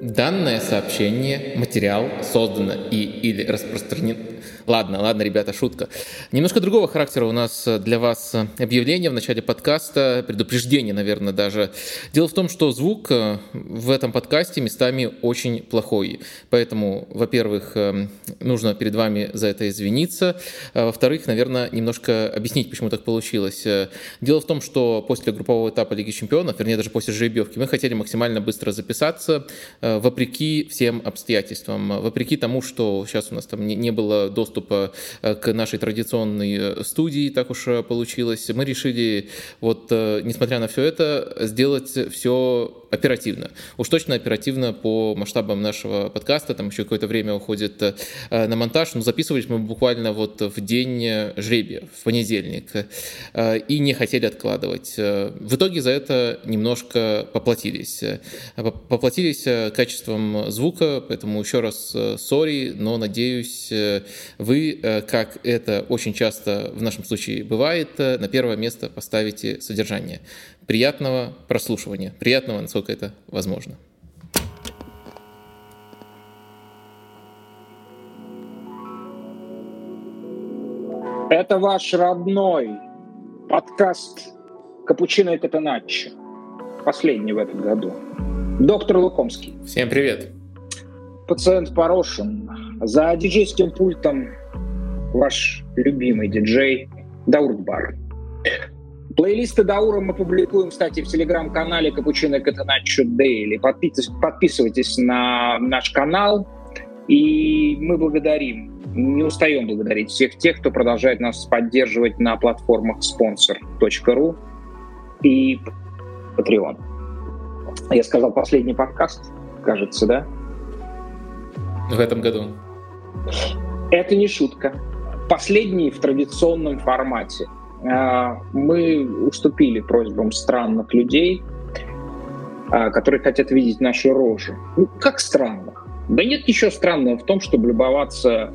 Данное сообщение, материал создано и или распространено Ладно, ладно, ребята, шутка. Немножко другого характера у нас э, для вас э, объявление в начале подкаста, предупреждение, наверное, даже. Дело в том, что звук э, в этом подкасте местами очень плохой. Поэтому, во-первых, нужно перед вами за это извиниться. А во-вторых, наверное, немножко объяснить, почему так получилось. Дело в том, что после группового этапа Лиги Чемпионов, вернее, даже после жеребьевки, мы хотели максимально быстро записаться, вопреки всем обстоятельствам, вопреки тому, что сейчас у нас там не было доступа э, к нашей традиционной э, студии, так уж э, получилось. Мы решили, вот, несмотря на все это, сделать все оперативно. Уж точно оперативно по масштабам нашего подкаста, там еще какое-то время уходит на монтаж, но записывались мы буквально вот в день жребия, в понедельник, и не хотели откладывать. В итоге за это немножко поплатились. Поплатились качеством звука, поэтому еще раз сори, но надеюсь, вы, э, как это очень часто в нашем случае бывает, э, на первое место поставите содержание. Приятного прослушивания, приятного, насколько это возможно. Это ваш родной подкаст «Капучино и Катаначчо». Последний в этом году. Доктор Лукомский. Всем привет. Пациент Порошин за диджейским пультом ваш любимый диджей Даурбар. Плейлисты Даура мы публикуем, кстати, в телеграм-канале Капучино Катаначо Дейли. Подписывайтесь на наш канал, и мы благодарим, не устаем благодарить всех тех, кто продолжает нас поддерживать на платформах sponsor.ru и Patreon. Я сказал последний подкаст, кажется, да? В этом году. Это не шутка. Последний в традиционном формате. А, мы уступили просьбам странных людей, а, которые хотят видеть наши рожи. Ну, как странных? Да нет ничего странного в том, чтобы любоваться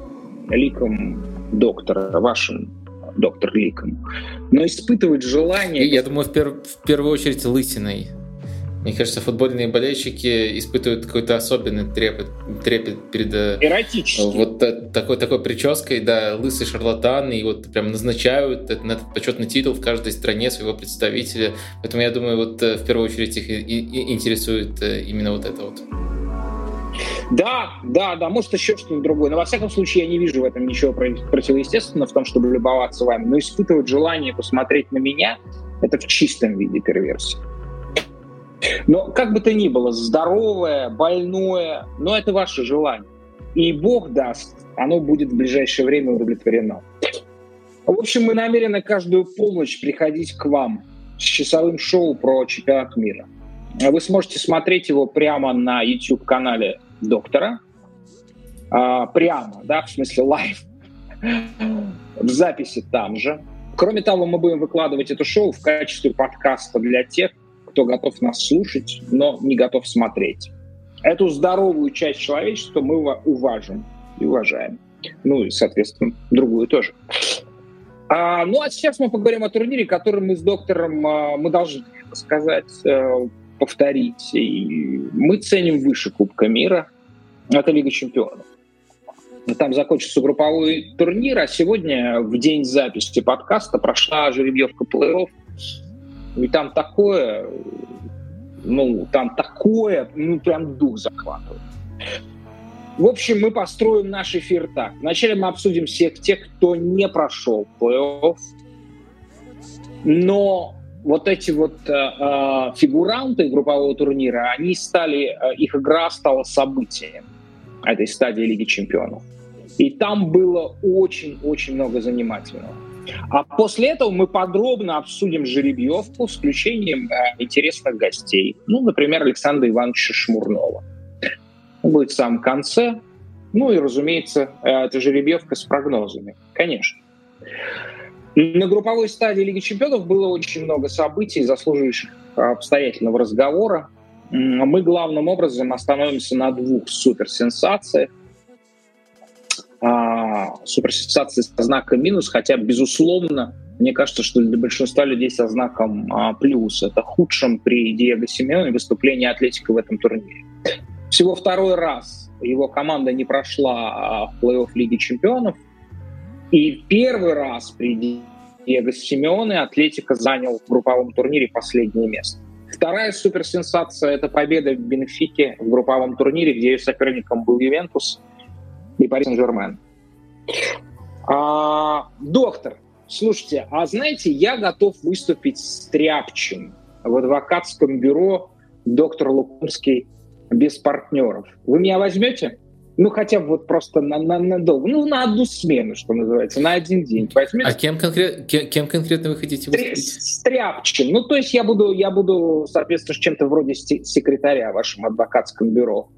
ликом доктора, вашим доктор ликом. Но испытывать желание... Я думаю, в, пер- в первую очередь лысиной. Мне кажется, футбольные болельщики испытывают какой-то особенный трепет, трепет перед э, Эротический. вот такой, такой прической, да, лысый шарлатан, и вот прям назначают на этот почетный титул в каждой стране своего представителя. Поэтому я думаю, вот э, в первую очередь их и, и интересует э, именно вот это вот. Да, да, да, может еще что-то другое. Но во всяком случае я не вижу в этом ничего противоестественного в том, чтобы любоваться вами. Но испытывать желание посмотреть на меня, это в чистом виде перверсия. Но как бы то ни было, здоровое, больное, но это ваше желание. И Бог даст, оно будет в ближайшее время удовлетворено. В общем, мы намерены каждую полночь приходить к вам с часовым шоу про чемпионат мира. Вы сможете смотреть его прямо на YouTube-канале доктора. А, прямо, да, в смысле live. В записи там же. Кроме того, мы будем выкладывать это шоу в качестве подкаста для тех, кто готов нас слушать, но не готов смотреть. Эту здоровую часть человечества мы уважим и уважаем. Ну и, соответственно, другую тоже. А, ну а сейчас мы поговорим о турнире, который мы с доктором, а, мы должны сказать, а, повторить. И мы ценим выше Кубка мира. Это Лига чемпионов. Там закончится групповой турнир, а сегодня, в день записи подкаста, прошла жеребьевка плей-офф и там такое, ну, там такое, ну, прям дух захватывает. В общем, мы построим наш эфир так. Вначале мы обсудим всех тех, кто не прошел плей-офф, но вот эти вот э, э, фигуранты группового турнира, они стали, э, их игра стала событием этой стадии Лиги Чемпионов. И там было очень-очень много занимательного. А после этого мы подробно обсудим жеребьевку с включением э, интересных гостей. Ну, например, Александра Ивановича Шмурнова. Он будет в самом конце. Ну и, разумеется, э, это жеребьевка с прогнозами. Конечно. На групповой стадии Лиги Чемпионов было очень много событий, заслуживающих обстоятельного разговора. Мы главным образом остановимся на двух суперсенсациях – а, суперсенсации со знаком минус, хотя, безусловно, мне кажется, что для большинства людей со знаком а, плюс. Это худшим при Диего Симеоне выступление Атлетика в этом турнире. Всего второй раз его команда не прошла а, в плей-офф Лиги Чемпионов. И первый раз при Диего Симеоне Атлетика занял в групповом турнире последнее место. Вторая суперсенсация – это победа в Бенфике в групповом турнире, где ее соперником был Ювентус и Пари Сен-Жермен. А, доктор, слушайте, а знаете, я готов выступить с тряпчем в адвокатском бюро доктор Лукомский без партнеров. Вы меня возьмете? Ну, хотя бы вот просто на, на, на долго. Ну, на одну смену, что называется, на один день. Возьмете? А кем, конкрет, кем, кем конкретно вы хотите выступить? Стряпчем. Ну, то есть я буду, я буду соответственно, чем-то вроде секретаря в вашем адвокатском бюро.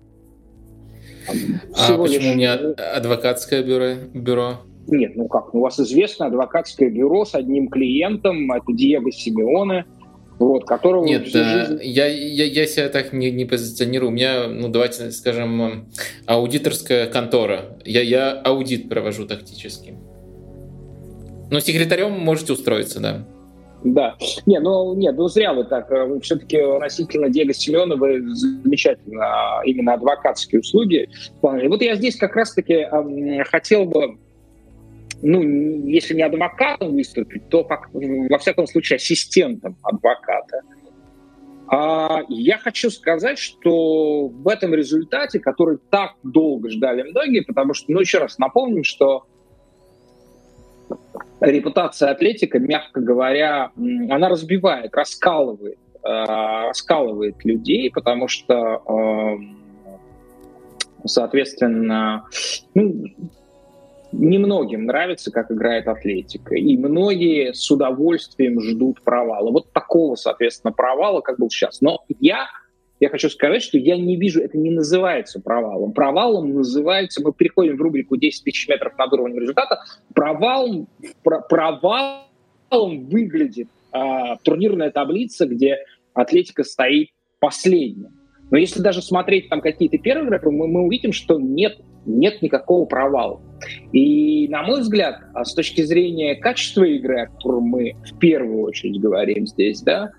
А почему у меня адвокатское бюро? бюро? Нет, ну как, ну, у вас известно адвокатское бюро с одним клиентом, это Диего Симеоне, вот, которого... Нет, жизнь... я, я, я себя так не, не позиционирую. У меня, ну, давайте скажем, аудиторская контора. Я, я аудит провожу тактически. Но секретарем можете устроиться, да. Да. Не, ну нет, ну зря вы так. Все-таки относительно Диего Семена вы замечательно а, именно адвокатские услуги. Вот я здесь как раз-таки э, хотел бы ну, если не адвокатом выступить, то, во всяком случае, ассистентом адвоката. А я хочу сказать, что в этом результате, который так долго ждали многие, потому что, ну, еще раз напомним, что репутация атлетика, мягко говоря, она разбивает, раскалывает, э, раскалывает людей, потому что, э, соответственно, ну, немногим нравится, как играет Атлетика. И многие с удовольствием ждут провала. Вот такого, соответственно, провала, как был сейчас. Но я, я хочу сказать, что я не вижу, это не называется провалом. Провалом называется, мы переходим в рубрику 10 тысяч метров над уровнем результата, провалом, про, провалом выглядит э, турнирная таблица, где Атлетика стоит последняя. Но если даже смотреть там какие-то первые игры, мы, мы увидим, что нет, нет никакого провала. И, на мой взгляд, а с точки зрения качества игры, о котором мы в первую очередь говорим здесь, да,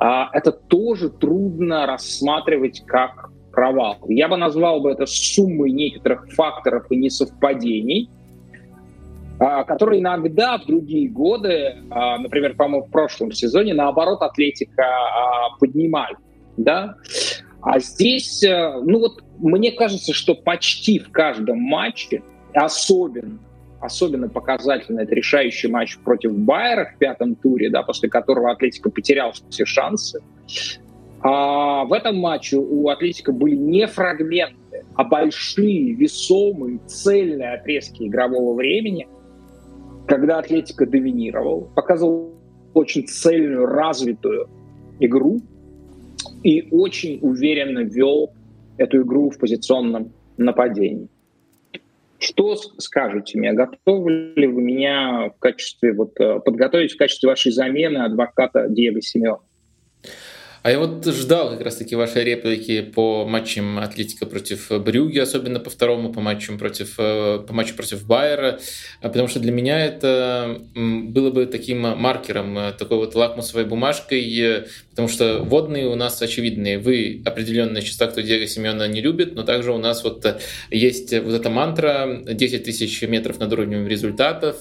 это тоже трудно рассматривать как провал. Я бы назвал бы это суммой некоторых факторов и несовпадений, а, которые иногда в другие годы, например, по-моему, в прошлом сезоне, наоборот, Атлетика поднимали. Да? А здесь, э, ну вот, мне кажется, что почти в каждом матче особенно, особенно показательно это решающий матч против Байера в пятом туре, да, после которого Атлетика потерял все шансы. А в этом матче у Атлетика были не фрагменты, а большие, весомые, цельные отрезки игрового времени, когда Атлетика доминировал, показывал очень цельную, развитую игру и очень уверенно вел эту игру в позиционном нападении. Что скажете мне? Готовы ли вы меня в качестве, вот, э, подготовить в качестве вашей замены адвоката Диего Симеона? А я вот ждал как раз-таки вашей реплики по матчам Атлетика против Брюги, особенно по второму, по матчам против, э, по матчу против Байера, а потому что для меня это было бы таким маркером, э, такой вот лакмусовой бумажкой, потому что водные у нас очевидные. Вы определенная частота, кто Диего Семена не любит, но также у нас вот есть вот эта мантра 10 тысяч метров над уровнем результатов,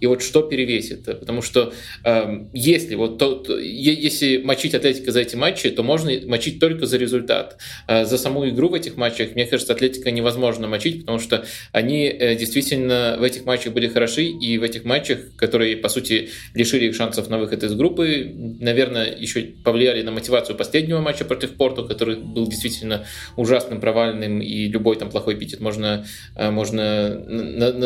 и вот что перевесит? Потому что э, если вот то, если мочить Атлетика за эти матче, то можно мочить только за результат. А за саму игру в этих матчах, мне кажется, Атлетика невозможно мочить, потому что они э, действительно в этих матчах были хороши, и в этих матчах, которые, по сути, лишили их шансов на выход из группы, наверное, еще повлияли на мотивацию последнего матча против Порту, который был действительно ужасным, провальным, и любой там плохой эпитет можно, э, можно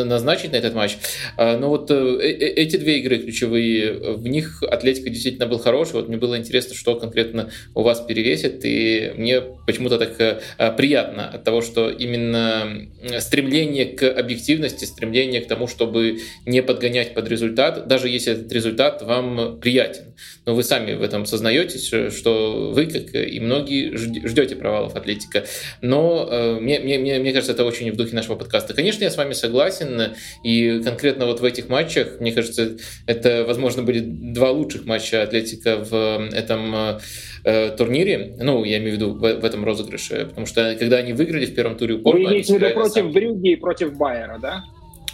назначить на этот матч. А, но вот э, эти две игры ключевые, в них Атлетика действительно был хороший. Вот мне было интересно, что конкретно у вас перевесит, и мне почему-то так э, приятно от того, что именно стремление к объективности, стремление к тому, чтобы не подгонять под результат, даже если этот результат вам приятен. Но вы сами в этом сознаетесь, что вы, как и многие, ждете провалов Атлетика. Но э, мне, мне, мне, кажется, это очень в духе нашего подкаста. Конечно, я с вами согласен, и конкретно вот в этих матчах, мне кажется, это, возможно, были два лучших матча Атлетика в этом э, турнире, ну, я имею в виду в, в этом розыгрыше, потому что когда они выиграли в первом туре. Вы имеете в виду против Брюги и против Байера, да?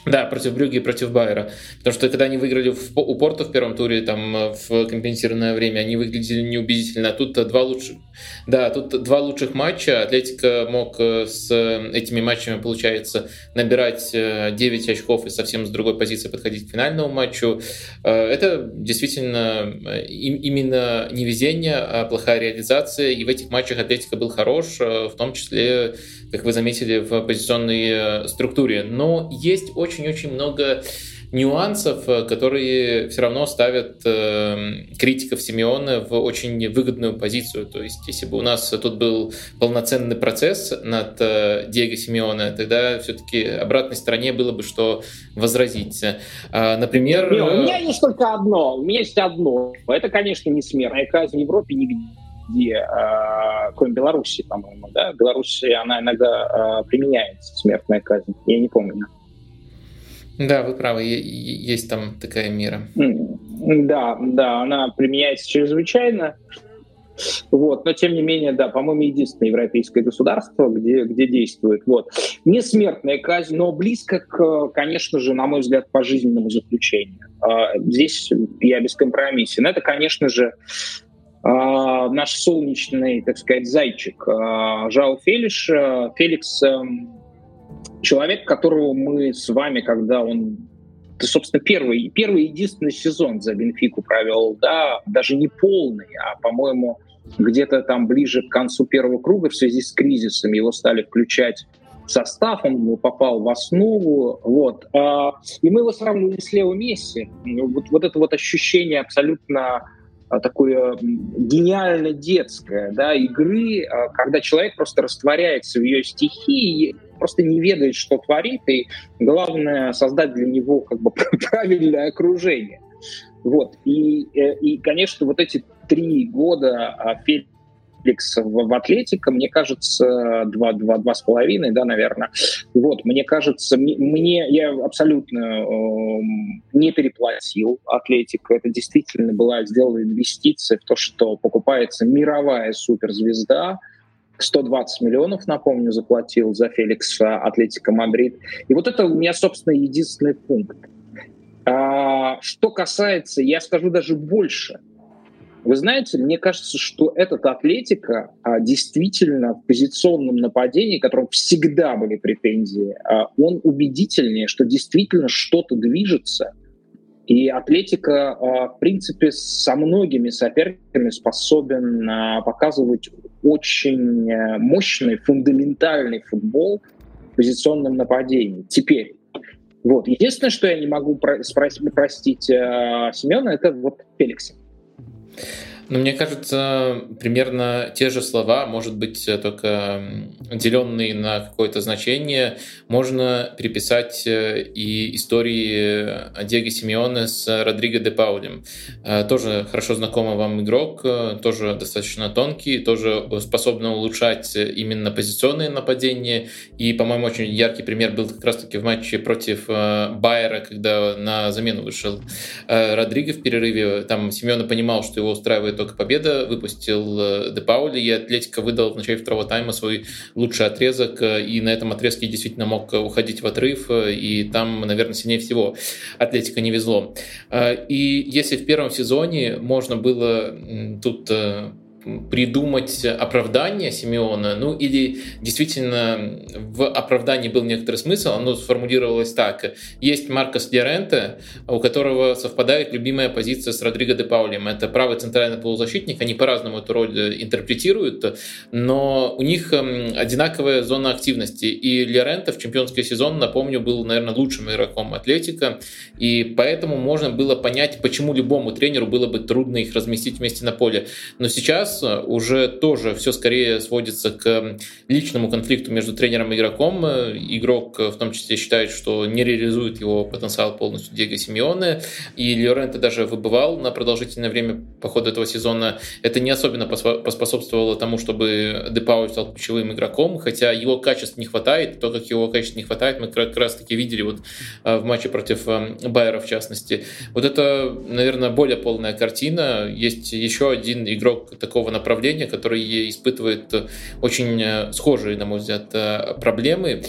Да, против Брюги и против Байера. Потому что когда они выиграли в, у Порта в первом туре, там, в компенсированное время, они выглядели неубедительно. А тут два лучших, да, тут два лучших матча. Атлетика мог э, с этими матчами, получается, набирать 9 э, очков и совсем с другой позиции подходить к финальному матчу. Э, это действительно именно не везение, а плохая реализация. И в этих матчах Атлетика был хорош, в том числе как вы заметили, в позиционной э, структуре. Но есть очень-очень много нюансов, э, которые все равно ставят э, критиков Симеона в очень выгодную позицию. То есть, если бы у нас тут был полноценный процесс над э, Диего Симеона, тогда все-таки обратной стороне было бы что возразить. А, например... Не, у меня есть только одно. У меня есть одно. Это, конечно, не смертная казнь в Европе нигде где, э, кроме Беларуси, по-моему, да, в Беларуси она иногда э, применяется, смертная казнь, я не помню. Да, вы правы, есть там такая мера. Да, да, она применяется чрезвычайно. Вот, но тем не менее, да, по-моему, единственное европейское государство, где, где действует. Вот. Не смертная казнь, но близко к, конечно же, на мой взгляд, пожизненному заключению. А, здесь я бескомпромиссен. Это, конечно же, а, наш солнечный, так сказать, зайчик а, Жао Фелиш. Феликс эм, человек, которого мы с вами, когда он это, собственно, первый, первый единственный сезон за Бенфику провел, да, даже не полный, а, по-моему, где-то там ближе к концу первого круга в связи с кризисом его стали включать в состав, он попал в основу, вот. А, и мы его сравнивали с Лео Месси. Вот, вот это вот ощущение абсолютно а, такое гениально детское, да, игры, а, когда человек просто растворяется в ее стихии, просто не ведает, что творит, и главное создать для него как бы правильное окружение. Вот. И, э, и, конечно, вот эти три года а, Netflix в, в Атлетика, мне кажется, два, два, два с половиной, да, наверное. Вот, мне кажется, мне, я абсолютно э, не переплатил Атлетика. Это действительно была сделана инвестиция в то, что покупается мировая суперзвезда, 120 миллионов, напомню, заплатил за Феликса Атлетика Мадрид. И вот это у меня, собственно, единственный пункт. А, что касается, я скажу даже больше – вы знаете, мне кажется, что этот Атлетика а, действительно в позиционном нападении, которым всегда были претензии, а, он убедительнее, что действительно что-то движется. И Атлетика, а, в принципе, со многими соперниками способен а, показывать очень э, мощный, фундаментальный футбол в позиционном нападении. Теперь, вот. Единственное, что я не могу про- спросить, простить э, Семена, это вот Феликса. Ну, мне кажется, примерно те же слова, может быть, только деленные на какое-то значение, можно приписать э, и истории Диего Симеоне с Родриго де Паулем. Э, тоже хорошо знакомый вам игрок, э, тоже достаточно тонкий, тоже способный улучшать именно позиционные нападения. И, по-моему, очень яркий пример был как раз-таки в матче против Байера, когда на замену вышел Родриго в перерыве. Там Симеоне понимал, что его устраивает только победа, выпустил э, Де Паули, и Атлетика выдал в начале второго тайма свой лучший отрезок, э, и на этом отрезке действительно мог уходить в отрыв, э, и там, наверное, сильнее всего Атлетика не везло. И если в первом сезоне можно было тут придумать оправдание Симеона, ну или действительно в оправдании был некоторый смысл, оно сформулировалось так. Есть Маркос Леренте, у которого совпадает любимая позиция с Родриго де Паулем. Это правый центральный полузащитник, они по-разному эту роль э, интерпретируют, но у них эм, одинаковая зона активности. И Леренте в чемпионский сезон, напомню, был, наверное, лучшим игроком Атлетика, и поэтому можно было понять, почему любому тренеру было бы трудно их разместить вместе на поле. Но сейчас уже тоже все скорее сводится к личному конфликту между тренером и игроком. Игрок в том числе считает, что не реализует его потенциал полностью Диего Симеоне, и Лоренто даже выбывал на продолжительное время по ходу этого сезона. Это не особенно поспособствовало тому, чтобы Депау стал ключевым игроком, хотя его качеств не хватает. То, как его качеств не хватает, мы как раз таки видели вот э, в матче против э, Байера в частности. Вот это, наверное, более полная картина. Есть еще один игрок такого игрового направления, который испытывает очень схожие, на мой взгляд, проблемы.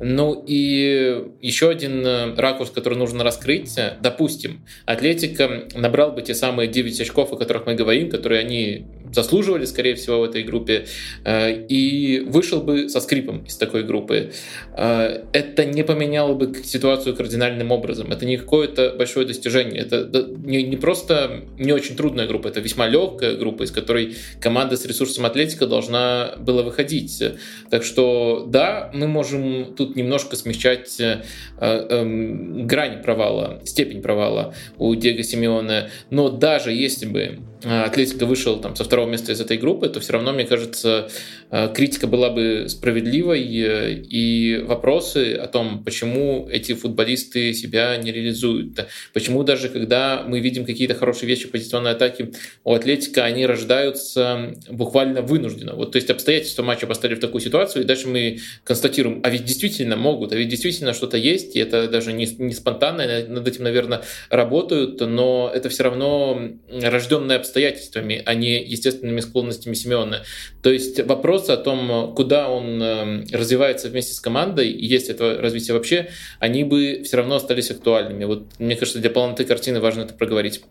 Ну и еще один ракурс, который нужно раскрыть. Допустим, Атлетика набрал бы те самые 9 очков, о которых мы говорим, которые они заслуживали, скорее всего, в этой группе, э, и вышел бы со скрипом из такой группы. Э, это не поменяло бы ситуацию кардинальным образом. Это не какое-то большое достижение. Это не просто не очень трудная группа, это весьма легкая группа, из которой команда с ресурсом атлетика должна была выходить. Так что да, мы можем тут немножко смягчать э, эм, грань провала, степень провала у Диего Симеона, но даже если бы Атлетика вышел там со второго места из этой группы, то все равно, мне кажется, Э, критика была бы справедливой, э, и вопросы о том, почему эти футболисты себя не реализуют, почему даже когда мы видим какие-то хорошие вещи позиционной атаки у Атлетика, они рождаются буквально вынужденно. Вот, то есть обстоятельства матча поставили в такую ситуацию, и дальше мы констатируем, а ведь действительно могут, а ведь действительно что-то есть, и это даже не, не спонтанно, над этим, наверное, работают, но это все равно рожденное обстоятельствами, а не естественными склонностями Семена. То есть вопрос о том, куда он эм, развивается вместе с командой, есть это развитие вообще, они бы все равно остались актуальными. Вот мне кажется, для полноты картины важно это проговорить.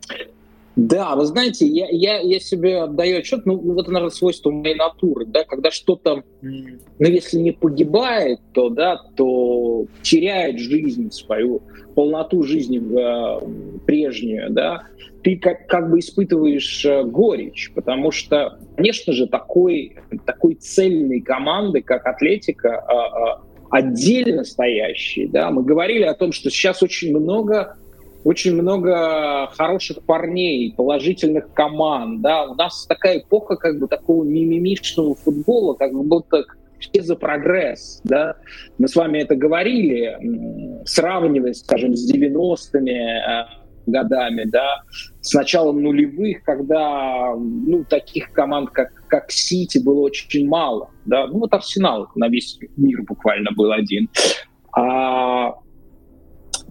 Да, вы знаете, я, я, я себе отдаю отчет, ну, вот это, наверное, свойство моей натуры, да, когда что-то, ну, если не погибает, то, да, то теряет жизнь свою, полноту жизни э, прежнюю, да, ты как, как бы испытываешь э, горечь, потому что, конечно же, такой, такой цельной команды, как Атлетика, э, э, отдельно стоящей, да, мы говорили о том, что сейчас очень много очень много хороших парней, положительных команд, да, у нас такая эпоха как бы такого мимимишного футбола, как будто все за прогресс, да, мы с вами это говорили, сравнивая, скажем, с 90-ми э, годами, да, с началом нулевых, когда, ну, таких команд, как, как Сити, было очень мало, да, ну, вот Арсенал на весь мир буквально был один. А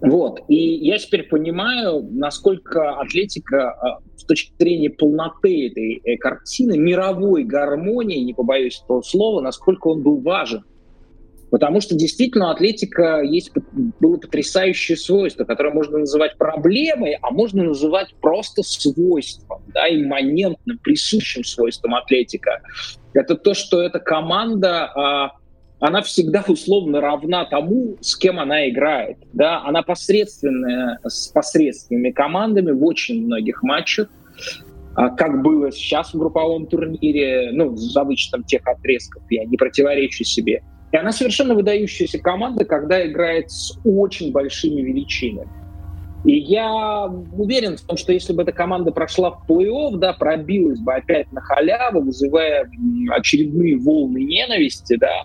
вот. И я теперь понимаю, насколько атлетика а, с точки зрения полноты этой э, картины, мировой гармонии, не побоюсь этого слова, насколько он был важен. Потому что действительно у атлетика есть, было потрясающее свойство, которое можно называть проблемой, а можно называть просто свойством, да, имманентным, присущим свойством атлетика. Это то, что эта команда а, она всегда условно равна тому, с кем она играет. Да? Она посредственная с посредственными командами в очень многих матчах, а как было сейчас в групповом турнире, ну, за вычетом тех отрезков, я не противоречу себе. И она совершенно выдающаяся команда, когда играет с очень большими величинами. И я уверен в том, что если бы эта команда прошла в плей-офф, да, пробилась бы опять на халяву, вызывая очередные волны ненависти, да,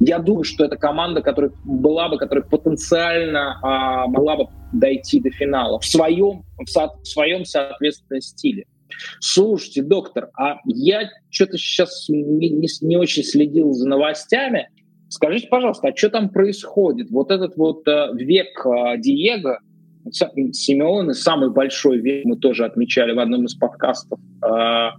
я думаю, что это команда, которая была бы, которая потенциально а, могла бы дойти до финала в своем, в, со, в своем соответственном стиле. Слушайте, доктор, а я что-то сейчас не, не, не очень следил за новостями. Скажите, пожалуйста, а что там происходит? Вот этот вот э, век э, Диего, Симеоне, самый большой век, мы тоже отмечали в одном из подкастов, Э,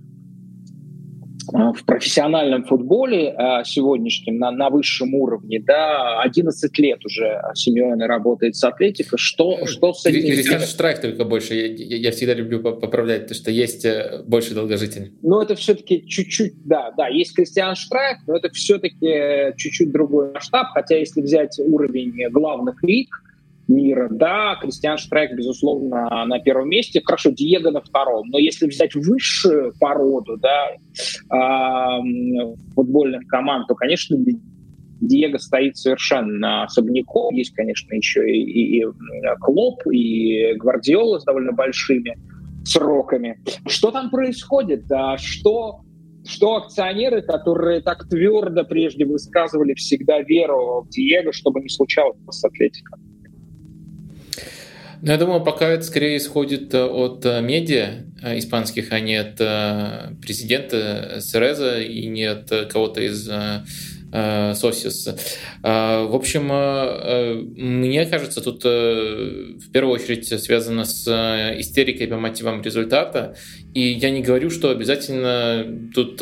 в профессиональном футболе э, сегодняшнем на, на высшем уровне, да, 11 лет уже Симеоне работает с Атлетико. Что, что с этим? Кристиан Штрайк только больше. Я, я, я всегда люблю поправлять, то, что есть э, больше долгожителей. Но это все-таки чуть-чуть, да, да, есть Кристиан Штрайк, но это все-таки чуть-чуть другой масштаб, хотя если взять уровень главных лиг, мира. Да, Кристиан Штрайк, безусловно, на первом месте. Хорошо, Диего на втором. Но если взять высшую породу да, футбольных команд, то, конечно, Диего стоит совершенно особняком. Есть, конечно, еще и, и, и Клоп, и Гвардиола с довольно большими сроками. Что там происходит? Что что акционеры, которые так твердо прежде высказывали всегда веру в Диего, чтобы не случалось с Атлетиком? Ну, я думаю, пока это скорее исходит э, от э, медиа э, испанских, а не от президента Сереза и не от кого-то из Сосис. В общем, мне кажется, тут в первую очередь связано с истерикой по мотивам результата. И я не говорю, что обязательно тут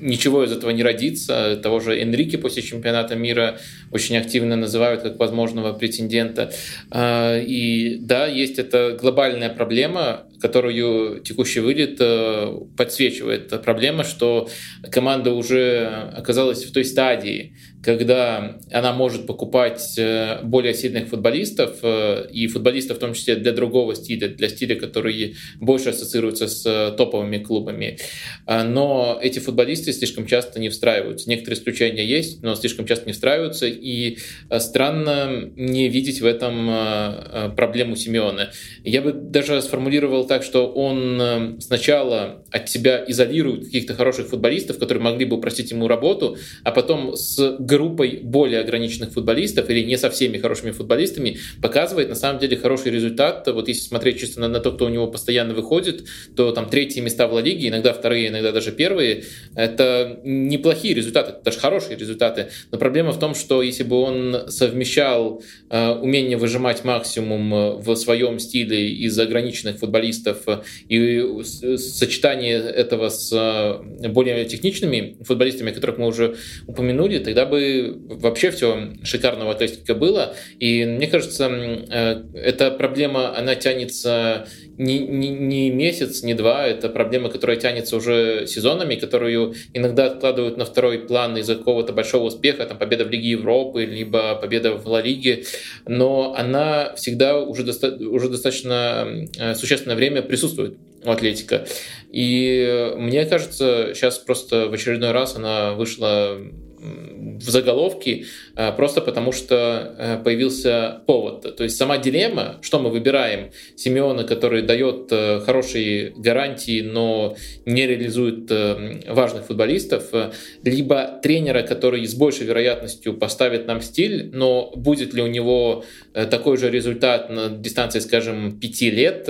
ничего из этого не родится. Того же Энрике после чемпионата мира очень активно называют как возможного претендента. А, и да, есть эта глобальная проблема, которую текущий вылет э, подсвечивает. Проблема, что команда уже оказалась в той стадии, когда она может покупать э, более сильных футболистов, э, и футболистов в том числе для другого стиля, для стиля, который больше ассоциируется с топовыми клубами. Но эти футболисты слишком часто не встраиваются. Некоторые исключения есть, но слишком часто не встраиваются, и странно не видеть в этом проблему Симеона. Я бы даже сформулировал так, что он эм, сначала от себя изолирует каких-то хороших футболистов, которые могли бы упростить ему работу, а потом с группой более ограниченных футболистов или не со всеми хорошими футболистами показывает на самом деле хороший результат. Вот если смотреть чисто на, на то, кто у него постоянно выходит, то там третьи места в Ла Лиге, иногда вторые, иногда даже первые, это неплохие результаты, даже хорошие результаты. Но проблема в том, что если бы он совмещал э, умение выжимать максимум э, в своем стиле из ограниченных футболистов и сочетание этого с э, более техничными футболистами, которых мы уже упомянули, тогда бы вообще все шикарного Атлетика было. И мне кажется, э, эта проблема, она тянется не, не, не месяц, не два, это проблема, которая тянется уже сезонами, которую иногда откладывают на второй план из-за какого-то большого успеха, там победа в Лиге Европы, либо победа в Ла Лиге, но она всегда уже, доста- уже достаточно э, существенное время присутствует Атлетика. И мне кажется, сейчас просто в очередной раз она вышла в заголовке а, просто потому, что а, появился повод. То есть сама дилемма, что мы выбираем, Симеона, который дает э, хорошие гарантии, но не реализует э, важных футболистов, э, либо тренера, который с большей вероятностью поставит нам стиль, но будет ли у него такой же результат на дистанции, скажем, пяти лет,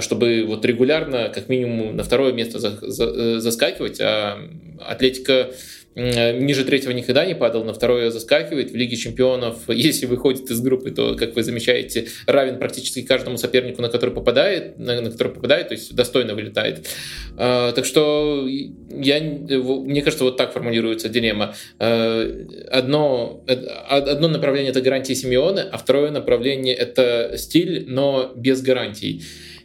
чтобы вот регулярно, как минимум, на второе место заскакивать, а Атлетика ниже третьего никогда не падал, на второе заскакивает. В Лиге чемпионов, если выходит из группы, то, как вы замечаете, равен практически каждому сопернику, на который попадает, на, на который попадает, то есть достойно вылетает. А, так что я, мне кажется, вот так формулируется дилемма. А, одно, одно направление это гарантии Симеона, а второе направление это стиль, но без гарантий.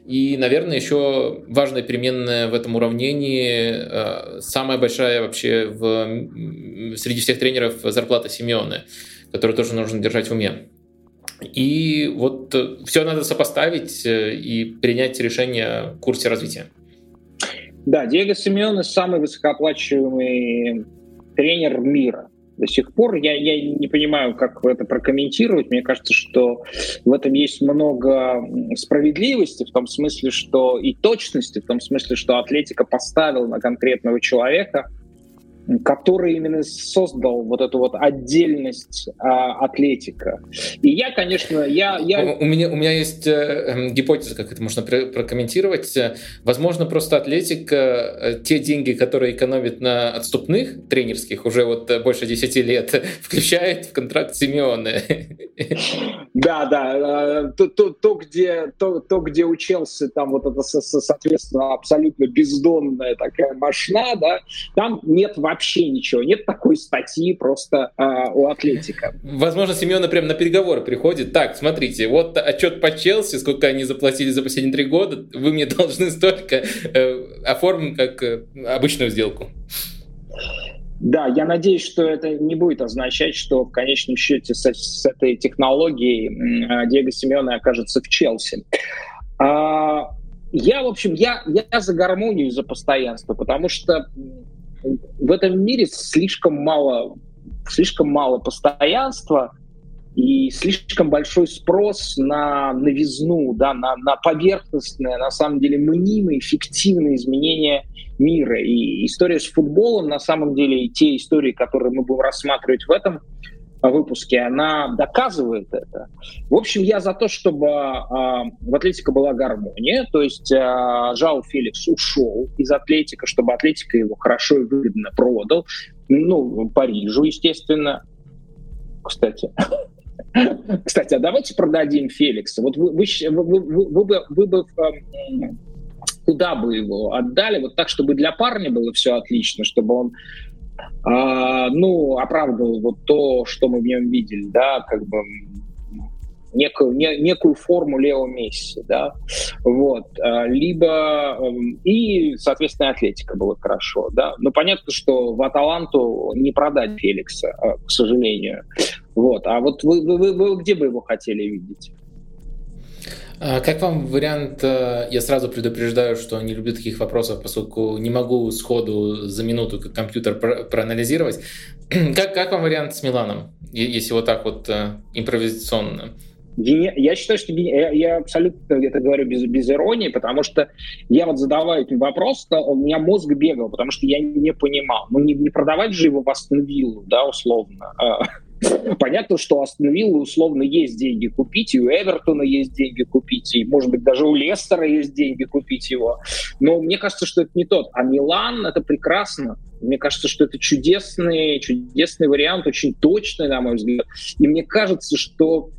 И, наверное, еще важная переменная в этом уравнении, э, самая большая вообще в, среди всех тренеров зарплата Симеоны, которую тоже нужно держать в уме. И вот э, все надо сопоставить э, и принять решение о курсе развития. Да, Диего Симеоне самый высокооплачиваемый тренер мира до сих пор. Я, я не понимаю, как это прокомментировать. Мне кажется, что в этом есть много справедливости, в том смысле, что и точности, в том смысле, что Атлетика поставил на конкретного человека, который именно создал вот эту вот отдельность а, атлетика. И я, конечно, я... я... У, меня, у меня есть э, эм, гипотеза, как это можно прокомментировать. Возможно, просто атлетика, э, те деньги, которые экономит на отступных тренерских уже вот э, больше 10 лет, включает в контракт Симеоне. Да, да. Э, то, то, то, где, то, то, где учился, там вот это, соответственно, абсолютно бездонная такая машина, да, там нет вообще вообще ничего. Нет такой статьи просто э, у Атлетика. Возможно, Семена прям на переговоры приходит. Так, смотрите, вот отчет по Челси, сколько они заплатили за последние три года, вы мне должны столько. Э, оформим как э, обычную сделку. Да, я надеюсь, что это не будет означать, что в конечном счете с, с этой технологией э, Диего Симеона окажется в Челси. А, я, в общем, я, я за гармонию, за постоянство, потому что в этом мире слишком мало, слишком мало постоянства и слишком большой спрос на новизну, да, на, на поверхностное, на самом деле мнимые, фиктивные изменения мира. И история с футболом, на самом деле, и те истории, которые мы будем рассматривать в этом выпуске, она доказывает это. В общем, я за то, чтобы э, в Атлетика была гармония, то есть э, Жау Феликс ушел из Атлетика, чтобы Атлетика его хорошо и выгодно продал. Ну, Парижу, естественно. Кстати. Кстати, а давайте продадим Феликса. Вот вы, вы, вы, вы, вы, бы, вы бы эм, куда бы его отдали, вот так, чтобы для парня было все отлично, чтобы он а, ну, оправдывал вот то, что мы в нем видели, да, как бы некую, не, некую форму Лео Месси, да, вот, а, либо эм, и, соответственно, атлетика была хорошо, да, но понятно, что в Аталанту не продать Феликса, а, к сожалению, вот, а вот вы, вы, вы, вы где бы его хотели видеть? А как вам вариант, э, я сразу предупреждаю, что не люблю таких вопросов, поскольку не могу сходу за минуту как компьютер проанализировать. Как, как вам вариант с Миланом, если вот так вот э, импровизационно? Я считаю, что я, я абсолютно это говорю без, без иронии, потому что я вот задаваю этим вопрос, у меня мозг бегал, потому что я не понимал. Ну, не, не продавать же его в Астон да, условно. А, Понятно, что Астон условно есть деньги купить, и у Эвертона есть деньги купить, и, может быть, даже у Лестера есть деньги купить его. Но мне кажется, что это не тот. А Милан — это прекрасно. Мне кажется, что это чудесный, чудесный вариант, очень точный, на мой взгляд. И мне кажется, что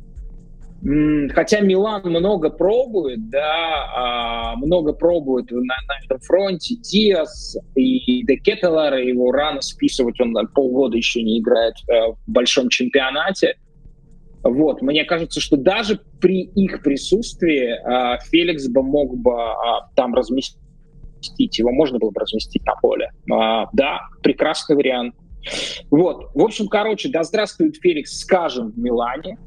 Хотя Милан много пробует, да, а, много пробует на, на этом фронте. Диас и Декетелар, его рано списывать, он полгода еще не играет э, в большом чемпионате. Вот, мне кажется, что даже при их присутствии э, Феликс бы мог бы э, там разместить, его можно было бы разместить на поле. Да, прекрасный вариант. Вот, в общем, короче, да здравствует Феликс, скажем, в Милане.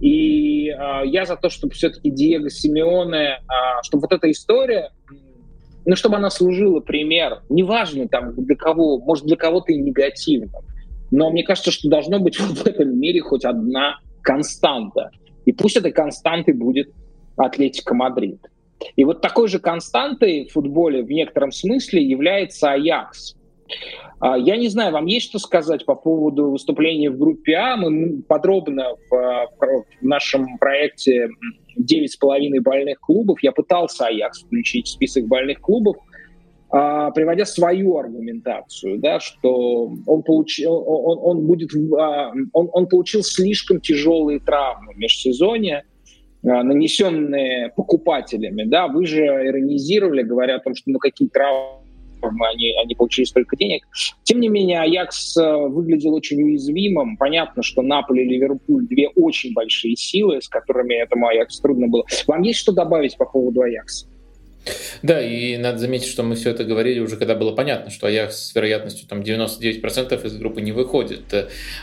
И э, я за то, чтобы все-таки Диего Симеоне, э, чтобы вот эта история, ну, чтобы она служила пример, неважно там для кого, может для кого-то и негативно, но мне кажется, что должно быть в этом мире хоть одна константа. И пусть этой константой будет Атлетика Мадрид. И вот такой же константой в футболе в некотором смысле является Аякс. А, я не знаю, вам есть что сказать по поводу выступления в группе А? Мы подробно в, в нашем проекте девять с половиной больных клубов. Я пытался Аякс включить в список больных клубов, а, приводя свою аргументацию, да, что он получил, он, он будет, а, он, он получил слишком тяжелые травмы в межсезонье, нанесенные покупателями, да, вы же иронизировали, говоря о том, что ну какие травмы они, они получили столько денег. Тем не менее, Аякс э, выглядел очень уязвимым. Понятно, что Наполе и Ливерпуль две очень большие силы, с которыми этому Аякс трудно было. Вам есть что добавить по поводу Аякса? Да, и надо заметить, что мы все это говорили уже, когда было понятно, что Аякс с вероятностью там 99% из группы не выходит.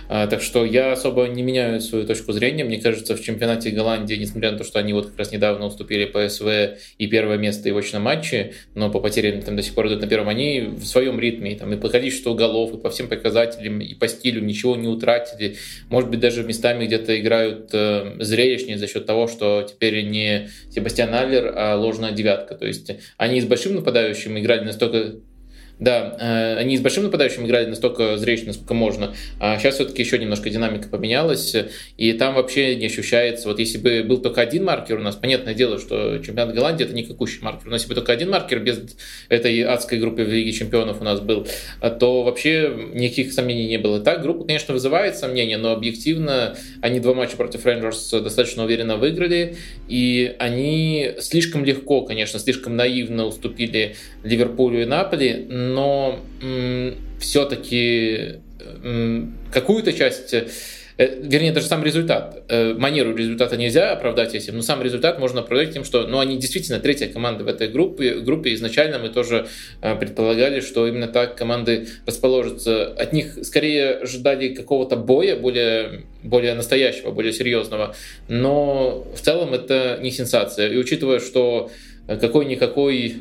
А, так что я особо не меняю свою точку зрения. Мне кажется, в чемпионате Голландии, несмотря на то, что они вот как раз недавно уступили ПСВ и первое место и в очном матче, но по потерям там до сих пор идут на первом, они в своем ритме, там, и по количеству голов, и по всем показателям, и по стилю ничего не утратили. Может быть, даже местами где-то играют э, зрелищнее за счет того, что теперь не Себастьян Аллер, а ложная девятка. То есть они с большим нападающим играли настолько да, э, они с большим нападающим играли настолько зрелищно, насколько можно. А сейчас все-таки еще немножко динамика поменялась, и там вообще не ощущается. Вот если бы был только один маркер у нас, понятное дело, что чемпионат Голландии это никакущий маркер. Но если бы только один маркер без этой адской группы в Лиге чемпионов у нас был, то вообще никаких сомнений не было. Так, группа, конечно, вызывает сомнения, но объективно они два матча против Рейнджерс достаточно уверенно выиграли, и они слишком легко, конечно, слишком наивно уступили Ливерпулю и Наполи, но все-таки какую-то часть э, вернее, даже сам результат. Э, манеру результата нельзя оправдать этим, но сам результат можно оправдать тем, что ну, они действительно третья команда в этой группе. группе. Изначально мы тоже э, предполагали, что именно так команды расположатся. От них скорее ожидали какого-то боя, более, более настоящего, более серьезного. Но в целом это не сенсация. И учитывая, что какой-никакой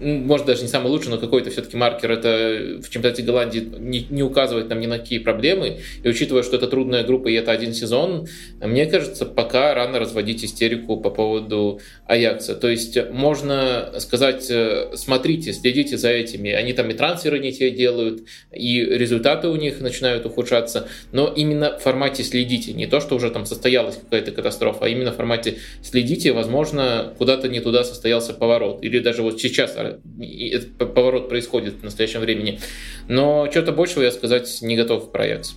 может даже не самый лучший, но какой-то все-таки маркер это в чемпионате Голландии не, не указывает нам ни на какие проблемы. И учитывая, что это трудная группа и это один сезон, мне кажется, пока рано разводить истерику по поводу Аякса. То есть можно сказать, э, смотрите, следите за этими. Они там и трансферы не те делают, и результаты у них начинают ухудшаться. Но именно в формате следите. Не то, что уже там состоялась какая-то катастрофа, а именно в формате следите. Возможно, куда-то не туда состоялся поворот. Или даже вот сейчас уже этот поворот происходит в настоящем времени. Но что-то большего я сказать не готов про Аякс.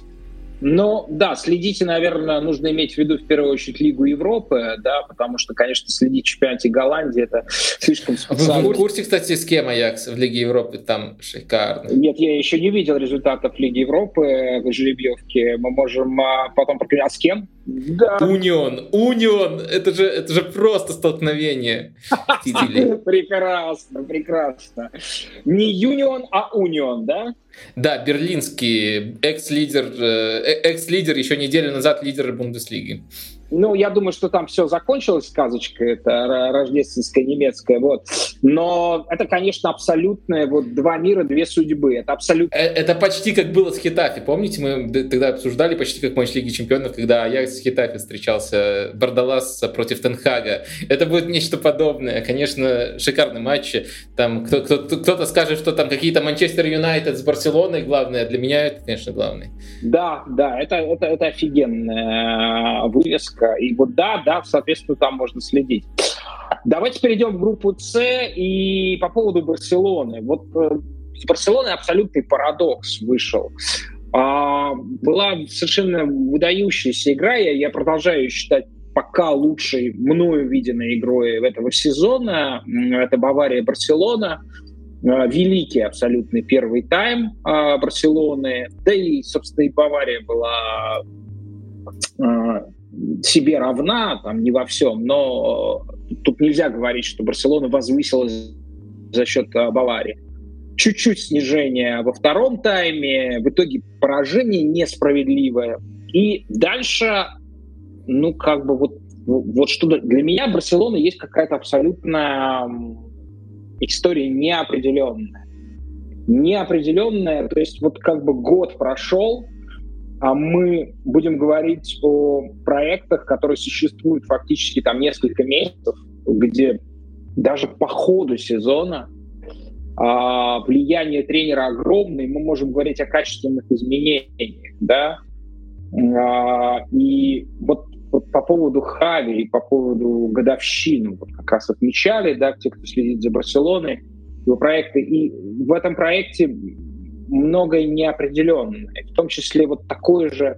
Ну, да, следите, наверное, нужно иметь в виду в первую очередь Лигу Европы, да, потому что, конечно, следить в чемпионате Голландии это слишком специально. Вы в курсе, кстати, с кем Аякс в Лиге Европы? Там шикарно. Нет, я еще не видел результатов Лиги Европы в жеребьевке. Мы можем а, потом. А с кем? Да. Унион, Унион, это же, это же просто столкновение. Прекрасно, прекрасно. Не Юнион, а Унион, да? Да, берлинский экс-лидер, э, э, экс-лидер еще неделю назад лидер Бундеслиги. Ну, я думаю, что там все закончилось, сказочка это рождественская немецкая, вот. Но это, конечно, абсолютное вот два мира, две судьбы. Это абсолютно... Э, это почти как было с Хитафи. Помните, мы тогда обсуждали почти как матч Лиги Чемпионов, когда Аякс с Хитафи встречался, Бардалас против Тенхага. Это будет нечто подобное. Конечно, шикарный матч. Там кто, кто, кто-то скажет, что там какие-то Манчестер Юнайтед с Барселоной главное. Для меня это, конечно, главный. Да, да, это, это, это офигенная вывеска риска. И вот да, да, соответственно, там можно следить. Давайте перейдем в группу С и по поводу Барселоны. Вот э, с Барселоной абсолютный парадокс вышел. А, была совершенно выдающаяся игра, я, я продолжаю считать пока лучшей мною виденной игрой этого сезона. Это Бавария-Барселона. А, великий абсолютный первый тайм а, Барселоны. Да и, собственно, и Бавария была а, себе равна, там не во всем, но тут нельзя говорить, что Барселона возвысилась за счет а, Баварии. Чуть-чуть снижение во втором тайме, в итоге поражение несправедливое. И дальше, ну, как бы вот, вот что для меня Барселона есть какая-то абсолютная история неопределенная. Неопределенная, то есть вот как бы год прошел, мы будем говорить о проектах, которые существуют фактически там несколько месяцев, где даже по ходу сезона а, влияние тренера огромное, мы можем говорить о качественных изменениях, да, а, и вот, вот по поводу Хави и по поводу годовщины, вот как раз отмечали, да, те, кто следит за Барселоной, его проекты, и в этом проекте многое неопределенное. В том числе вот такое же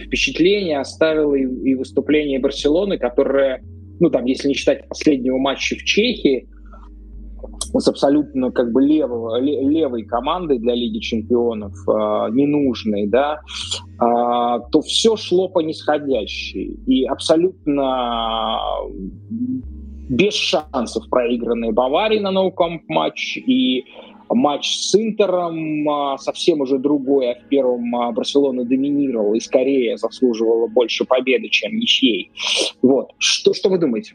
впечатление оставило и, и выступление Барселоны, которое, ну там, если не считать последнего матча в Чехии, с абсолютно как бы левого, левой командой для Лиги Чемпионов, э, ненужной, да, э, то все шло по нисходящей. И абсолютно без шансов проигранные Баварии на ноукомп матч и матч с Интером а, совсем уже другой, а в первом а, Барселона доминировала и скорее заслуживала больше победы, чем ничьей. Вот. Что, что вы думаете?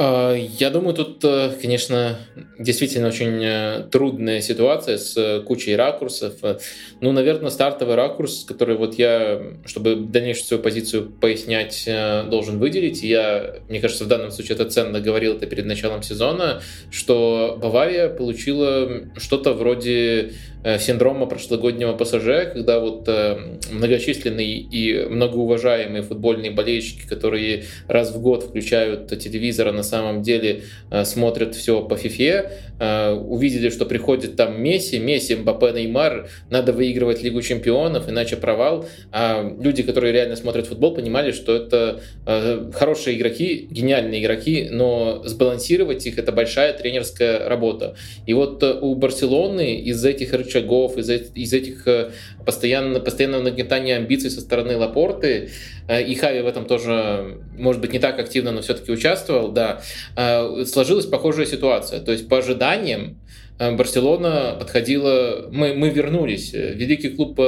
А, я думаю, тут, э, конечно, действительно очень э, трудная ситуация с э, кучей ракурсов. Ну, наверное, стартовый ракурс, который вот я, чтобы дальнейшую свою позицию пояснять, должен выделить. Я, мне кажется, в данном случае это ценно говорил это перед началом сезона, что Бавария получила что-то вроде Э, синдрома прошлогоднего ПСЖ, когда вот э, многочисленные и многоуважаемые футбольные болельщики, которые раз в год включают телевизор, а на самом деле э, смотрят все по фифе, увидели, что приходит там Месси, Месси, Мбаппе, Неймар, надо выигрывать Лигу чемпионов, иначе провал. А люди, которые реально смотрят футбол, понимали, что это хорошие игроки, гениальные игроки, но сбалансировать их — это большая тренерская работа. И вот у Барселоны из этих шагов, из, из этих э, постоянно, постоянного нагнетания амбиций со стороны Лапорты, э, и Хави в этом тоже, может быть, не так активно, но все-таки участвовал, да, э, сложилась похожая ситуация. То есть по ожиданиям Барселона подходила, мы, мы вернулись, великий клуб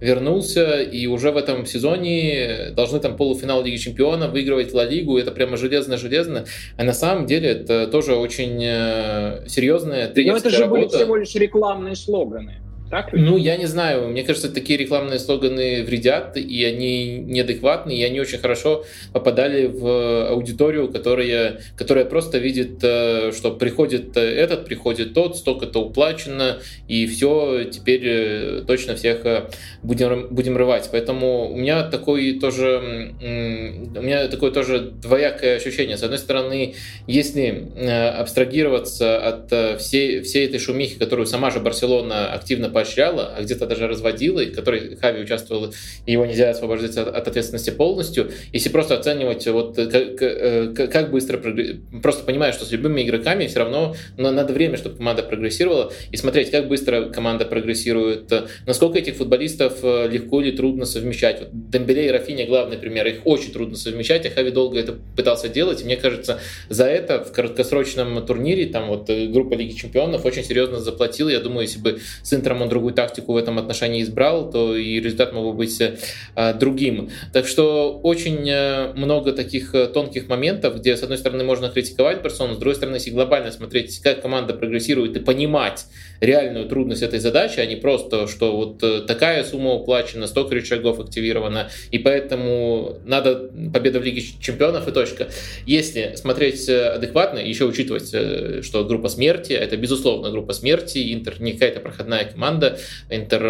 вернулся, и уже в этом сезоне должны там полуфинал Лиги Чемпионов выигрывать Ла Лигу, это прямо железно-железно, а на самом деле это тоже очень серьезная тренерская Но это же работа. были всего лишь рекламные слоганы. Так? Ну, я не знаю. Мне кажется, такие рекламные слоганы вредят, и они неадекватны, и они очень хорошо попадали в аудиторию, которая, которая просто видит, э, что приходит этот, приходит тот, столько-то уплачено, и все, теперь э, точно всех э, будем, будем рвать. Поэтому у меня такой тоже, у меня такое тоже двоякое ощущение. С одной стороны, если абстрагироваться от всей, всей этой шумихи, которую сама же Барселона активно поощряла, а где-то даже разводила, и в которой Хави участвовал, и его нельзя освобождать от, от ответственности полностью, если просто оценивать, вот как, как быстро, просто понимая, что с любыми игроками все равно надо время, чтобы команда прогрессировала, и смотреть, как быстро команда прогрессирует, насколько этих футболистов э, легко или трудно совмещать. Вот Дембеле и Рафиня главный пример, их очень трудно совмещать, а Хави долго это пытался делать, и мне кажется, за это в краткосрочном турнире, там вот э, группа Лиги Чемпионов очень серьезно заплатила, я думаю, если бы с Интером он другую тактику в этом отношении избрал, то и результат мог бы быть э, другим. Так что очень много таких тонких моментов, где, с одной стороны, можно критиковать персону, с другой стороны, если глобально смотреть, как команда прогрессирует и понимать реальную трудность этой задачи, а не просто, что вот э, такая сумма уплачена, столько рычагов активировано, и поэтому надо победа в Лиге Чемпионов и точка. Если смотреть э, адекватно, еще учитывать, э, что группа смерти, это безусловно группа смерти, Интер не какая-то проходная команда, Интер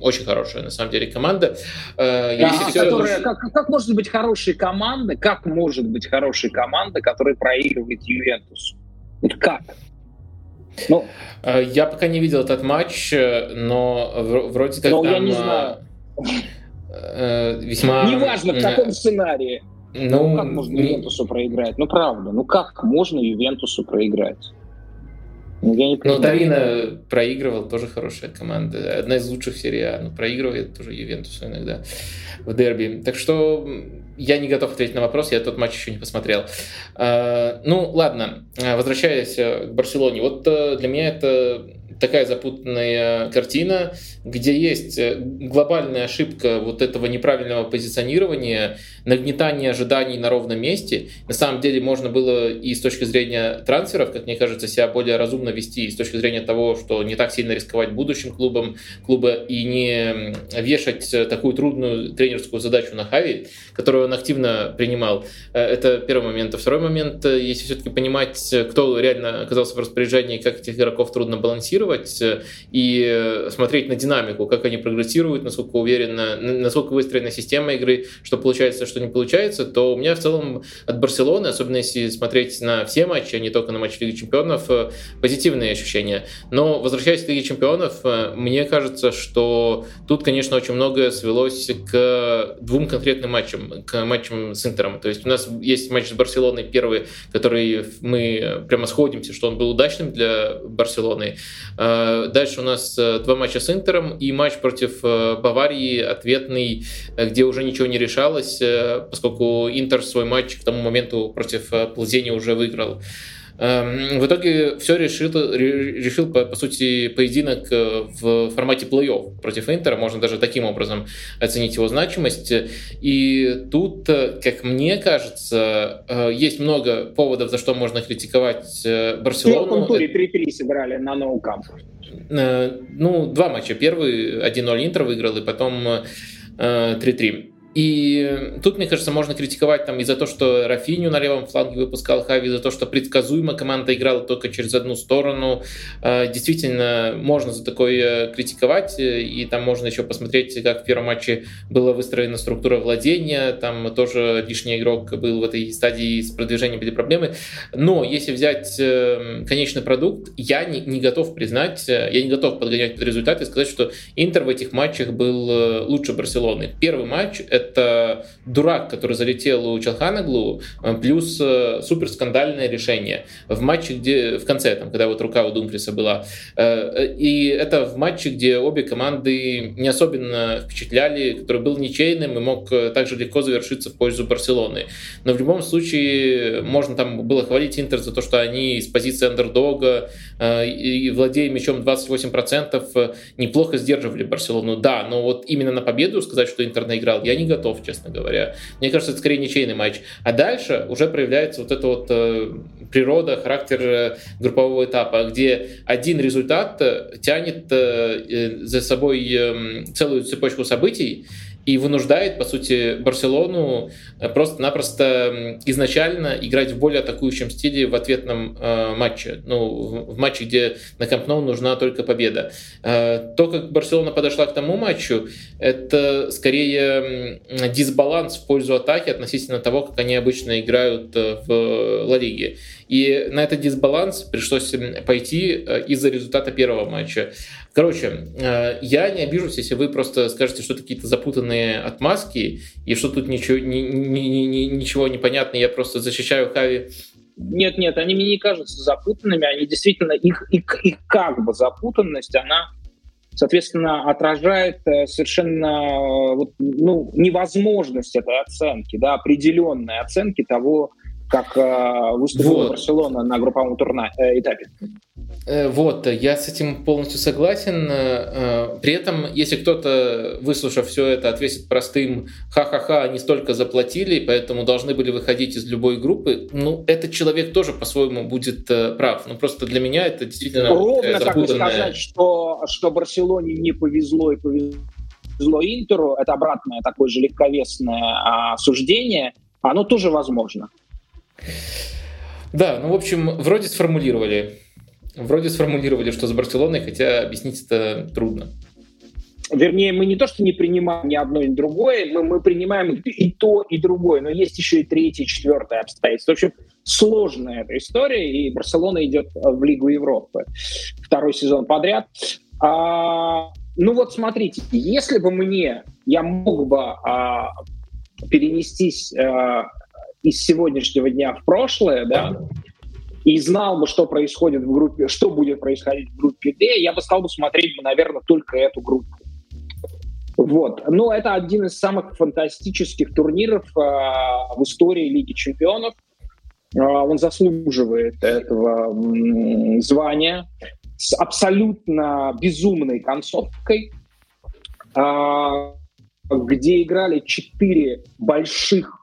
очень хорошая на самом деле команда. Если а, все... которая, как, как может быть хорошая команда, как может быть хорошая команда, которая проигрывает Ювентусу? Вот как? Ну, э, я пока не видел этот матч, э, но вроде как но там... я не знаю. Э, весьма... Неважно, в каком сценарии. Ну, ну, как можно Ювентусу проиграть? Ну, правда, ну как можно Ювентусу проиграть? Ну, я не ну Торино проигрывал, тоже хорошая команда. Одна из лучших серий А. Но проигрывает тоже Ювентусу иногда в дерби. Так что я не готов ответить на вопрос, я тот матч еще не посмотрел. А, ну, ладно, возвращаясь к Барселоне. Вот э, для меня это такая запутанная картина, где есть э, глобальная ошибка вот этого неправильного позиционирования, нагнетания ожиданий на ровном месте. На самом деле можно было и с точки зрения трансферов, как мне кажется, себя более разумно вести, и с точки зрения того, что не так сильно рисковать будущим клубом клуба и не вешать такую трудную тренерскую задачу на Хави, которую он активно принимал. Э, это первый момент. А второй момент, э, если все-таки понимать, кто реально оказался в распоряжении, как этих игроков трудно балансировать, и смотреть на динамику, как они прогрессируют, насколько уверенно, насколько выстроена система игры, что получается, что не получается, то у меня в целом от Барселоны, особенно если смотреть на все матчи, а не только на матчи Лиги Чемпионов, э, позитивные ощущения. Но возвращаясь к Лиге Чемпионов, э, мне кажется, что тут, конечно, очень многое свелось к двум конкретным матчам, к матчам с Интером. То есть у нас есть матч с Барселоной первый, который мы прямо сходимся, что он был удачным для Барселоны. Э, дальше у нас два матча с Интером и матч против э, Баварии ответный, э, где уже ничего не решалось, э, поскольку Интер свой матч к тому моменту против Плазени уже выиграл. Эм, в итоге все решил, решил по, по сути, поединок в формате плей-офф против Интера. Можно даже таким образом оценить его значимость. И тут, как мне кажется, есть много поводов, за что можно критиковать Барселону. В туре 3-3 сыграли на ноу-камп. Ну, два матча. Первый 1-0 Интер выиграл, и потом 3-3. И тут, мне кажется, можно критиковать там и за то, что Рафиню на левом фланге выпускал Хави, за то, что предсказуемо команда играла только через одну сторону. А, действительно, можно за такое критиковать, и там можно еще посмотреть, как в первом матче была выстроена структура владения, там тоже лишний игрок был в этой стадии с продвижением были проблемы. Но если взять э, конечный продукт, я не, не готов признать, э, я не готов подгонять результат и сказать, что Интер в этих матчах был э, лучше Барселоны. Первый матч — это дурак, который залетел у Челханаглу, э, плюс э, супер скандальное решение в матче, где в конце, там, когда вот рука у Думфриса была. Э, и это в матче, где обе команды не особенно впечатляли, который был ничейным и мог также легко завершиться в пользу Барселоны. Но в любом случае можно там было хвалить Интер за то, что они с позиции андердога и владея мячом 28% неплохо сдерживали Барселону. Да, но вот именно на победу сказать, что Интер наиграл, я не готов, честно говоря. Мне кажется, это скорее ничейный матч. А дальше уже проявляется вот эта вот э, природа, характер э, группового этапа, где один результат э, тянет э, за собой э, целую цепочку событий, и вынуждает, по сути, Барселону э, просто-напросто изначально играть в более атакующем стиле в ответном э, матче. Ну, в, в матче, где на Камп нужна только победа. Э, то, как Барселона подошла к тому матчу, это скорее дисбаланс в пользу атаки относительно того, как они обычно играют э, в Ла Лиге. И на этот дисбаланс пришлось пойти э, из-за результата первого матча. Короче, э, я не обижусь, если вы просто скажете, что это какие-то запутанные отмазки, и что тут ничего, ни, ни, ни, ничего непонятно, я просто защищаю Хави. Нет, нет, они мне не кажутся запутанными, они действительно, их, их, их как бы запутанность, она, соответственно, отражает э, совершенно вот, ну, невозможность этой оценки, да, определенной оценки того, как э, выступила вот. Барселона на групповом турна, э, этапе. Э, вот, я с этим полностью согласен. Э, при этом, если кто-то, выслушав все это, ответит простым «ха-ха-ха, они столько заплатили, поэтому должны были выходить из любой группы», ну, этот человек тоже по-своему будет э, прав. Ну, просто для меня это действительно Ровно как и сказать, что, что Барселоне не повезло и повезло Интеру, это обратное такое же легковесное а, суждение, оно тоже возможно. Да, ну, в общем, вроде сформулировали. Вроде сформулировали, что с Барселоной, хотя объяснить это трудно. Вернее, мы не то, что не принимаем ни одно, ни другое, мы, мы принимаем и то, и другое, но есть еще и третье, четвертое обстоятельство. В общем, сложная эта история, и Барселона идет в Лигу Европы второй сезон подряд. А, ну вот смотрите, если бы мне, я мог бы а, перенестись а, из сегодняшнего дня в прошлое, да, и знал бы, что происходит в группе, что будет происходить в группе D, я бы стал бы смотреть, наверное, только эту группу. Вот. Но это один из самых фантастических турниров э, в истории Лиги Чемпионов. Э, он заслуживает этого м, звания с абсолютно безумной концовкой, э, где играли четыре больших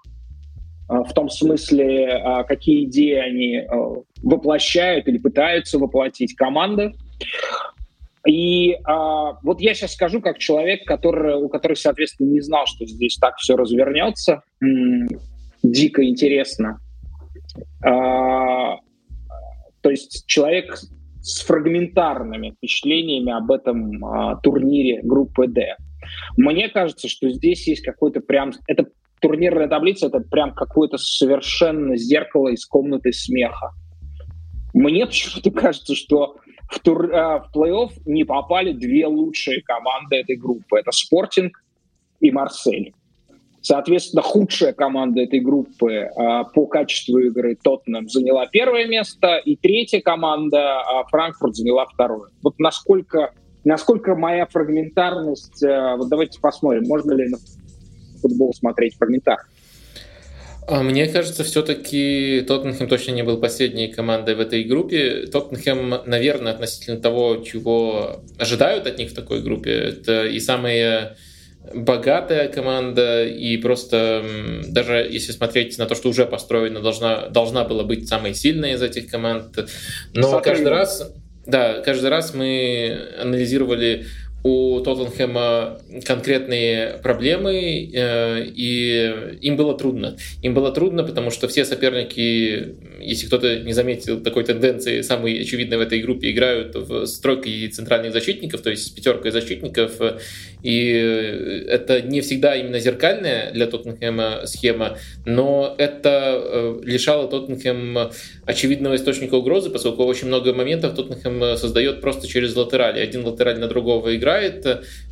в том смысле, а, какие идеи они а, воплощают или пытаются воплотить команды. И вот я сейчас скажу, как человек, который, у которого, соответственно, не знал, что здесь так все развернется. Дико интересно. То есть человек с фрагментарными впечатлениями об этом турнире группы D. Мне кажется, что здесь есть какой-то прям... Это турнирная таблица это прям какое-то совершенно зеркало из комнаты смеха. Мне почему-то кажется, что в, тур, э, в плей-офф не попали две лучшие команды этой группы. Это Спортинг и Марсель. Соответственно, худшая команда этой группы э, по качеству игры Тоттенхэм заняла первое место, и третья команда э, Франкфурт заняла второе. Вот насколько, насколько моя фрагментарность... Э, вот давайте посмотрим, можно ли футбол смотреть в комментариях. А мне кажется, все-таки Тоттенхэм точно не был последней командой в этой группе. Тоттенхэм, наверное, относительно того, чего ожидают от них в такой группе, это и самая богатая команда, и просто даже если смотреть на то, что уже построено, должна, должна была быть самой сильной из этих команд. Но Смотри. каждый раз, да, каждый раз мы анализировали у Тоттенхэма конкретные проблемы, э, и им было трудно. Им было трудно, потому что все соперники, если кто-то не заметил такой тенденции, самые очевидные в этой группе, играют в стройкой центральных защитников, то есть с пятеркой защитников, и это не всегда именно зеркальная для Тоттенхэма схема, но это э, лишало Тоттенхэм очевидного источника угрозы, поскольку очень много моментов Тоттенхэм создает просто через латерали. Один латераль на другого играет,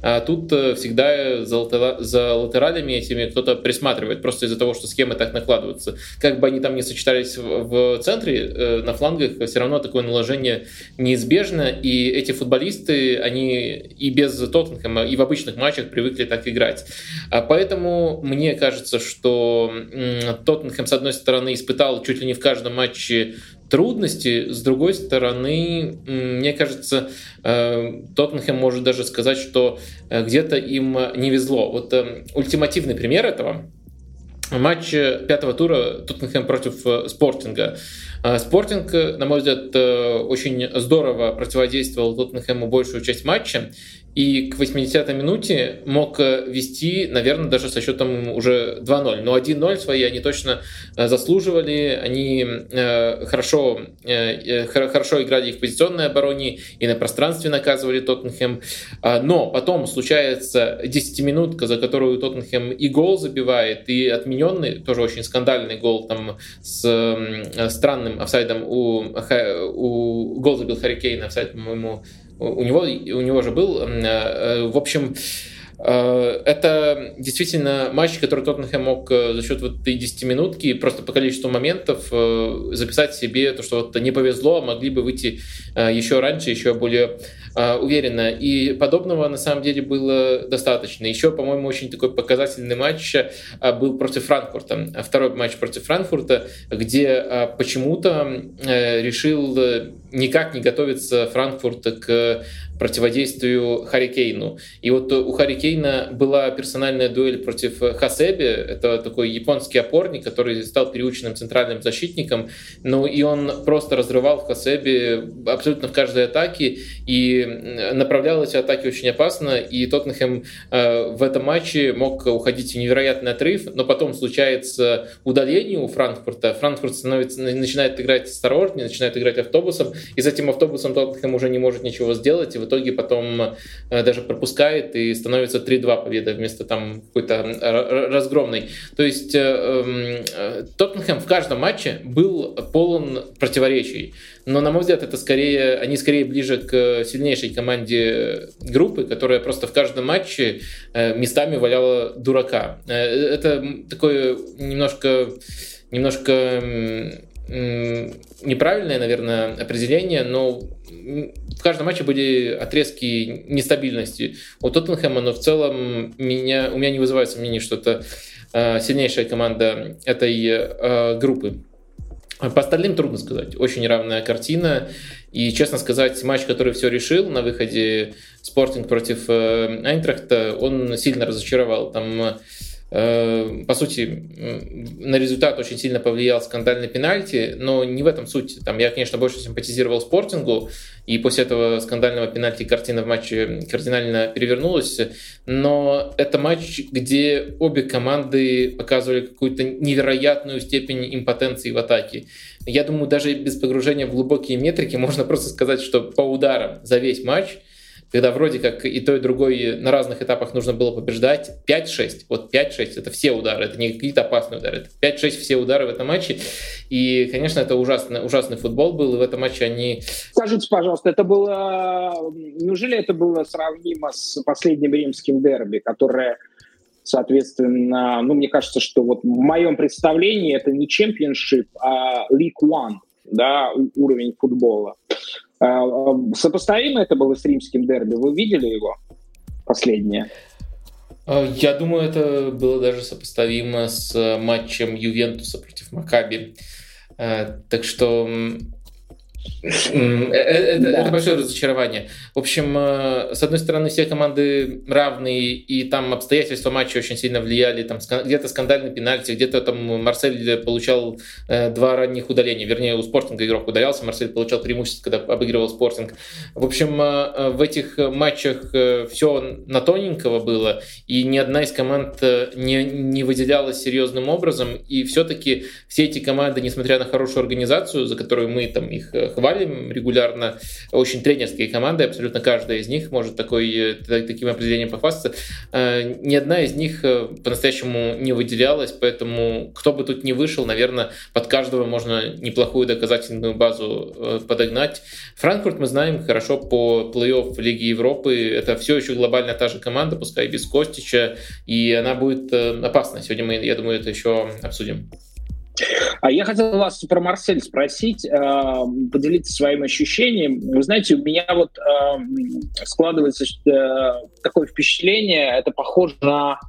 а тут э, всегда за, латера... латералями этими кто-то присматривает, просто из-за того, что схемы так накладываются. Как бы они там не сочетались в центре, э, на флангах, все равно такое наложение неизбежно, и эти футболисты, они и без Тоттенхэма, и в обычных матчах привыкли так играть. А поэтому мне кажется, что Тоттенхэм, с одной стороны, испытал чуть ли не в каждом матче трудности. С другой стороны, мне кажется, Тоттенхэм может даже сказать, что где-то им не везло. Вот ультимативный пример этого матч пятого тура Тоттенхэм против Спортинга. Спортинг, на мой взгляд, очень здорово противодействовал Тоттенхэму большую часть матча и к 80-й минуте мог э, вести, наверное, даже со счетом уже 2-0. Но 1-0 свои они точно э, заслуживали, они э, хорошо, хорошо играли и в позиционной обороне, и на пространстве наказывали Тоттенхэм. А, но потом случается 10-минутка, за которую Тоттенхэм и гол забивает, и отмененный, тоже очень скандальный гол там с странным офсайдом у, у гол забил Харри офсайд, по-моему, у него, у него же был. Э, э, в общем, э, это действительно матч, который Тоттенхэм мог за счет вот этой 10-минутки просто по количеству моментов записать себе то, что вот не повезло, а могли бы выйти еще раньше, еще более уверенно. И подобного на самом деле было достаточно. Еще, по-моему, очень такой показательный матч был против Франкфурта. Второй матч против Франкфурта, где почему-то решил никак не готовится Франкфурт к противодействию Харикейну. И вот у Харикейна была персональная дуэль против Хасеби, это такой японский опорник, который стал переученным центральным защитником, ну и он просто разрывал в Хасеби абсолютно в каждой атаке, и направлял эти атаки очень опасно, и Тоттенхэм э, в этом матче мог уходить в невероятный отрыв, но потом случается удаление у Франкфурта, Франкфурт становится, начинает играть осторожнее, начинает играть автобусом, и с этим автобусом Тоттенхэм уже не может ничего сделать, и в итоге потом э, даже пропускает и становится 3-2 победа вместо там какой-то разгромной. То есть э, эм, э, Тоттенхэм в каждом матче был полон противоречий. Но, на мой взгляд, это скорее, они скорее ближе к сильнейшей команде группы, которая просто в каждом матче местами валяла дурака. Это такое немножко немножко неправильное, наверное, определение, но в каждом матче были отрезки нестабильности у Тоттенхэма, но в целом меня, у меня не вызывает сомнений, что это э, сильнейшая команда этой э, группы. По остальным трудно сказать. Очень равная картина. И, честно сказать, матч, который все решил на выходе Спортинг против э, Айнтрахта, он сильно разочаровал. Там по сути, на результат очень сильно повлиял скандальный пенальти, но не в этом суть. Там я, конечно, больше симпатизировал спортингу, и после этого скандального пенальти картина в матче кардинально перевернулась. Но это матч, где обе команды показывали какую-то невероятную степень импотенции в атаке. Я думаю, даже без погружения в глубокие метрики можно просто сказать, что по ударам за весь матч – когда вроде как и то, и другое на разных этапах нужно было побеждать, 5-6, вот 5-6, это все удары, это не какие-то опасные удары, это 5-6 все удары в этом матче, и, конечно, это ужасный, ужасный футбол был, и в этом матче они... Скажите, пожалуйста, это было... Неужели это было сравнимо с последним римским дерби, которое соответственно, ну, мне кажется, что вот в моем представлении это не чемпионшип, а League One, да, уровень футбола. А, сопоставимо это было с римским дерби? Вы видели его последнее? А, я думаю, это было даже сопоставимо с матчем Ювентуса против Макаби. Так что Э, э, это, да. это большое разочарование. В общем, э, с одной стороны, все команды равные, и там обстоятельства матча очень сильно влияли. Там где-то скандальный пенальти, где-то там Марсель получал два ранних удаления. Вернее, у Спортинга игрок удалялся, Марсель получал преимущество, когда обыгрывал Спортинг. В общем, в этих матчах все на тоненького было, и ни одна из команд не, не выделялась серьезным образом. И все-таки все эти команды, несмотря на хорошую организацию, за которую мы там их хвалим регулярно. Очень тренерские команды, абсолютно каждая из них может такой, э, таким определением похвастаться. Э, ни одна из них э, по-настоящему не выделялась, поэтому кто бы тут ни вышел, наверное, под каждого можно неплохую доказательную базу подогнать. Франкфурт мы знаем хорошо по плей-офф Лиги Европы. Это все еще глобально та же команда, пускай без Костича, и она будет опасна. Сегодня мы, я думаю, это еще обсудим. А я хотел вас про Марсель спросить, э, поделиться своим ощущением. Вы знаете, у меня вот э, складывается э, такое впечатление, это похоже на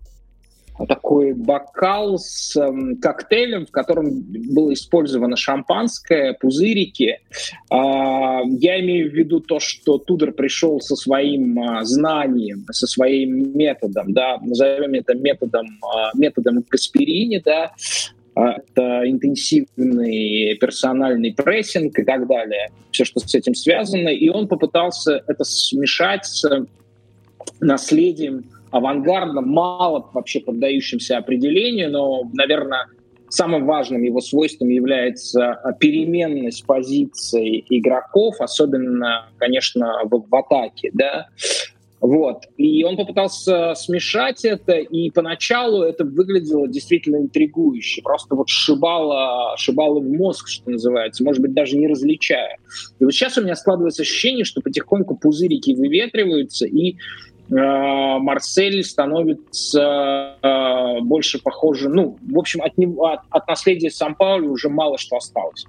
такой бокал с э, коктейлем, в котором было использовано шампанское, пузырики. Э, я имею в виду то, что Тудор пришел со своим э, знанием, со своим методом, да, назовем это методом, э, методом Касперини, да, это интенсивный персональный прессинг и так далее, все, что с этим связано. И он попытался это смешать с наследием авангардном, мало вообще поддающимся определению, но, наверное, самым важным его свойством является переменность позиций игроков, особенно, конечно, в, в атаке, да. Вот. И он попытался смешать это, и поначалу это выглядело действительно интригующе. Просто вот шибало, шибало в мозг, что называется, может быть, даже не различая. И вот сейчас у меня складывается ощущение, что потихоньку пузырики выветриваются, и Э, Марсель становится э, больше похожим, ну, в общем, от, него, от, от наследия Сан-Паули уже мало что осталось.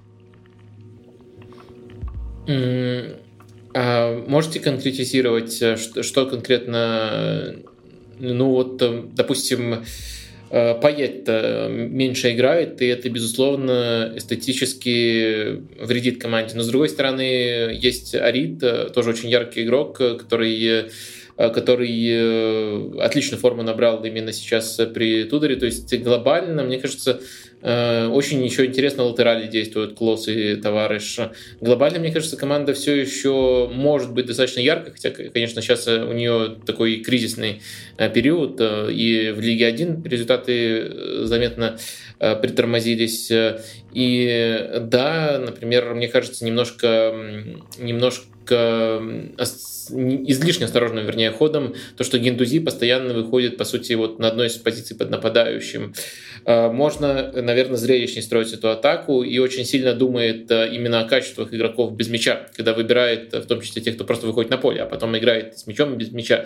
А можете конкретизировать, э, что, что конкретно, ну вот, допустим, Пayet меньше играет, и это, безусловно, эстетически вредит команде. Но, с другой стороны, есть Арит, тоже очень яркий игрок, который Э, который э, отличную форму набрал именно сейчас при Тудоре. То есть глобально, мне кажется, э, очень еще интересно латерали действуют Клосс и Товарищ. Глобально, мне кажется, команда все еще может быть достаточно яркой, хотя, конечно, сейчас у нее такой кризисный период, и в Лиге 1 результаты заметно притормозились. И да, например, мне кажется, немножко, немножко излишне осторожным, вернее, ходом, то, что Гендузи постоянно выходит, по сути, вот на одной из позиций под нападающим. А, можно, наверное, зрелищнее строить эту атаку и очень сильно думает а, именно о качествах игроков без мяча, когда выбирает, в том числе тех, кто просто выходит на поле, а потом играет с мячом без мяча.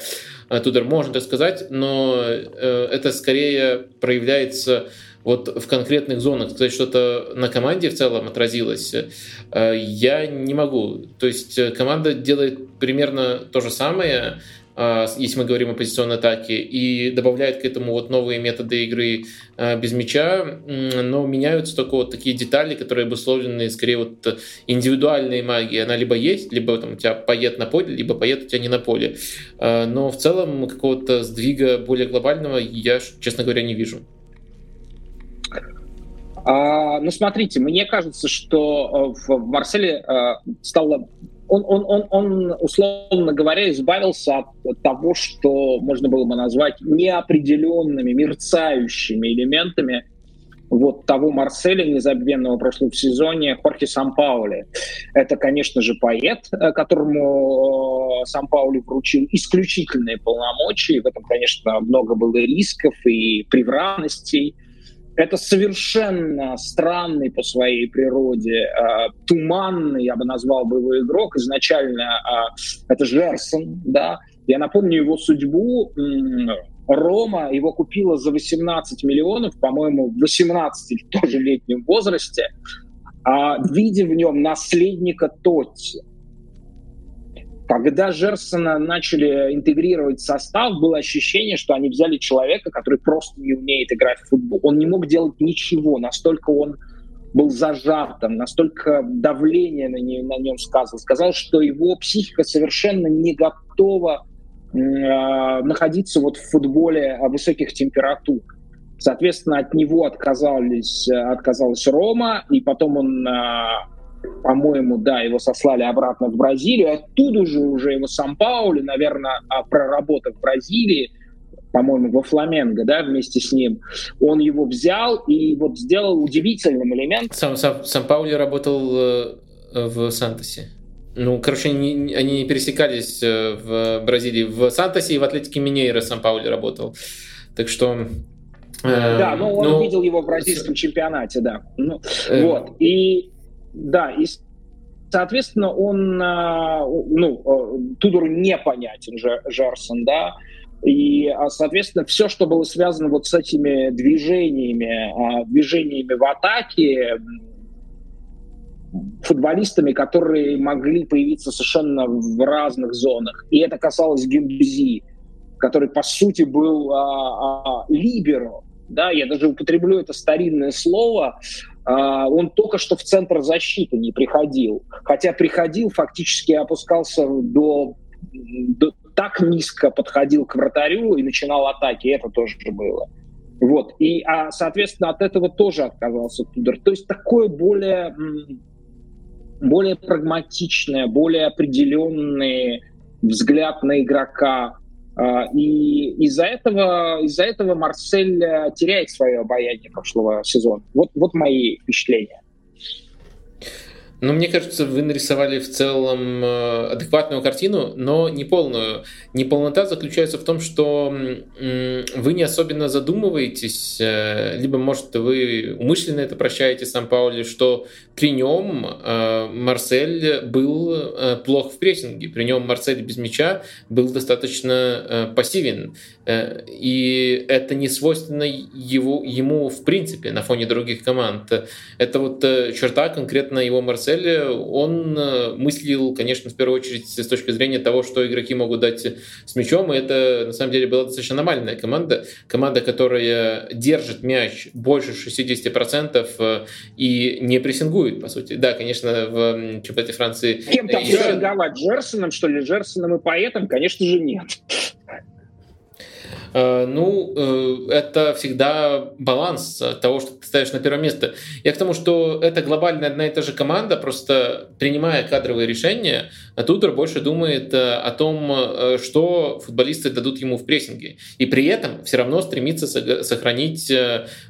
А, Тудор можно так сказать, но э, это скорее проявляется вот в конкретных зонах сказать, что-то на команде в целом отразилось, э, я не могу. То есть э, команда делает примерно то же самое, э, если мы говорим о позиционной атаке, и добавляет к этому вот новые методы игры без мяча, но меняются только вот такие детали, которые обусловлены скорее вот индивидуальной магией. Она либо есть, либо там у тебя поет на поле, либо поет у тебя не на поле. Но в целом какого-то сдвига более глобального я, честно говоря, не вижу. А, ну, смотрите, мне кажется, что э, в Марселе а, стало... Он, он, он, он, условно говоря, избавился от того, что можно было бы назвать неопределенными, мерцающими элементами вот того Марселя, незабвенного прошлого сезоне, Хорхе Сан-Паули. Это, конечно же, поэт, э, которому Сан-Паули вручил исключительные полномочия. В этом, конечно, много было рисков и превратностей. Это совершенно странный по своей природе, э, туманный, я бы назвал бы его игрок. Изначально э, это Жерсон, да. Я напомню его судьбу. Рома его купила за 18 миллионов, по-моему, в 18 или тоже летнем возрасте, а, видя в нем наследника Тотти. Когда Жерсона начали интегрировать в состав, было ощущение, что они взяли человека, который просто не умеет играть в футбол. Он не мог делать ничего, настолько он был зажатым, настолько давление на, не, на нем сказал. Сказал, что его психика совершенно не готова э, находиться вот в футболе высоких температур. Соответственно, от него отказались, отказалась Рома, и потом он э, по-моему, да, его сослали обратно в Бразилию. Оттуда же уже его Сан-Паули, наверное, а, проработав в Бразилии, по-моему, во Фламенго, да, вместе с ним, он его взял и вот сделал удивительным элементом. Сам, сам, сам Паули работал э, в Сантосе. Ну, короче, они, они не пересекались э, в Бразилии. В Сантосе и в Атлетике Минейро сам Паули работал. Так что... Э, да, но он ну, видел его в бразильском чемпионате, да. Ну, э, вот. И да, и соответственно, он, а, ну, а, Тудору непонятен Жерсон, да, и, а, соответственно, все, что было связано вот с этими движениями, движениями в атаке, футболистами, которые могли появиться совершенно в разных зонах. И это касалось Гюндзи, который, по сути, был либеро, да, я даже употреблю это старинное слово, он только что в центр защиты не приходил. Хотя приходил, фактически опускался до, до так низко подходил к вратарю и начинал атаки. Это тоже было. Вот. И, а, соответственно, от этого тоже отказался Тудор. То есть такое более, более прагматичное, более определенный взгляд на игрока. А, и из-за этого, из-за этого Марсель э, теряет свое обаяние прошлого сезона. Вот, вот мои впечатления. Ну, мне кажется, вы нарисовали в целом э, адекватную картину, но не полную. Неполнота заключается в том, что вы не особенно задумываетесь, э, либо, может, вы умышленно это прощаете Сан Паули, что при нем э, Марсель был плох в прессинге, при нем Марсель без мяча был достаточно пассивен. И это не свойственно его, ему в принципе на фоне других команд. Это вот черта конкретно его Марселя цели, он э, мыслил, конечно, в первую очередь с точки зрения того, что игроки могут дать с мячом, и это, на самом деле, была достаточно нормальная команда. Команда, которая держит мяч больше 60% э, и не прессингует, по сути. Да, конечно, в чемпионате Франции... Кем там прессинговать? Джерсоном, что ли? Джерсоном и поэтом? Конечно же, нет. Э, ну, э, это всегда баланс того, что ты ставишь на первое место. Я к тому, что это глобально одна и та же команда, просто принимая кадровые решения, Тудор больше думает э, о том, что футболисты дадут ему в прессинге. И при этом все равно стремится сохранить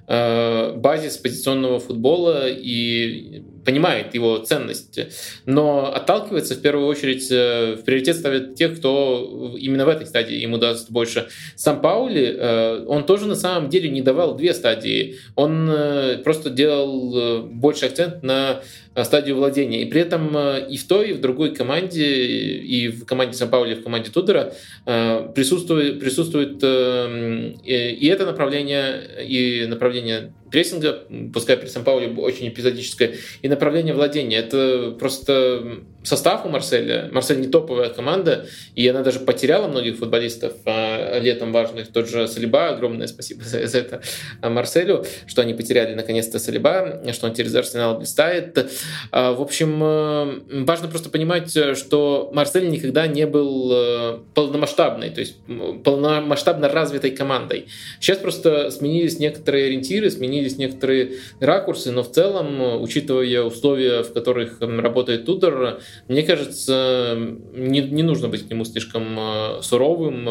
базис позиционного футбола и понимает его ценность, но отталкивается в первую очередь, э, в приоритет ставит тех, кто именно в этой стадии ему даст больше. Сам Паули, э, он тоже на самом деле не давал две стадии, он э, просто делал больше акцент на стадию владения. И при этом и в той, и в другой команде, и в команде сан Паули, и в команде Тудора присутствует, присутствует и это направление, и направление прессинга, пускай при Сан-Пауле очень эпизодическое, и направление владения. Это просто состав у Марселя. Марсель не топовая команда, и она даже потеряла многих футболистов а, летом важных. Тот же Салиба, огромное спасибо за, за это Марселю, что они потеряли наконец-то Салиба, что он через Арсенал блистает. А, в общем, э, важно просто понимать, что Марсель никогда не был э, полномасштабной, то есть полномасштабно развитой командой. Сейчас просто сменились некоторые ориентиры, сменились некоторые ракурсы, но в целом, учитывая условия, в которых работает Тудор, мне кажется, не, не нужно быть к нему слишком э, суровым.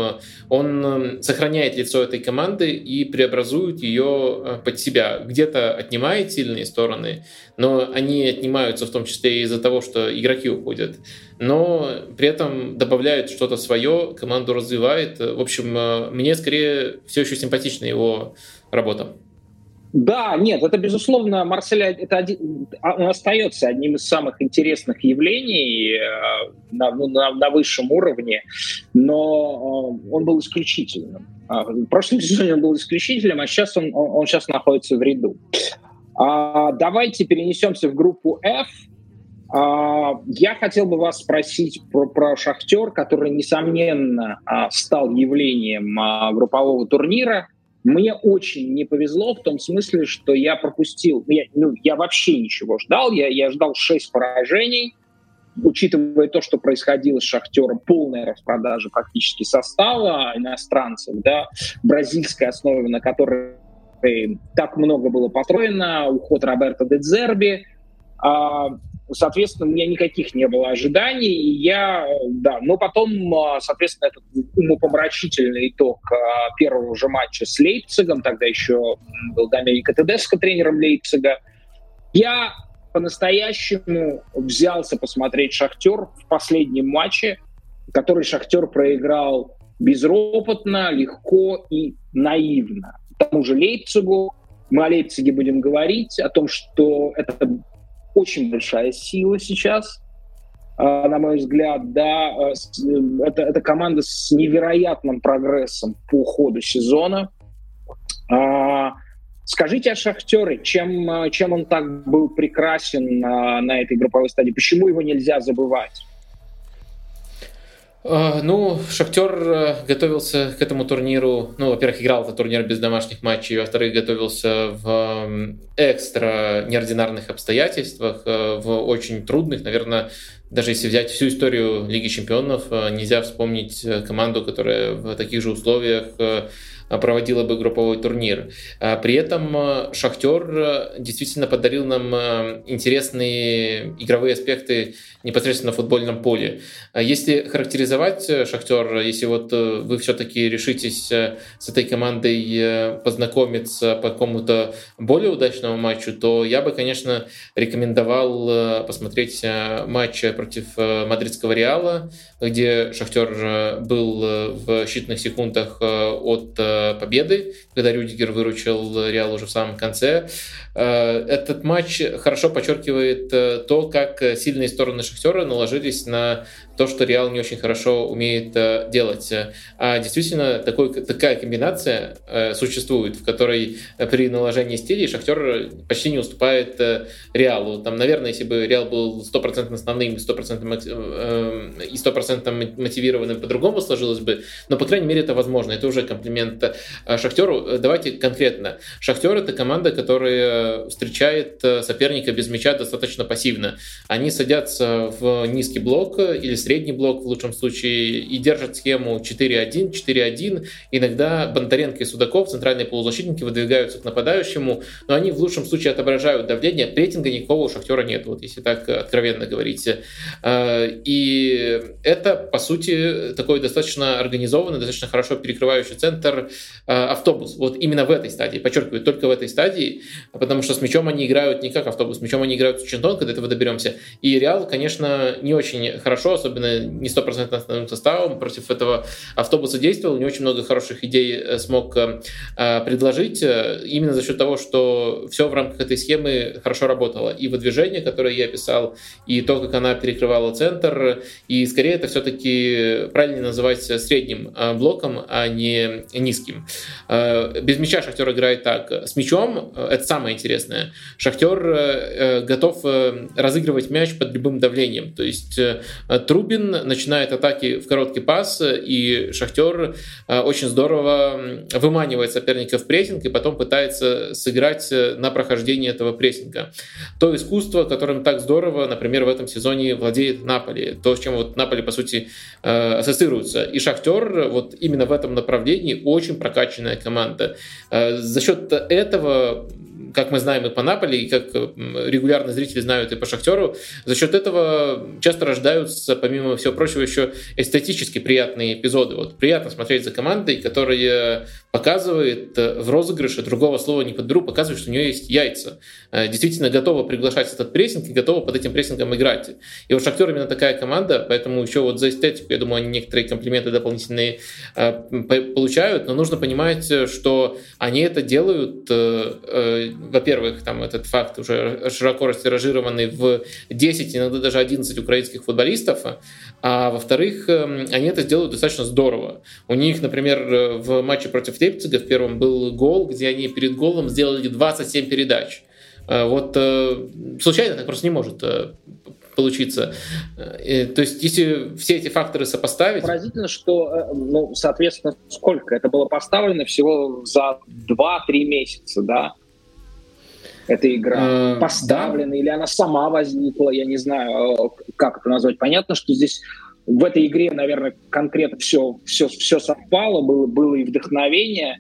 Он э, сохраняет лицо этой команды и преобразует ее э, под себя. Где-то отнимает сильные стороны, но они отнимаются в том числе из-за того, что игроки уходят. Но при этом добавляют что-то свое, команду развивает. В общем, мне скорее все еще симпатична его работа. Да, нет, это безусловно Марсель это один, а, он остается одним из самых интересных явлений э, на, ну, на, на высшем уровне, но он был исключительным. А, в прошлом сезоне он был исключительным, а сейчас он, он, сейчас находится в ряду. А, давайте перенесемся в группу F. А, я хотел бы вас спросить про, про Шахтер, который, несомненно, а, стал явлением а, группового турнира – мне очень не повезло в том смысле, что я пропустил, я, ну, я вообще ничего ждал, я, я ждал шесть поражений, учитывая то, что происходило с Шахтером, полная распродажа фактически состава иностранцев, да, бразильской основы, на которой так много было построено, уход Роберта Дедзерби, а, Соответственно, у меня никаких не было ожиданий, и я, да, но потом, а, соответственно, этот умопомрачительный итог а, первого же матча с Лейпцигом, тогда еще был Доменико Тедеско тренером Лейпцига, я по-настоящему взялся посмотреть «Шахтер» в последнем матче, который «Шахтер» проиграл безропотно, легко и наивно. К тому же Лейпцигу, мы о Лейпциге будем говорить, о том, что это очень большая сила сейчас, а, на мой взгляд, да, а, э, это, это команда с невероятным прогрессом по ходу сезона. А, скажите о Шахтере, чем, чем он так был прекрасен на, этой групповой стадии? Почему его нельзя забывать? А, ну, Шахтер э, готовился к этому турниру. Ну, во-первых, играл этот турнир без домашних матчей, во-вторых, готовился в экстра неординарных обстоятельствах, э, в очень трудных, наверное, даже если взять всю историю Лиги Чемпионов, э, нельзя вспомнить команду, которая в таких же условиях Э, проводила бы групповой турнир. А при этом э, Шахтер э, действительно подарил нам интересные игровые аспекты непосредственно на футбольном поле. А если характеризовать Шахтер, если вот вы все-таки решитесь с этой командой познакомиться по какому-то более удачному матчу, то я бы, конечно, рекомендовал посмотреть матч против мадридского Реала, где Шахтер был в считанных секундах от победы, когда Рюдигер выручил Реал уже в самом конце. Э, этот матч хорошо подчеркивает э, то, как сильные стороны Шахтера наложились на то, что Реал не очень хорошо умеет э, делать. А действительно, такой, такая комбинация существует, в которой при наложении стилей Шахтер почти не уступает Реалу. Там, наверное, если бы Реал был 100% основным и 100%, и 100 мотивированным, по-другому сложилось бы, но, по крайней мере, это возможно. Это уже комплимент Шахтеру. Давайте конкретно. Шахтер — это команда, которая встречает э, соперника без мяча достаточно пассивно. Они садятся в низкий блок или средний блок в лучшем случае и держат схему 4-1, 4-1. Иногда Бондаренко и Судаков, центральные полузащитники, выдвигаются к нападающему, но они в лучшем случае отображают давление. Прейтинга никакого у Шахтера нет, вот если так откровенно говорить. Э, и это, по сути, такой достаточно организованный, достаточно хорошо перекрывающий центр э, автобус. Вот именно в этой стадии, подчеркиваю, только в этой стадии, потому что с мячом они играют не как автобус, с мячом они играют очень тонко, до этого доберемся. И Реал, конечно, не очень хорошо, особенно не стопроцентно основным составом против этого автобуса действовал, не очень много хороших идей э, смог э, э, предложить, именно за счет того, что все в рамках этой схемы хорошо работало. И выдвижение, которое я описал, и то, как она перекрывала центр, и скорее это все-таки правильно называть средним блоком, а не низким. Без мяча Шахтер играет так. С мячом это самое интересное. Шахтер э, э, готов э, разыгрывать мяч под любым давлением. То есть Трубин начинает атаки в короткий пас, и Шахтер очень здорово выманивает соперника в прессинг и потом пытается сыграть на прохождение этого прессинга. То искусство, которым так здорово, например, в этом сезоне владеет Наполи. То, с чем вот Наполи, по сути, ассоциируется. И Шахтер вот именно в этом направлении очень прокачанная команда. За счет этого как мы знаем и по Наполи, и как регулярно зрители знают и по Шахтеру, за счет этого часто рождаются, помимо всего прочего, еще эстетически приятные эпизоды. Вот приятно смотреть за командой, которая показывает э, в розыгрыше, другого слова не подберу, показывает, что у нее есть яйца. Э, действительно готова приглашать этот прессинг и готова под этим прессингом играть. И вот Шахтер именно такая команда, поэтому еще вот за эстетику, я думаю, они некоторые комплименты дополнительные э, получают, но нужно понимать, что они это делают, во-первых, там этот факт уже широко растиражированный в 10, иногда даже 11 украинских футболистов, а во-вторых, они это делают достаточно здорово. У них, например, в матче против Лейпцига в первом был гол, где они перед голом сделали 27 передач. Э, вот э, случайно так просто не может э, получиться. То есть, если все эти факторы сопоставить... Поразительно, что, ну, соответственно, сколько? Это было поставлено всего за 2-3 месяца, да? Эта игра э, поставлена, да. или она сама возникла, я не знаю, как это назвать. Понятно, что здесь в этой игре, наверное, конкретно все, все, все совпало, было, было и вдохновение,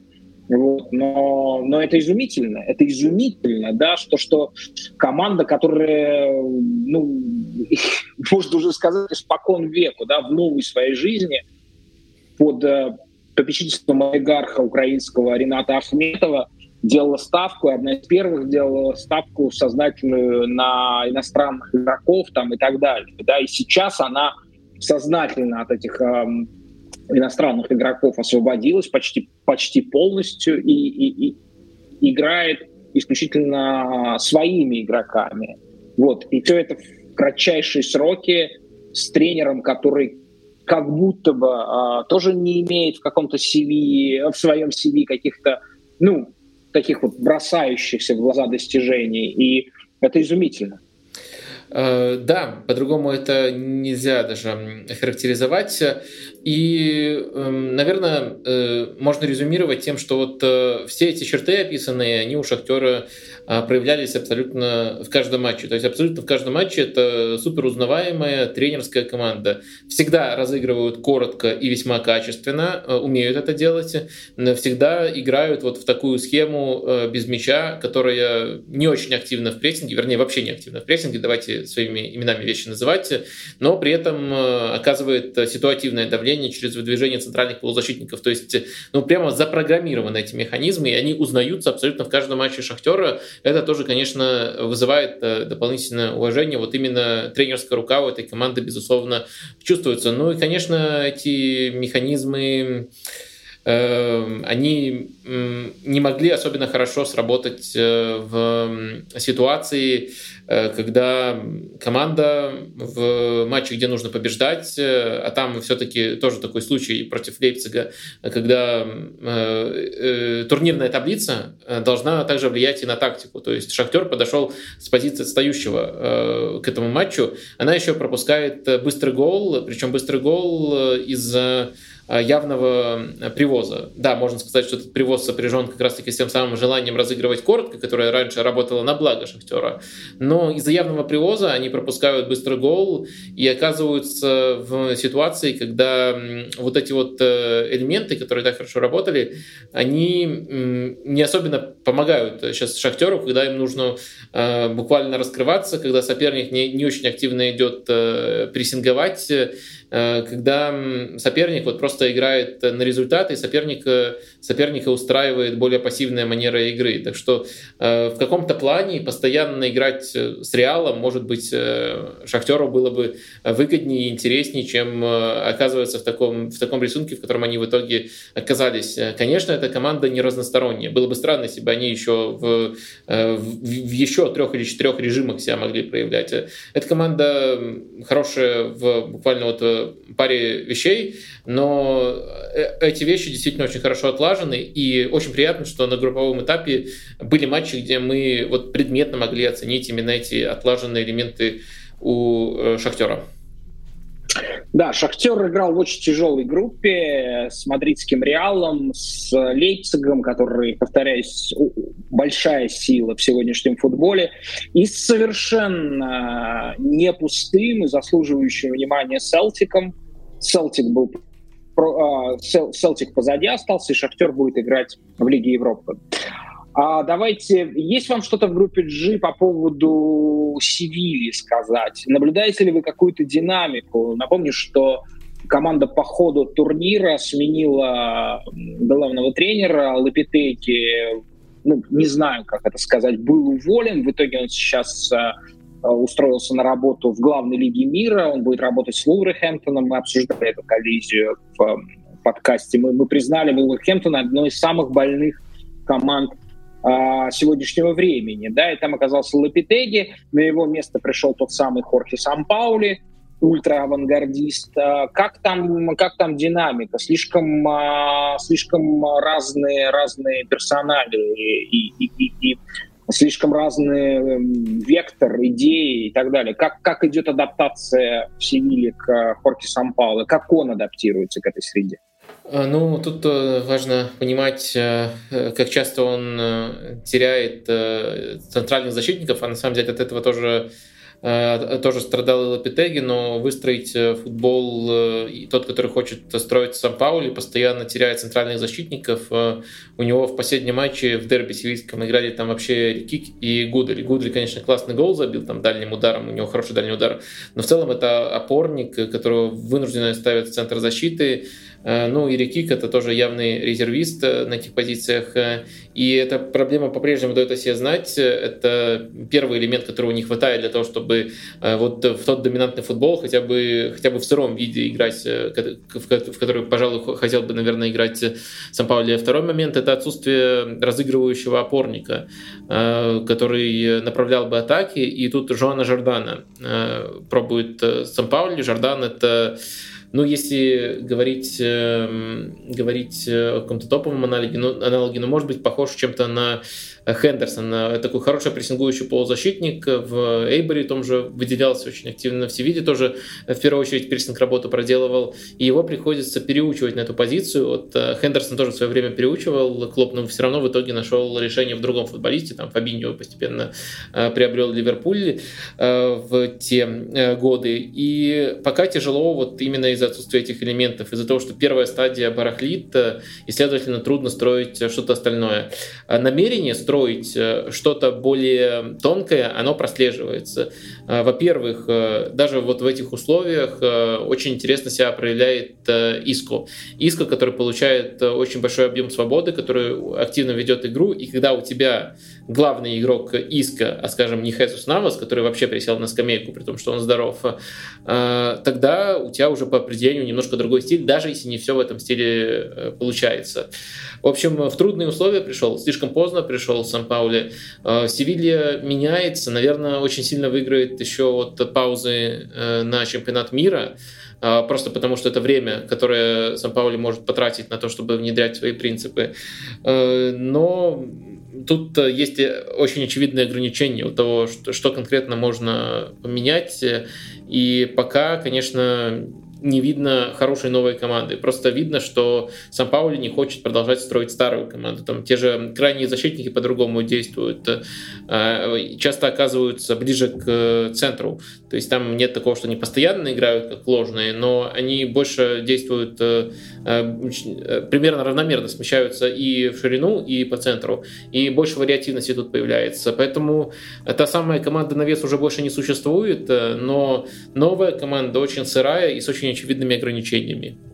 вот, но, но это изумительно, это изумительно, да, что, что команда, которая, ну, можно уже сказать, испокон веку, да, в новой своей жизни под э, попечительством олигарха украинского Рената Ахметова делала ставку, одна из первых делала ставку сознательную на иностранных игроков там и так далее, да, и сейчас она сознательно от этих э, иностранных игроков освободилась почти, почти полностью и, и, и играет исключительно своими игроками. Вот. И все это в кратчайшие сроки с тренером, который как будто бы а, тоже не имеет в каком-то CV, в своем CV каких-то, ну, таких вот бросающихся в глаза достижений. И это изумительно. Да, по-другому это нельзя даже характеризовать. И, эм, наверное, э, можно резюмировать тем, что вот э, все эти черты описанные, они у Шахтера проявлялись абсолютно в каждом матче. То есть абсолютно в каждом матче это супер узнаваемая тренерская команда. Всегда разыгрывают коротко и весьма качественно, э, умеют это делать. Всегда играют вот в такую схему без мяча, которая не очень активна в прессинге, вернее, вообще не активна в прессинге, давайте своими именами вещи называть, но при этом оказывает ситуативное давление через выдвижение центральных полузащитников. То есть, ну, прямо запрограммированы эти механизмы, и они узнаются абсолютно в каждом матче Шахтера. Это тоже, конечно, вызывает э, дополнительное уважение. Вот именно тренерская рука у этой команды, безусловно, чувствуется. Ну и, конечно, эти механизмы они не могли особенно хорошо сработать э, в ситуации, э, когда команда в матче, где нужно побеждать, э, а там все-таки тоже такой случай против Лейпцига, когда турнирная таблица должна также влиять и на тактику. То есть Шахтер подошел с позиции отстающего к этому матчу. Она еще пропускает быстрый гол, причем быстрый гол из Э, явного э, привоза. Да, можно сказать, что этот привоз сопряжен как раз-таки с тем самым желанием разыгрывать коротко, которое раньше работало на благо Шахтера. Но из-за явного привоза они пропускают быстрый гол и оказываются в ситуации, когда вот эти вот э, элементы, которые так хорошо работали, они не особенно помогают сейчас Шахтеру, когда им нужно буквально раскрываться, когда соперник не, не очень активно идет прессинговать, Э, когда соперник вот просто играет на результат, и соперника, соперника устраивает более пассивная манера игры. Так что э, в каком-то плане постоянно играть э, с Реалом, может быть, Шахтеру было бы выгоднее и интереснее, чем оказываться в таком, в таком рисунке, в котором они в итоге оказались. Конечно, эта команда не разносторонняя. Было бы странно, если бы они еще в, в, в еще трех или четырех режимах себя могли проявлять. Эта команда хорошая в буквально вот паре вещей, но э, эти вещи действительно очень хорошо отлажены, и очень приятно, что на групповом этапе были матчи, где мы вот предметно могли оценить именно эти отлаженные элементы у э, Шахтера. Да, Шахтер играл в очень тяжелой группе с мадридским Реалом, с Лейпцигом, который, повторяюсь, большая сила в сегодняшнем футболе, и с совершенно не пустым и заслуживающим внимания Селтиком. Селтик был Селтик позади остался, и Шахтер будет играть в Лиге Европы. А давайте, есть вам что-то в группе G по поводу Севильи сказать? Наблюдаете ли вы какую-то динамику? Напомню, что команда по ходу турнира сменила главного тренера Лапитеки. Ну, не знаю, как это сказать, был уволен. В итоге он сейчас э, устроился на работу в главной лиге мира. Он будет работать с Вулверхэмптоном. Мы обсуждали эту коллизию в э, подкасте. Мы, мы признали Вулверхэмптон одной из самых больных команд а, сегодняшнего времени. Да, и там оказался Лапитеги, на его место пришел тот самый Хорхе Сампаули, ультра-авангардист. А, как там, как там динамика? Слишком, а, слишком разные, разные персонали и, и, и, и слишком разный эм, вектор, идеи и так далее. Как, как идет адаптация в Севиле к Хорке Сампауло? Как он адаптируется к этой среде? А, ну, тут э, важно понимать, э, как часто он э, теряет центральных защитников, а на самом деле от этого тоже тоже страдал и Лапитеги, но выстроить футбол, и тот, который хочет строить Сан-Паули, постоянно теряет центральных защитников. У него в последнем матче в дерби севильском играли там вообще Рикик и Гудри. Гудри, конечно, классный гол забил там дальним ударом, у него хороший дальний удар, но в целом это опорник, которого вынужденно ставят в центр защиты, Э, ну, и Рикик это тоже явный резервист э, на этих позициях. Э, и эта проблема по-прежнему дает о себе знать. Это первый элемент, которого не хватает для того, чтобы вот в тот доминантный футбол хотя бы, хотя бы в сыром виде играть, в который, пожалуй, хотел бы, наверное, играть сам Паули. Второй момент — это отсутствие разыгрывающего опорника, который направлял бы атаки. И тут Жоана Жордана пробует сам Паули. Жордан — это Ну, если говорить, э, говорить о каком-то топовом аналоге, ну, аналоге, ну, может быть, похож чем-то на Хендерсон, такой хороший прессингующий полузащитник. В Эйборе том же выделялся очень активно. В Севиде тоже в первую очередь прессинг работу проделывал. И его приходится переучивать на эту позицию. Вот э, Хендерсон тоже в свое время переучивал Клоп, но все равно в итоге нашел решение в другом футболисте. Там Фабиньо постепенно э, приобрел Ливерпуль э, в те годы. И пока тяжело вот именно из-за отсутствия этих элементов, из-за того, что первая стадия барахлит, и, следовательно, трудно строить что-то остальное. Намерение строить строить э, что-то более тонкое, оно прослеживается. Э, во-первых, э, даже вот в этих условиях очень интересно себя проявляет Иско. Иско, который получает очень большой объем свободы, который активно ведет игру, и когда у тебя главный игрок Иска, а скажем, не Хесус Навас, который вообще присел на скамейку, при том, что он здоров, тогда у тебя уже по определению немножко другой стиль, даже если не все в этом стиле получается. В общем, в трудные условия пришел, слишком поздно пришел Сан-Паули. Э, Севилья меняется, наверное, очень сильно выиграет еще от паузы э, на чемпионат мира, э, просто потому что это время, которое Сан-Паули может потратить на то, чтобы внедрять свои принципы. Но тут есть очень очевидные ограничения у того, что конкретно можно поменять. И пока, конечно, не видно хорошей новой команды. Просто видно, что сам Паули не хочет продолжать строить старую команду. Там те же крайние защитники по-другому действуют, э, часто оказываются ближе к центру. То есть там нет такого, что они постоянно играют как ложные, но они больше действуют э, э, примерно равномерно, смещаются и в ширину, и по центру. И больше вариативности тут появляется. Поэтому та самая команда на вес уже больше не существует, но новая команда очень сырая и с очень очевидными ограничениями.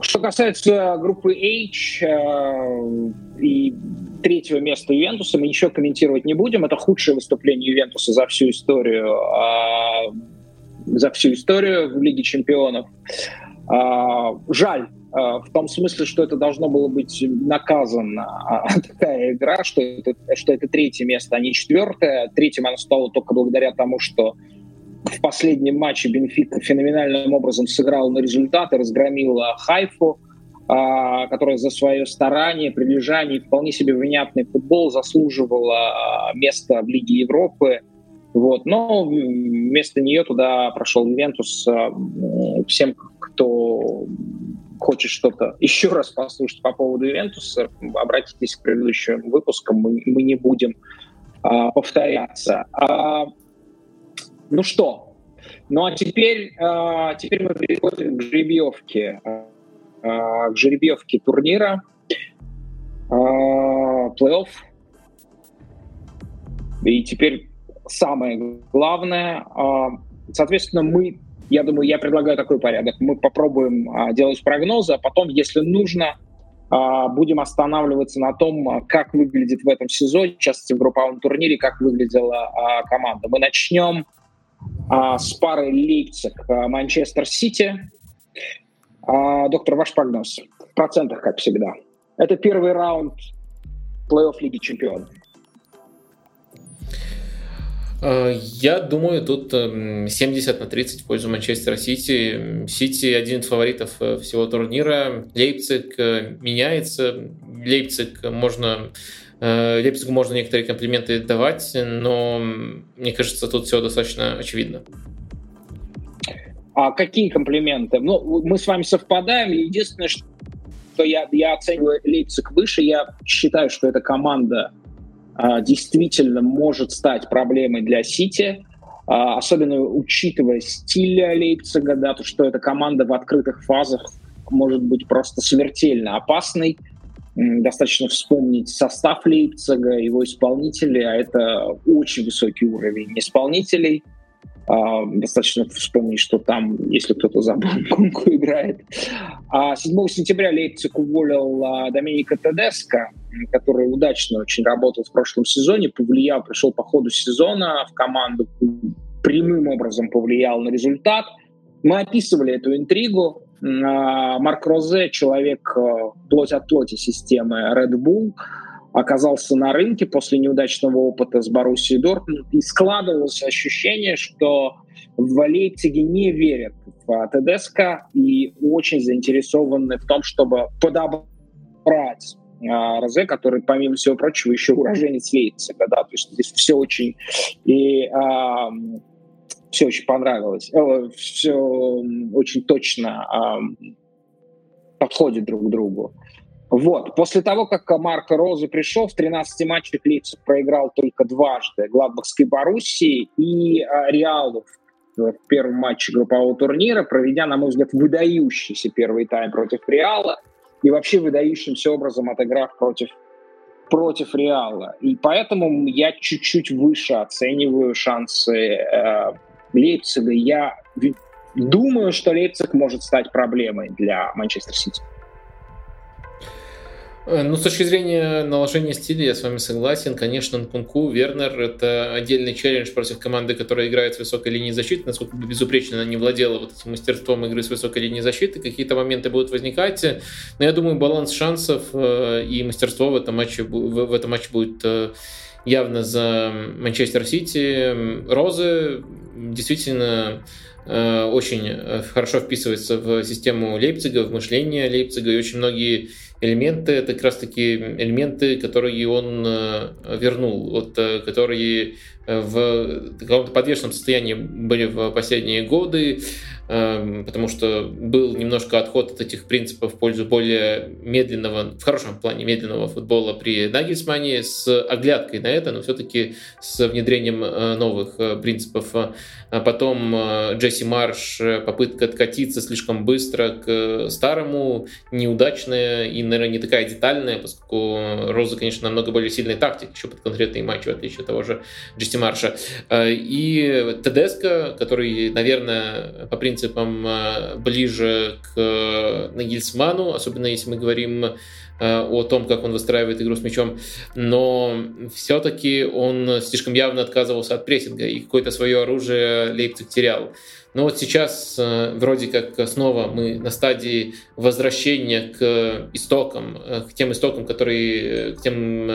Что касается группы H э, и третьего места Ювентуса, мы ничего комментировать не будем. Это худшее выступление Ювентуса за всю историю, э, за всю историю в Лиге Чемпионов. Э, жаль, э, в том смысле, что это должно было быть наказано. А такая игра, что это, что это третье место, а не четвертое. Третьим оно стало только благодаря тому, что в последнем матче Бенфика феноменальным образом сыграл на результат и разгромил Хайфу, а, которая за свое старание, прилежание, вполне себе внятный футбол заслуживала места в Лиге Европы. Вот. Но вместо нее туда прошел Ювентус. А, всем, кто хочет что-то еще раз послушать по поводу Ювентуса, обратитесь к предыдущим выпускам, мы, мы не будем а, повторяться. А, ну что? Ну а теперь, э, теперь мы переходим к жеребьевке, э, к жеребьевке турнира, э, плей-офф. И теперь самое главное, э, соответственно, мы, я думаю, я предлагаю такой порядок. Мы попробуем э, делать прогнозы, а потом, если нужно, будем останавливаться на том, как выглядит в этом сезоне, в частности в групповом турнире, как выглядела команда. Мы начнем а, с парой Лейпциг-Манчестер-Сити. А, доктор, ваш прогноз? В процентах, как всегда. Это первый раунд плей-офф Лиги Чемпионов. А, я думаю, тут 70 эм, на 30 в пользу Манчестера Сити. Сити один из фаворитов э, всего турнира. Лейпциг э, меняется. Лейпциг можно Лейпцигу можно некоторые комплименты давать, но мне кажется, тут все достаточно очевидно. А какие комплименты? Ну, мы с вами совпадаем. Единственное, что я, я оцениваю Лейпциг выше, я считаю, что эта команда а, действительно может стать проблемой для Сити, а, особенно учитывая стиль Лейпцига, да, то, что эта команда в открытых фазах может быть просто смертельно опасной. Достаточно вспомнить состав Лейпцига, его исполнителей, а это очень высокий уровень исполнителей. А, достаточно вспомнить, что там, если кто-то забыл, Кунку играет. А 7 сентября Лейпциг уволил а, Доминика Тедеско, который удачно очень работал в прошлом сезоне, повлиял, пришел по ходу сезона в команду, прямым образом повлиял на результат. Мы описывали эту интригу, а, Марк Розе, человек э, плоть от плоти системы Red Bull, оказался на рынке после неудачного опыта с Боруссией Дортмунд, и складывалось ощущение, что в Лейпциге не верят в ТДСК и очень заинтересованы в том, чтобы подобрать а, Розе, который, помимо всего прочего, еще уроженец Лейпцига, да, то есть здесь все очень и а, все очень понравилось, э, все очень точно а, подходит друг к другу. Вот. После того, как Марко Розы пришел, в 13 матчах Лейпциг проиграл только дважды Гладбахской Боруссии и а, Реалу в первом матче группового турнира, проведя, на мой взгляд, выдающийся первый тайм против Реала и вообще выдающимся образом отыграв против против Реала. И поэтому я чуть-чуть выше оцениваю шансы э, Лейпцига. Я думаю, что Лейпциг может стать проблемой для Манчестер Сити. Э, ну, с точки зрения наложения стиля я с вами согласен. Конечно, Нкунку, Вернер — это отдельный челлендж против команды, которая играет с высокой линии защиты. Насколько бы безупречно она не владела вот этим мастерством игры с высокой линии защиты, какие-то моменты будут возникать. Но я думаю, баланс шансов э, и мастерство в этом матче, в этом матче будет э, явно за Манчестер Сити. Розы действительно очень хорошо вписывается в систему Лейпцига, в мышление Лейпцига, и очень многие элементы, это как раз таки элементы, которые он э, вернул, вот, э, которые э, в каком-то подвешенном состоянии были в последние годы. Эм, потому что был немножко отход от этих принципов в пользу более медленного, в хорошем плане медленного футбола при Нагельсмане с оглядкой на это, но все-таки с внедрением э, новых э, принципов. А потом э, Джесси Марш, попытка откатиться слишком быстро к старому, неудачная и, наверное, не такая детальная, поскольку Роза, конечно, намного более сильный тактик еще под конкретные матчи, в отличие от того же Джесси Марша. И Тедеско, который, наверное, по принципам э, ближе к э, Нагильсману, особенно если мы говорим э, о том, как он выстраивает игру с мячом, но все-таки он слишком явно отказывался от прессинга, и какое-то свое оружие Лейпциг терял. Но вот сейчас вроде как снова мы на стадии возвращения к истокам, к тем истокам, которые, к тем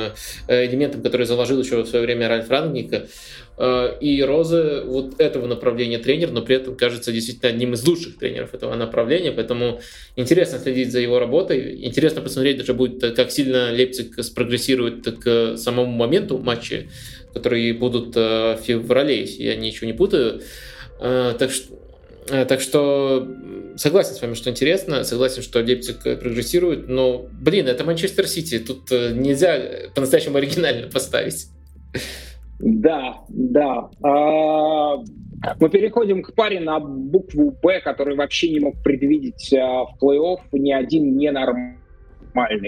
элементам, которые заложил еще в свое время Ральф Рангника. Э, и Роза вот этого направления тренер, но при этом кажется действительно одним из лучших тренеров этого направления, поэтому интересно следить за его работой. Интересно посмотреть даже будет, как сильно Лейпциг спрогрессирует к самому моменту матча, которые будут э, в феврале, если я ничего не путаю. Э, так что так что согласен с вами, что интересно, согласен, что Лейпциг прогрессирует, но, блин, это Манчестер Сити, тут нельзя по-настоящему оригинально поставить. Да, да. А, мы переходим к паре на букву «Б», который вообще не мог предвидеть а, в плей-офф ни один ненормальный.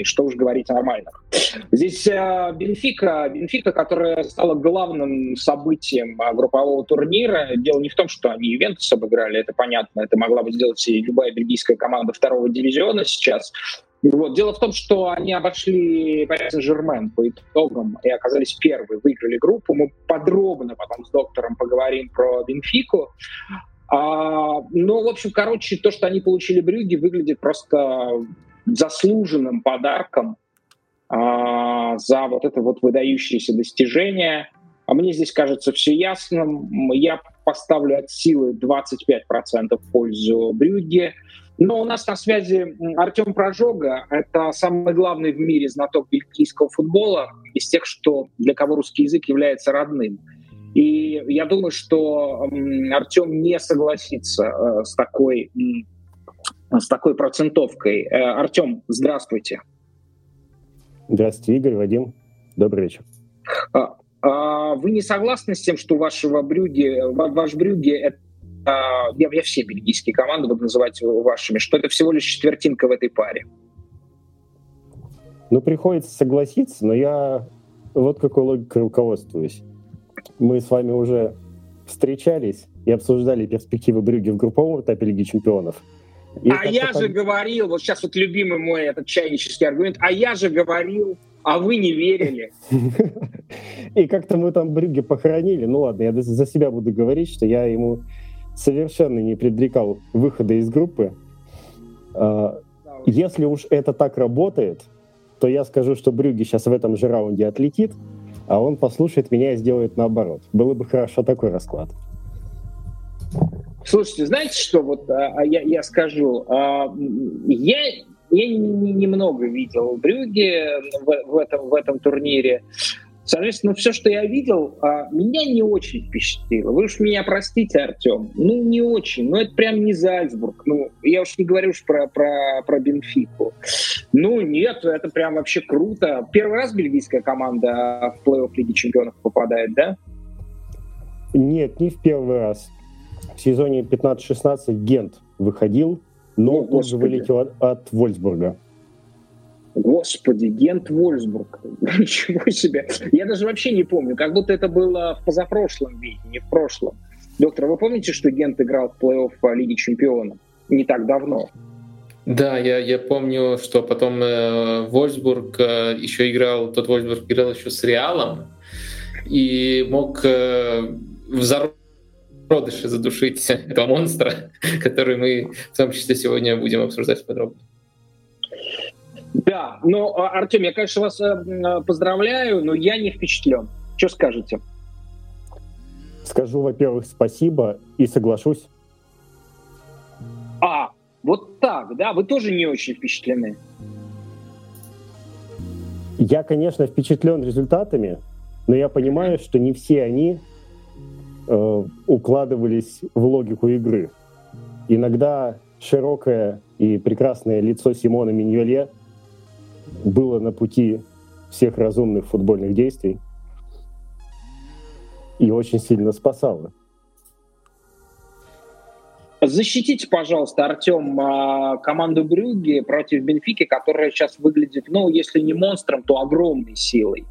Что уж говорить о нормальных. Здесь а, Бенфика, Бенфика, которая стала главным событием группового турнира. Дело не в том, что они Ювентус обыграли, это понятно. Это могла бы сделать и любая бельгийская команда второго дивизиона сейчас. Вот. Дело в том, что они обошли Пари Сен-Жермен по итогам и оказались первые, выиграли группу. Мы подробно потом с доктором поговорим про Бенфику. А, ну, в общем, короче, то, что они получили Брюги, выглядит просто заслуженным подарком а, за вот это вот выдающееся достижение. А мне здесь кажется все ясным. Я поставлю от силы 25% в пользу Брюги. Но у нас на связи Артем Прожога. Это самый главный в мире знаток бельгийского футбола, из тех, что для кого русский язык является родным. И я думаю, что Артем не согласится э, с такой, с такой процентовкой. Э, Артем, здравствуйте. Здравствуйте, Игорь, Вадим. Добрый вечер. А, а вы не согласны с тем, что вашего брюги, ваш брюги это а, я, я все бельгийские команды буду называть вашими, что это всего лишь четвертинка в этой паре. Ну, приходится согласиться, но я вот какой логикой руководствуюсь. Мы с вами уже встречались и обсуждали перспективы Брюги в групповом этапе Лиги Чемпионов. И а я же говорил, вот сейчас вот любимый мой этот чайнический аргумент, а я же говорил, а вы не верили. И как-то мы там Брюге похоронили. Ну ладно, я за себя буду говорить, что я ему совершенно не предрекал выхода из группы. А, если уж это так работает, то я скажу, что Брюги сейчас в этом же раунде отлетит, а он послушает меня и сделает наоборот. Было бы хорошо такой расклад. Слушайте, знаете что, вот а, а я, я скажу, а, я, я немного видел Брюги в, в, этом, в этом турнире. Соответственно, все, что я видел, а, меня не очень впечатлило. Вы уж меня простите, Артем. Ну, не очень. Ну, это прям не Зальцбург. Ну, я уж не говорю уж про, про, про Бенфику. Ну, нет, это прям вообще круто. Первый раз бельгийская команда в плей-офф Лиги Чемпионов попадает, да? Нет, не в первый раз. В сезоне 15-16 Гент выходил, но ну, же вылетел от, от Вольсбурга. Господи, Гент Вольсбург. Ничего себе. Я даже вообще не помню, как будто это было в позапрошлом веке, не в прошлом. Доктор, вы помните, что Гент играл в плей-офф Лиги Чемпионов? Не так давно. Да, я, я помню, что потом э, Вольсбург э, еще играл, тот Вольсбург играл еще с Реалом и мог э, в зародыше задушить этого монстра, который мы в том числе сегодня будем обсуждать подробно. Да, но, а, Артем, я, конечно, вас э, поздравляю, но я не впечатлен. Что скажете? Скажу, во-первых, спасибо и соглашусь. А, вот так, да? Вы тоже не очень впечатлены? Я, конечно, впечатлен результатами, но я понимаю, что не все они э, укладывались в логику игры. Иногда широкое и прекрасное лицо Симона Миньоле было на пути всех разумных футбольных действий и очень сильно спасало. Защитите, пожалуйста, Артем, а, команду Брюги против Бенфики, которая сейчас выглядит, ну, если не монстром, то огромной силой.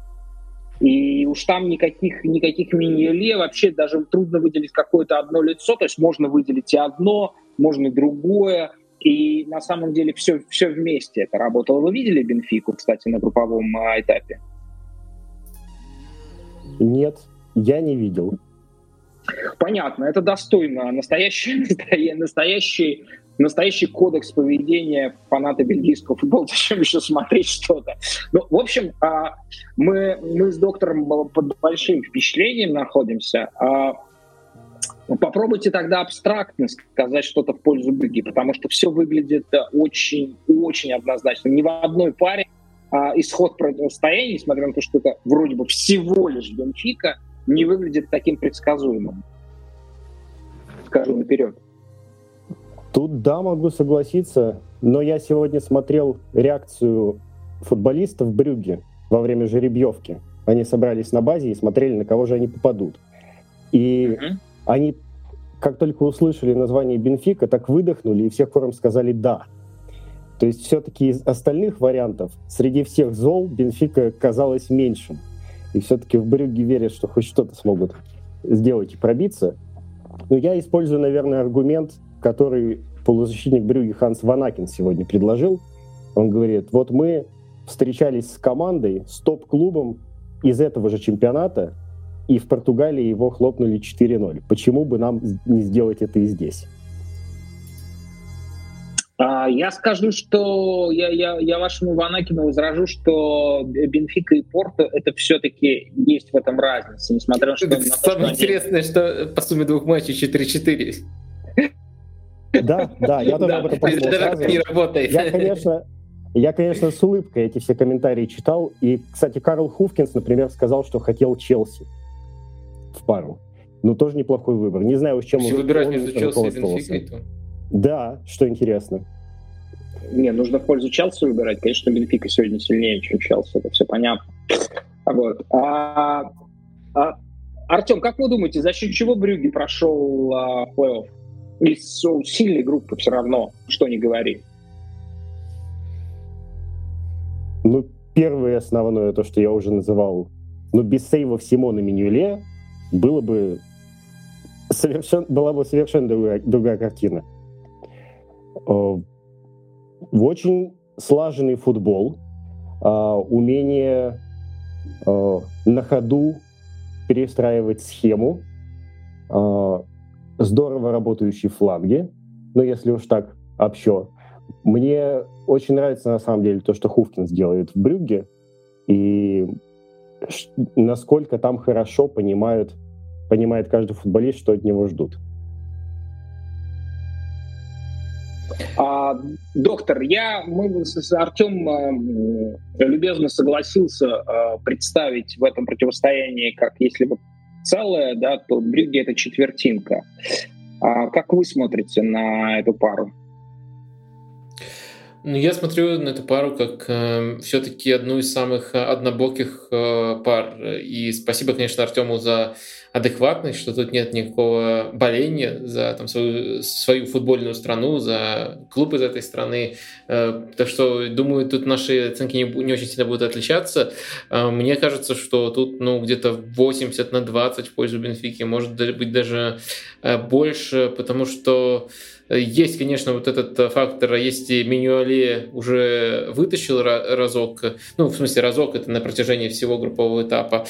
И уж там никаких, никаких мини-ле, вообще даже трудно выделить какое-то одно лицо, то есть можно выделить и одно, можно и другое. И на самом деле все, все вместе это работало. Вы видели Бенфику, кстати, на групповом а, этапе? Нет, я не видел. Понятно, это достойно. Настоящий, настоящий, настоящий кодекс поведения фаната бельгийского футбола. Зачем еще смотреть что-то? Ну, в общем, а, мы, мы с доктором под большим впечатлением находимся. А, ну, попробуйте тогда абстрактно сказать что-то в пользу Бельгии, потому что все выглядит очень-очень однозначно. Ни в одной паре а, исход противостояния, несмотря на то, что это вроде бы всего лишь Бенфика, не выглядит таким предсказуемым. Скажу наперед. Тут да, могу согласиться, но я сегодня смотрел реакцию футболистов Брюги во время жеребьевки. Они собрались на базе и смотрели, на кого же они попадут. И uh-huh они как только услышали название Бенфика, так выдохнули и всех хором сказали «да». То есть все-таки из остальных вариантов среди всех зол Бенфика казалось меньшим. И все-таки в Брюге верят, что хоть что-то смогут сделать и пробиться. Но я использую, наверное, аргумент, который полузащитник Брюги Ханс Ванакин сегодня предложил. Он говорит, вот мы встречались с командой, с топ-клубом из этого же чемпионата, и в Португалии его хлопнули 4-0. Почему бы нам не сделать это и здесь? А, я скажу, что я, я, я вашему Ванакину возражу, что Бенфика и Порту это все-таки есть в этом разница, несмотря на что... Самое то, что интересное, они... что по сумме двух матчей 4-4. Да, да, я тоже об этом подумал Я, конечно, я, конечно, с улыбкой эти все комментарии читал. И, кстати, Карл Хуфкинс, например, сказал, что хотел Челси в пару. Ну, тоже неплохой выбор. Не знаю, с чем Если он выбирать между Челси и Бенфикой, то... Да, что интересно. Не, нужно в пользу Челси выбирать. Конечно, Бенфика сегодня сильнее, чем Челси, это все понятно. Вот. А, а, Артем, как вы думаете, за счет чего Брюги прошел а, плей-офф? Из сильной группы все равно, что не говори. Ну, первое основное, то, что я уже называл, ну, без сейвов Симона Минюле было бы совершенно, была бы совершенно другая, другая картина. Э, очень слаженный футбол, а, умение э, на ходу перестраивать схему, а, здорово работающие фланги, ну, если уж так общо, Мне очень нравится, на самом деле, то, что Хуфкинс делает в Брюгге, и насколько там хорошо понимают, понимает каждый футболист, что от него ждут. А, доктор, я, мы с Артем э, любезно согласился э, представить в этом противостоянии, как если вот целое, да, то Брюгге это четвертинка. А как вы смотрите на эту пару? Ну, я смотрю на эту пару как э, все-таки одну из самых однобоких э, пар. И спасибо, конечно, Артему за адекватность, что тут нет никакого боления за там, свою, свою футбольную страну, за клуб из этой страны. Э, так что, думаю, тут наши оценки не, не очень сильно будут отличаться. Э, мне кажется, что тут ну, где-то 80 на 20 в пользу Бенфики, может быть даже э, больше, потому что есть, конечно, вот этот э, фактор, а если Минюале уже вытащил разок, ну, в смысле, разок это на протяжении всего группового этапа,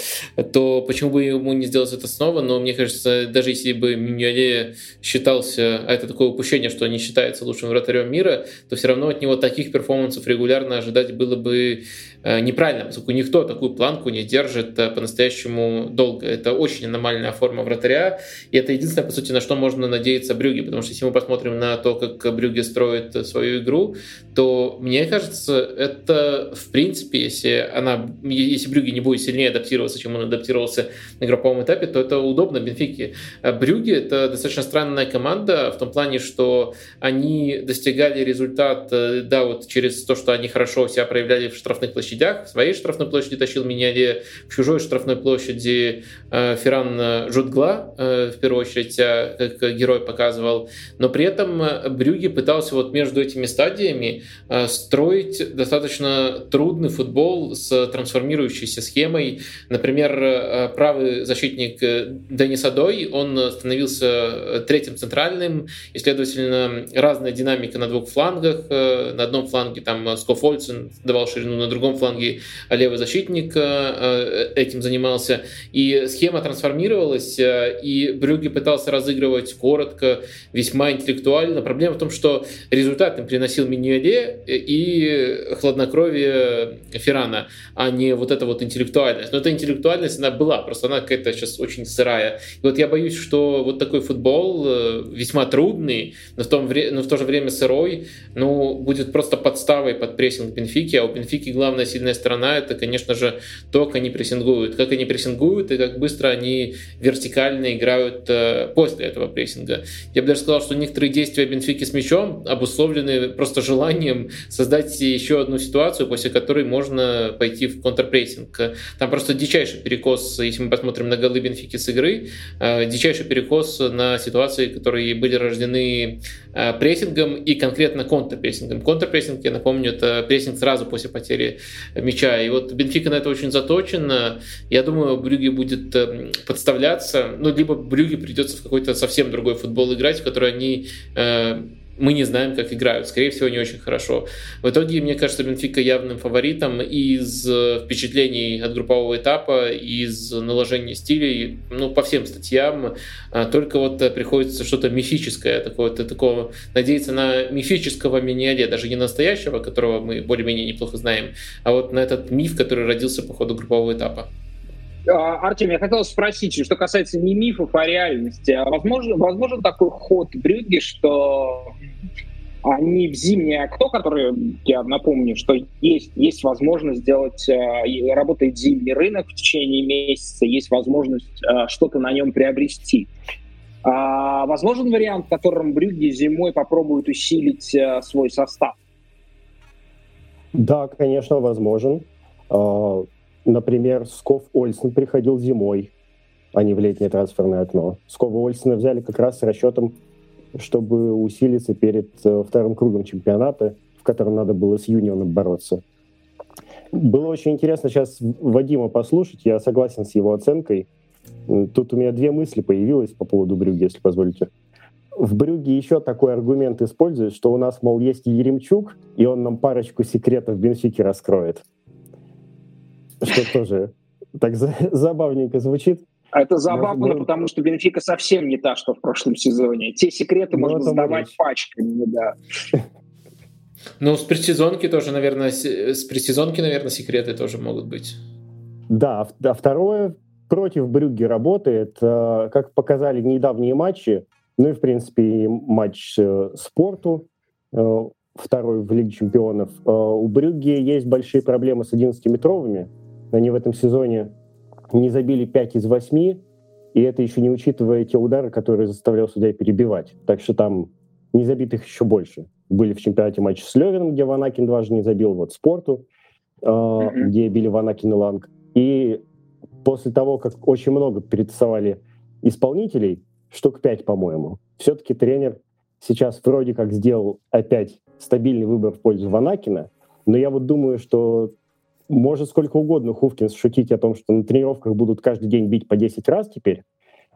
то почему бы ему не сделать это снова? Но мне кажется, даже если бы Минюале считался, а это такое упущение, что не считается лучшим вратарем мира, то все равно от него таких перформансов регулярно ожидать было бы Э, неправильно, поскольку никто такую планку не держит э, по-настоящему долго. Это очень аномальная форма вратаря, и это единственное, по сути, на что можно надеяться Брюге, потому что если мы посмотрим на то, как Брюге строит свою игру, то, мне кажется, это, в принципе, если, она, если Брюге не будет сильнее адаптироваться, чем он адаптировался на групповом этапе, то это удобно Бенфике. А Брюге — это достаточно странная команда в том плане, что они достигали результат, э, да, вот через то, что они хорошо себя проявляли в штрафных площадях, площадях. В своей штрафной площади тащил Миньяли, в чужой штрафной площади э, Ферран Жутгла, э, в первую очередь, себя как герой показывал. Но при этом э, Брюги пытался вот между этими стадиями э, строить достаточно трудный футбол с трансформирующейся схемой. Например, э, правый защитник э, Денис Адой, он становился э, третьим центральным, и, следовательно, разная динамика на двух флангах. Э, на одном фланге там Скоф Ольцен давал ширину, на другом фланге левый защитник э, этим занимался. И схема трансформировалась, э, и Брюги пытался разыгрывать коротко, весьма интеллектуально. Проблема в том, что результат им приносил Миньоле и хладнокровие Феррана, а не вот эта вот интеллектуальность. Но эта интеллектуальность, она была, просто она какая-то сейчас очень сырая. И вот я боюсь, что вот такой футбол э, весьма трудный, но в, том, но в то же время сырой, ну, будет просто подставой под прессинг Бенфики, а у Бенфики главное сильная сторона — это, конечно же, то, как они прессингуют. Как они прессингуют и как быстро они вертикально играют э, после этого прессинга. Я бы даже сказал, что некоторые действия Бенфики с мячом обусловлены просто желанием создать еще одну ситуацию, после которой можно пойти в контрпрессинг. Там просто дичайший перекос, если мы посмотрим на голы Бенфики с игры, э, дичайший перекос на ситуации, которые были рождены прессингом и конкретно контрпрессингом. Контрпрессинг, я напомню, это прессинг сразу после потери мяча. И вот Бенфика на это очень заточена. Я думаю, Брюги будет эм, подставляться. Ну, либо Брюги придется в какой-то совсем другой футбол играть, в который они э, мы не знаем, как играют. Скорее всего, не очень хорошо. В итоге, мне кажется, Бенфика явным фаворитом из э, впечатлений от группового этапа, из наложения стилей, ну, по всем статьям. А, только вот э, приходится что-то мифическое, такое, такого, надеяться на мифического Миньоле, даже не настоящего, которого мы более-менее неплохо знаем, а вот на этот миф, который родился по ходу группового этапа. А, Артем, я хотел спросить, что касается не мифов, а реальности. А возможно, возможно такой ход Брюгге, что они в зимнее окно, которое, я напомню, что есть, есть возможность сделать, э, работает зимний рынок в течение месяца, есть возможность э, что-то на нем приобрести. А, возможен вариант, в котором Брюгге зимой попробуют усилить э, свой состав? Да, конечно, возможен. А, например, Сков Ольсен приходил зимой, а не в летнее трансферное окно. Скова Ольсена взяли как раз с расчетом чтобы усилиться перед э, вторым кругом чемпионата, в котором надо было с Юнионом бороться. Было очень интересно сейчас Вадима послушать, я согласен с его оценкой. Тут у меня две мысли появилось по поводу Брюги, если позволите. В Брюге еще такой аргумент используют, что у нас, мол, есть Еремчук, и он нам парочку секретов Бенфики раскроет. Что тоже так забавненько звучит. А это забавно, ну, потому что Бенфика совсем не та, что в прошлом сезоне. Те секреты ну, можно сдавать быть. пачками, да. Ну, с предсезонки тоже, наверное, с предсезонки, наверное, секреты тоже могут быть. Да, а второе, против Брюгге работает. Э, как показали недавние матчи, ну и, в принципе, матч э, спорту, э, второй в Лиге чемпионов, у Брюгге есть большие проблемы с 11-метровыми. Они в этом сезоне не забили 5 из 8, и это еще не учитывая те удары, которые заставлял судья перебивать. Так что там не забитых еще больше. Были в чемпионате матчи с Левином, где Ванакин дважды не забил, вот спорту, mm-hmm. где били Ванакин и Ланг. И после того, как очень много перетасовали исполнителей, штук пять, по-моему, все-таки тренер сейчас вроде как сделал опять стабильный выбор в пользу Ванакина, но я вот думаю, что может сколько угодно Хувкинс шутить о том, что на тренировках будут каждый день бить по 10 раз теперь,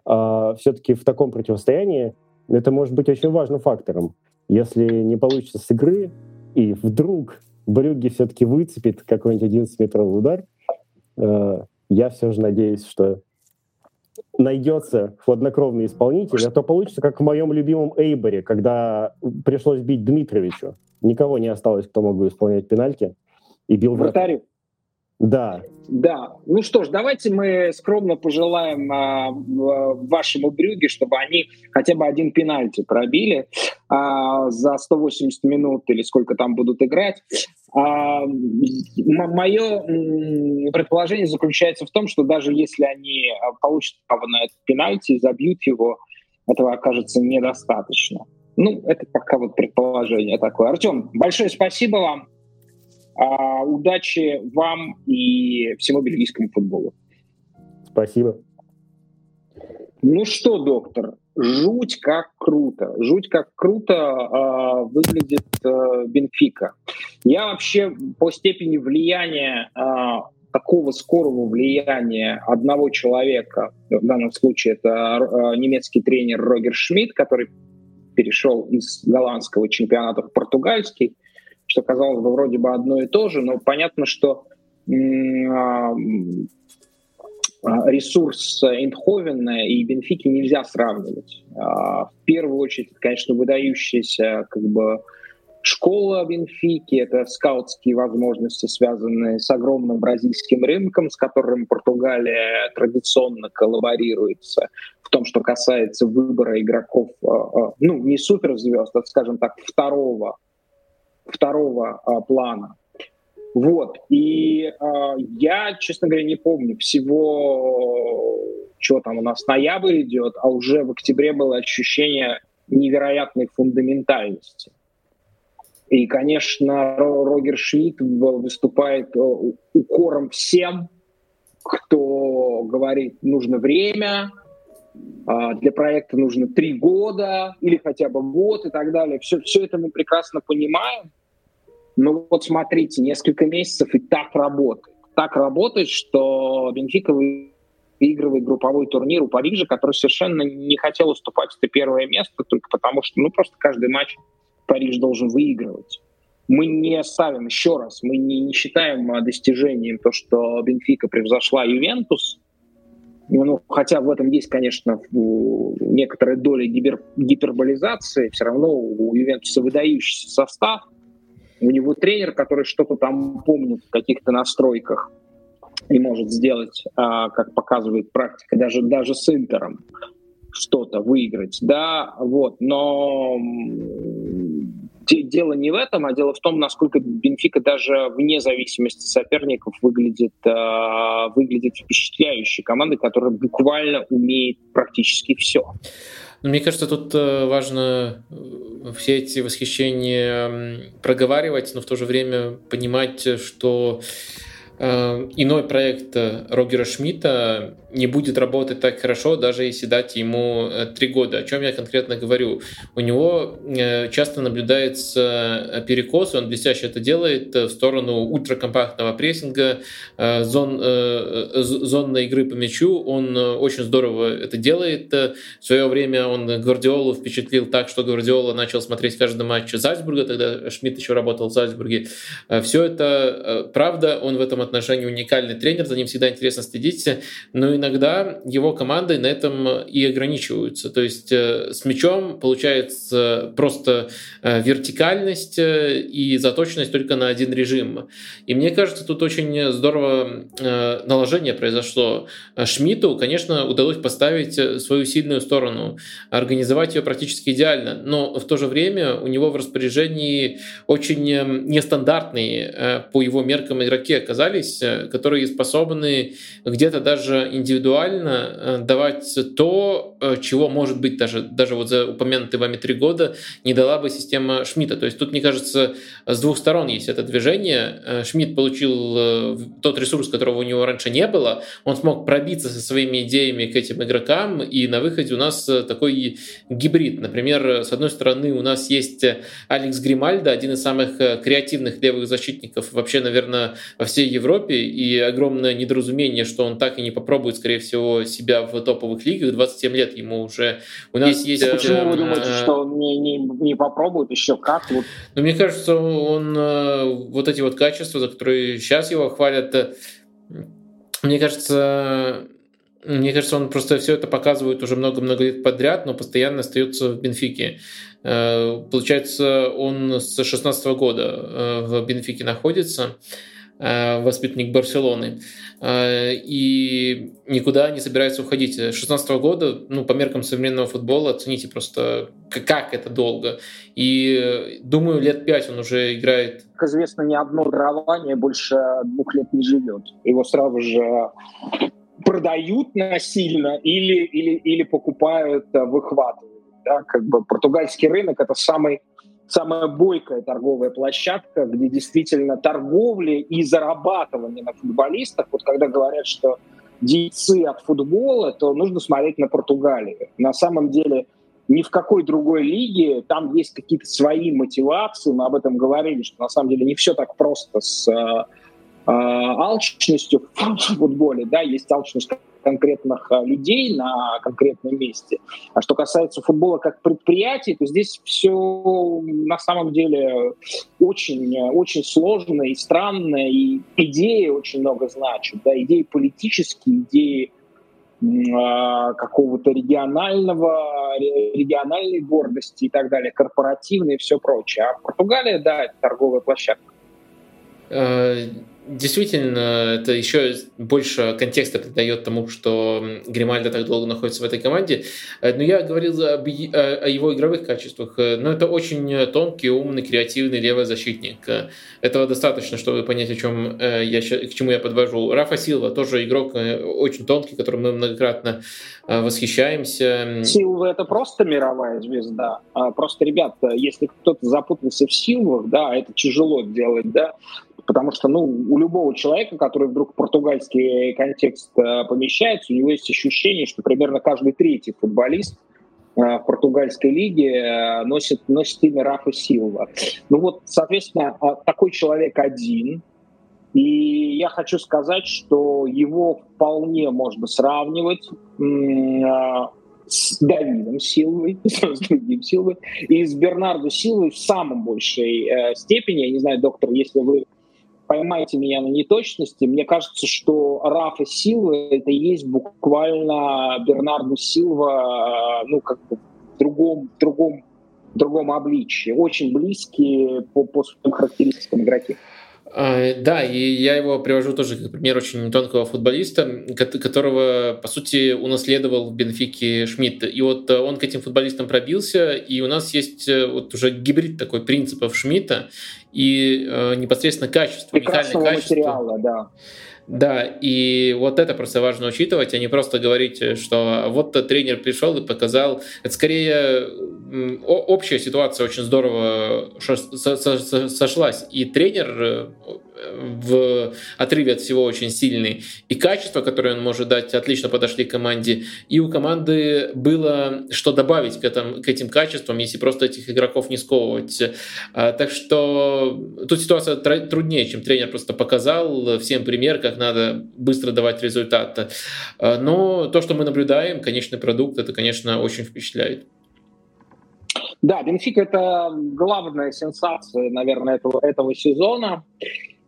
а все-таки в таком противостоянии это может быть очень важным фактором. Если не получится с игры, и вдруг Брюгге все-таки выцепит какой-нибудь 11-метровый удар, э, я все же надеюсь, что найдется хладнокровный исполнитель, а то получится, как в моем любимом Эйборе, когда пришлось бить Дмитровичу. Никого не осталось, кто мог бы исполнять пенальти. И бил вратарю. Да. Да. Ну что ж, давайте мы скромно пожелаем а, вашему Брюге, чтобы они хотя бы один пенальти пробили а, за 180 минут или сколько там будут играть. А, мое предположение заключается в том, что даже если они получат право на этот пенальти и забьют его, этого окажется недостаточно. Ну, это пока вот предположение такое. Артем, большое спасибо вам. А, удачи вам и всему бельгийскому футболу. Спасибо. Ну что, доктор, жуть как круто. Жуть как круто э, выглядит э, Бенфика. Я вообще по степени влияния, э, такого скорого влияния одного человека, в данном случае это э, немецкий тренер Рогер Шмидт, который перешел из голландского чемпионата в португальский, что казалось бы вроде бы одно и то же, но понятно, что а, ресурс Эндховена и Бенфики нельзя сравнивать. А, в первую очередь, это, конечно, выдающаяся как бы школа Бенфики, это скаутские возможности, связанные с огромным бразильским рынком, с которым Португалия традиционно коллаборируется в том, что касается выбора игроков, а, ну, не суперзвезд, а, скажем так, второго второго а, плана. Вот. И а, я, честно говоря, не помню всего, что там у нас ноябрь идет, а уже в октябре было ощущение невероятной фундаментальности. И, конечно, Рогер Шмидт выступает э, укором всем, кто говорит, нужно время, для проекта нужно три года или хотя бы год и так далее. Все, все это мы прекрасно понимаем. Но вот смотрите, несколько месяцев и так работает. Так работает, что Бенфика выигрывает групповой турнир у Парижа, который совершенно не хотел уступать это первое место, только потому что ну, просто каждый матч Париж должен выигрывать. Мы не ставим, еще раз, мы не, не считаем достижением то, что Бенфика превзошла Ювентус, ну, хотя в этом есть, конечно, некоторая доля гипер, гиперболизации, все равно у Ювентуса выдающийся состав, у него тренер, который что-то там помнит в каких-то настройках и может сделать, а, как показывает практика, даже, даже с Интером что-то выиграть, да, вот, но дело не в этом, а дело в том, насколько Бенфика даже вне зависимости соперников выглядит, э, выглядит впечатляющей командой, которая буквально умеет практически все. Но мне кажется, тут э, важно э, все эти восхищения проговаривать, но в то же время понимать, что иной проект Рогера Шмидта не будет работать так хорошо, даже если дать ему э, три года. О чем я конкретно говорю? У него часто наблюдается перекос, он блестяще это делает в сторону ультракомпактного прессинга, зон, зонной игры по мячу. Он очень здорово это делает. В свое время он Гвардиолу впечатлил так, что Гвардиола начал смотреть каждый матч Зальцбурга, тогда Шмидт еще работал в Зальцбурге. Все это правда, он в этом отношении уникальный тренер, за ним всегда интересно следить, но иногда его команды на этом и ограничиваются. То есть э, с мячом получается просто э, вертикальность э, и заточенность только на один режим. И мне кажется, тут очень здорово наложение произошло. Шмидту, конечно, удалось поставить свою сильную сторону, организовать ее практически идеально, но в то же время у него в распоряжении очень нестандартные по его меркам игроки оказались, которые способны где-то даже индивидуально давать то, чего может быть даже, даже вот за упомянутые вами три года не дала бы система Шмидта. То есть тут, мне кажется, с двух сторон есть это движение. Э, Шмидт получил э, тот ресурс, которого у него раньше не было. Он смог пробиться со своими идеями к этим игрокам, и на выходе у нас э, такой гибрид. Например, с одной стороны, у нас есть Алекс Гримальдо, один из самых креативных левых защитников вообще, наверное, во всей Европе, и огромное недоразумение, что он так и не попробует, скорее всего, себя в топовых лигах. 27 лет ему уже. У нас есть... есть Почему вы думаете, что он не, не, не попробует еще как? Вот. Ну, мне кажется, он э, вот эти вот качества, за которые сейчас его хвалят, э, мне кажется, мне кажется, он просто все это показывает уже много-много лет подряд, но постоянно остается в Бенфике. Э, получается, он с 16 года в Бенфике находится. Э, воспитанник Барселоны, э, и никуда не собирается уходить. 16 года, ну, по меркам современного футбола, оцените просто, как это долго. И думаю, лет пять он уже играет. Как известно, ни одно дарование больше двух лет не живет. Его сразу же продают насильно или, или, или покупают, э, выхватывают. Да? Как бы португальский рынок — это самый самая бойкая торговая площадка, где действительно торговля и зарабатывание на футболистах, вот когда говорят, что дейцы от футбола, то нужно смотреть на Португалию. На самом деле ни в какой другой лиге там есть какие-то свои мотивации, мы об этом говорили, что на самом деле не все так просто с э, э, алчностью в футболе, да, есть алчность конкретных э, людей на конкретном месте. А что касается футбола как предприятия, то здесь все на самом деле очень, очень сложно и странно, и идеи очень много значат, да, идеи политические, идеи а, какого-то регионального, региональной гордости и так далее, корпоративной и все прочее. А Португалия, да, это торговая площадка. Э, Действительно, это еще больше контекста придает тому, что Гримальдо так долго находится в этой команде. Э, но я говорил об, о его игровых качествах. Э, но это очень тонкий, умный, креативный левый защитник. Э, этого достаточно, чтобы понять, о чем я, к чему я подвожу. Рафа Силва тоже игрок очень тонкий, которым мы многократно восхищаемся. Силва это просто мировая звезда. А просто, ребята, если кто-то запутался в Силвах, да, это тяжело делать, да, Потому что ну, у любого человека, который вдруг в португальский контекст э, помещается, у него есть ощущение, что примерно каждый третий футболист э, в португальской лиге э, носит, носит имя Рафа Силва. Ну вот, соответственно, а, такой человек один, и я хочу сказать, что его вполне можно сравнивать с Давидом Силвой, с другим Силвой, и с Бернардо Силвой в самом большей э, степени. Я не знаю, доктор, если вы поймайте меня на неточности, мне кажется, что Рафа Силва — это и есть буквально Бернарду Силва, ну, как бы в другом, в другом, в другом обличии. Очень близкие по, по своим характеристикам игроки. А, да, и я его привожу тоже как пример очень тонкого футболиста, которого, по сути, унаследовал в Бенфике Шмидт. И вот э, он к этим футболистам пробился, и у нас есть э, вот уже гибрид такой принципов Шмидта и э, непосредственно качество, уникальное качество. материала, да. Да, и вот это просто важно учитывать, а не просто говорить, что вот тренер пришел и показал. Это скорее общая ситуация очень здорово сошлась. И тренер в отрыве от всего очень сильный. И качество, которое он может дать, отлично подошли к команде. И у команды было что добавить к, этому, к этим качествам, если просто этих игроков не сковывать. А, так что тут ситуация труднее, чем тренер просто показал всем пример, как надо быстро давать результат. А, но то, что мы наблюдаем, конечный продукт, это, конечно, очень впечатляет. Да, Бенфик это главная сенсация, наверное, этого, этого сезона.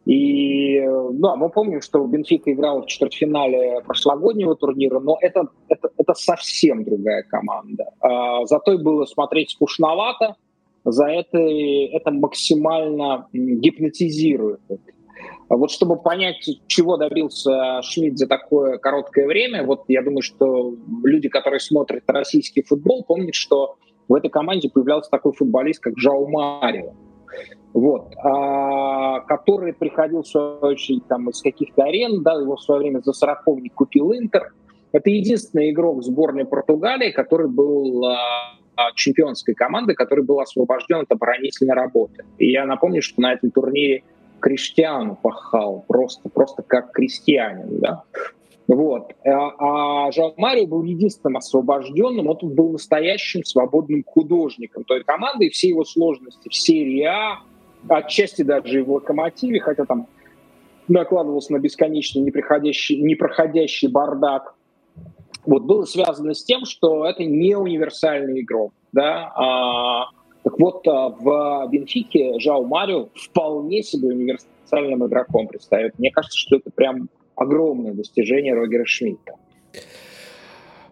И ну, а мы помним, что Бенфика играл в четвертьфинале прошлогоднего турнира, но это, это, это совсем другая команда. А, зато и было смотреть скучновато, за это это максимально гипнотизирует. А вот чтобы понять, чего добился Шмидт за такое короткое время, вот я думаю, что люди, которые смотрят российский футбол, помнят, что в этой команде появлялся такой футболист, как Жау Марио вот, а, который приходил, в свою очередь, там, из каких-то арен, да, его в свое время за сороковник купил Интер. Это единственный игрок сборной Португалии, который был а, чемпионской команды, который был освобожден от оборонительной работы. И я напомню, что на этом турнире Криштиану пахал просто, просто как крестьянин, да. Вот. А, а Жан Марио был единственным освобожденным, он был настоящим свободным художником той команды, и все его сложности в серии А, отчасти даже и в локомотиве, хотя там накладывался на бесконечный непроходящий, непроходящий бардак, вот, было связано с тем, что это не универсальный игрок. Да? А, так вот, а, в Бенфике Жау Марио вполне себе универсальным игроком представит. Мне кажется, что это прям огромное достижение Рогера Шмидта.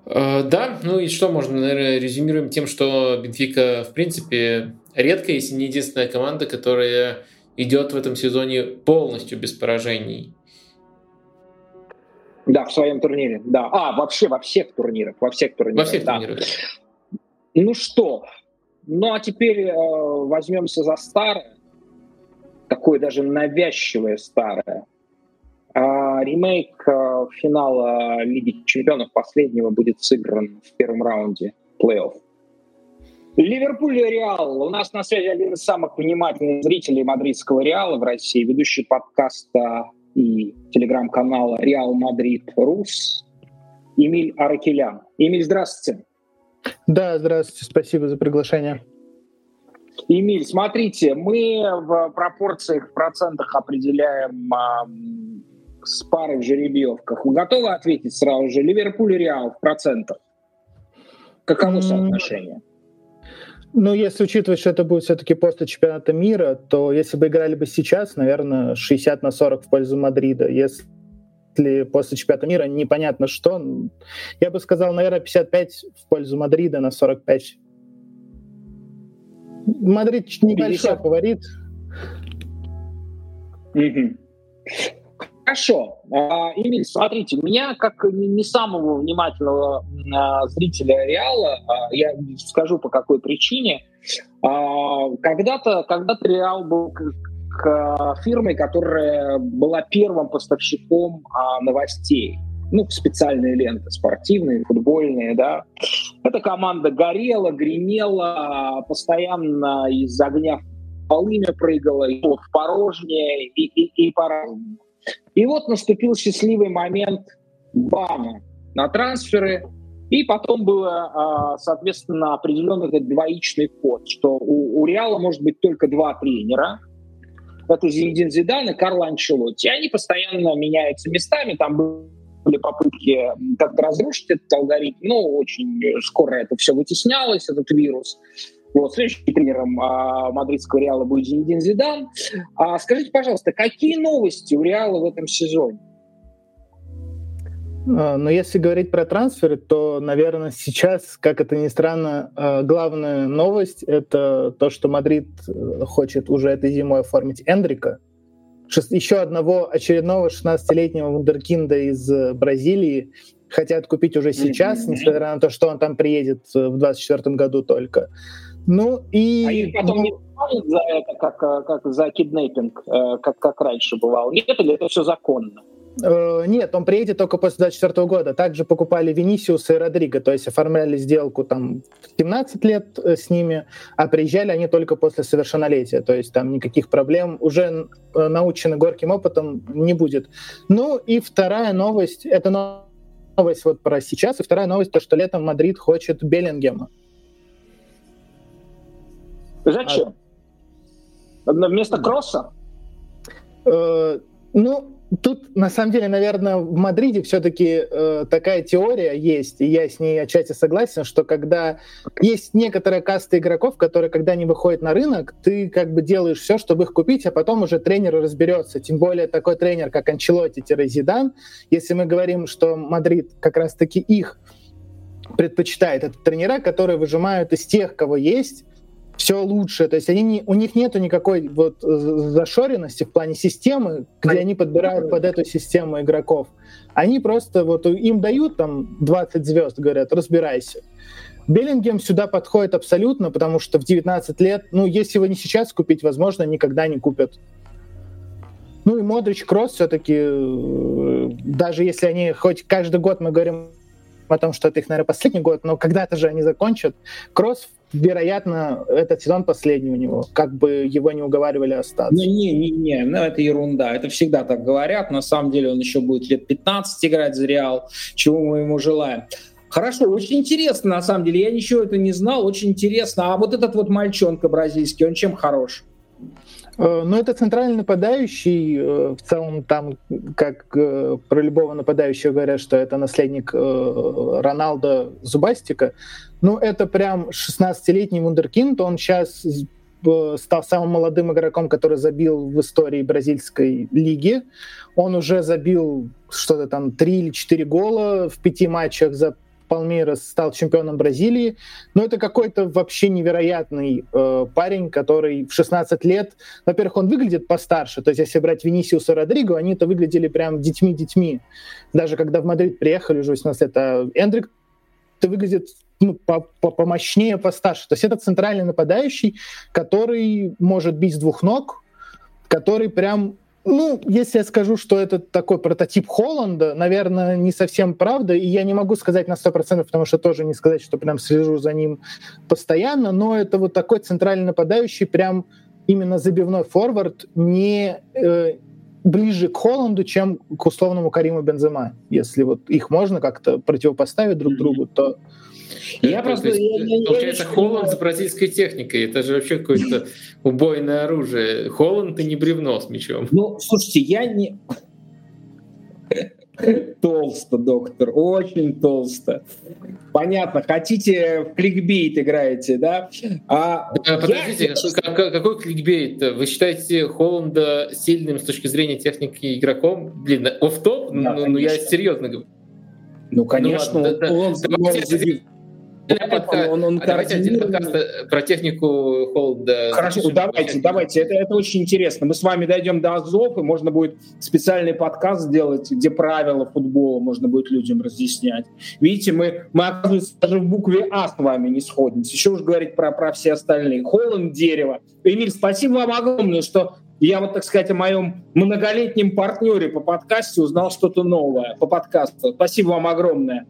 Э, да, ну и что можно, наверное, резюмируем тем, что Бенфика, в принципе, редкая, если не единственная команда, которая идет в этом сезоне полностью без поражений. Да, в своем турнире, да. А, вообще во всех турнирах, во всех турнирах. Во всех да. турнирах. Ну что, ну а теперь э, возьмемся за старое, такое даже навязчивое старое. Ремейк а, финала Лиги чемпионов последнего будет сыгран в первом раунде плей-офф. Ливерпуль и Реал. У нас на связи один из самых внимательных зрителей мадридского Реала в России, ведущий подкаста и телеграм-канала Реал Мадрид Рус Эмиль Аракелян. Эмиль, здравствуйте. Да, здравствуйте, спасибо за приглашение. Эмиль, смотрите, мы в пропорциях, в процентах определяем с парой в жеребьевках. Вы готовы ответить сразу же? Ливерпуль и Реал в процентах. Каково соотношение? Ну, если учитывать, что это будет все-таки после чемпионата мира, то если бы играли бы сейчас, наверное, 60 на 40 в пользу Мадрида. Если после чемпионата мира непонятно что, я бы сказал, наверное, 55 в пользу Мадрида на 45. Мадрид небольшой 50. фаворит. Угу. Хорошо. А, Эмиль, смотрите, меня как не самого внимательного а, зрителя Реала, а, я скажу по какой причине, когда-то когда Реал был фирмой, которая была первым поставщиком новостей. Ну, специальные ленты, спортивные, футбольные, да. Эта команда горела, гремела, постоянно из огня в полымя прыгала, и в порожнее, и, и, и по-разному. И вот наступил счастливый момент бана на трансферы, и потом было, а, соответственно, определенный этот двоичный код, что у, у Реала может быть только два тренера. Это Зинедин Зидан и Карл Анчелотти. И они постоянно меняются местами. Там были попытки как-то разрушить этот алгоритм, но очень скоро это все вытеснялось, этот вирус. Вот, следующим тренером а, мадридского Реала будет Зинедин Зидан. А, скажите, пожалуйста, какие новости у Реала в этом сезоне? А, но если говорить про трансферы, то, наверное, сейчас, как это ни странно, а, главная новость — это то, что Мадрид э, хочет уже этой зимой оформить Эндрика, еще одного очередного 16-летнего вундеркинда из э, Бразилии хотят купить уже сейчас, несмотря на то, что он там приедет э, в 2024 году только. Ну и... А их потом не сажают за это, как, э, как за киднеппинг, э, как, как раньше бывало? Нет, или это все законно? Э, нет, он приедет только после 2024 года. Также покупали Венисиуса и Родриго, то есть оформляли сделку там 17 лет с ними, а приезжали они только после совершеннолетия, то есть там никаких проблем, уже научены горьким опытом не будет. Ну и вторая новость, это новость вот про сейчас, и вторая новость, то, что летом Мадрид хочет Беллингема. Зачем? А... Вместо Крооса? Э, ну, тут, на самом деле, наверное, в Мадриде все-таки э, такая теория есть, и я с ней отчасти согласен, что когда есть некоторая каста игроков, которые, когда они выходят на рынок, ты как бы делаешь все, чтобы их купить, а потом уже тренер разберется. Тем более такой тренер, как Анчелотти-Зидан, если мы говорим, что Мадрид как раз-таки их предпочитает, это тренера, которые выжимают из тех, кого есть, все лучше. То есть они не, у них нету никакой вот зашоренности в плане системы, где они подбирают под эту систему игроков. Они просто вот им дают там 20 звезд, говорят, разбирайся. Беллингем сюда подходит абсолютно, потому что в 19 лет, ну, если его не сейчас купить, возможно, никогда не купят. Ну и Модрич Кросс все-таки, э, даже если они хоть каждый год мы говорим о том, что это их, наверное, последний год, но когда-то же они закончат. Кросс вероятно, этот сезон последний у него, как бы его не уговаривали остаться. Не-не-не, ну это ерунда, это всегда так говорят, на самом деле он еще будет лет 15 играть за Реал, чего мы ему желаем. Хорошо, очень интересно, на самом деле, я ничего это не знал, очень интересно. А вот этот вот мальчонка бразильский, он чем хорош? Э, ну, это центральный нападающий. Э, в целом, там, как э, про любого нападающего говорят, что это наследник Роналда Зубастика. Ну, это прям 16-летний вундеркинд. Он сейчас стал самым молодым игроком, который забил в истории бразильской лиги. Он уже забил что-то там 3 или 4 гола в пяти матчах за Палмейрос стал чемпионом Бразилии. Но это какой-то вообще невероятный э, парень, который в 16 лет, во-первых, он выглядит постарше. То есть если брать Винисиуса Родриго, они-то выглядели прям детьми-детьми. Даже когда в Мадрид приехали уже 18 лет. А Эндрик-то выглядит ну, помощнее, постарше. То есть это центральный нападающий, который может бить с двух ног, который прям ну, если я скажу, что это такой прототип Холланда, наверное, не совсем правда, и я не могу сказать на 100%, потому что тоже не сказать, что прям слежу за ним постоянно, но это вот такой центральный нападающий, прям именно забивной форвард, не э, ближе к Холланду, чем к условному Кариму Бензема. Если вот их можно как-то противопоставить друг другу, то я просто... Есть, я, я, получается, я Холланд с бразильской техникой. Это же вообще какое-то убойное оружие. Холланд — и не бревно с мечом. Ну, слушайте, я не... Толсто, доктор, очень толсто. Понятно, хотите в кликбейт играете, да? А да подождите, я... какой, какой кликбейт? Вы считаете Холланда сильным с точки зрения техники игроком? Блин, оф-топ? Да, ну, ну, я серьезно говорю. Ну, конечно, ну, ладно, он, да, он, он, Подка... Он, он а давайте один подкаст э, про технику холда. Хорошо, запишем. давайте, давайте. Это, это очень интересно. Мы с вами дойдем до азов, и можно будет специальный подкаст сделать, где правила футбола можно будет людям разъяснять. Видите, мы, мы оказывается, даже в букве А с вами не сходимся. Еще уж говорить про, про все остальные. Холланд, дерево. Эмиль, спасибо вам огромное, что я вот, так сказать, о моем многолетнем партнере по подкасту узнал что-то новое по подкасту. Спасибо вам огромное.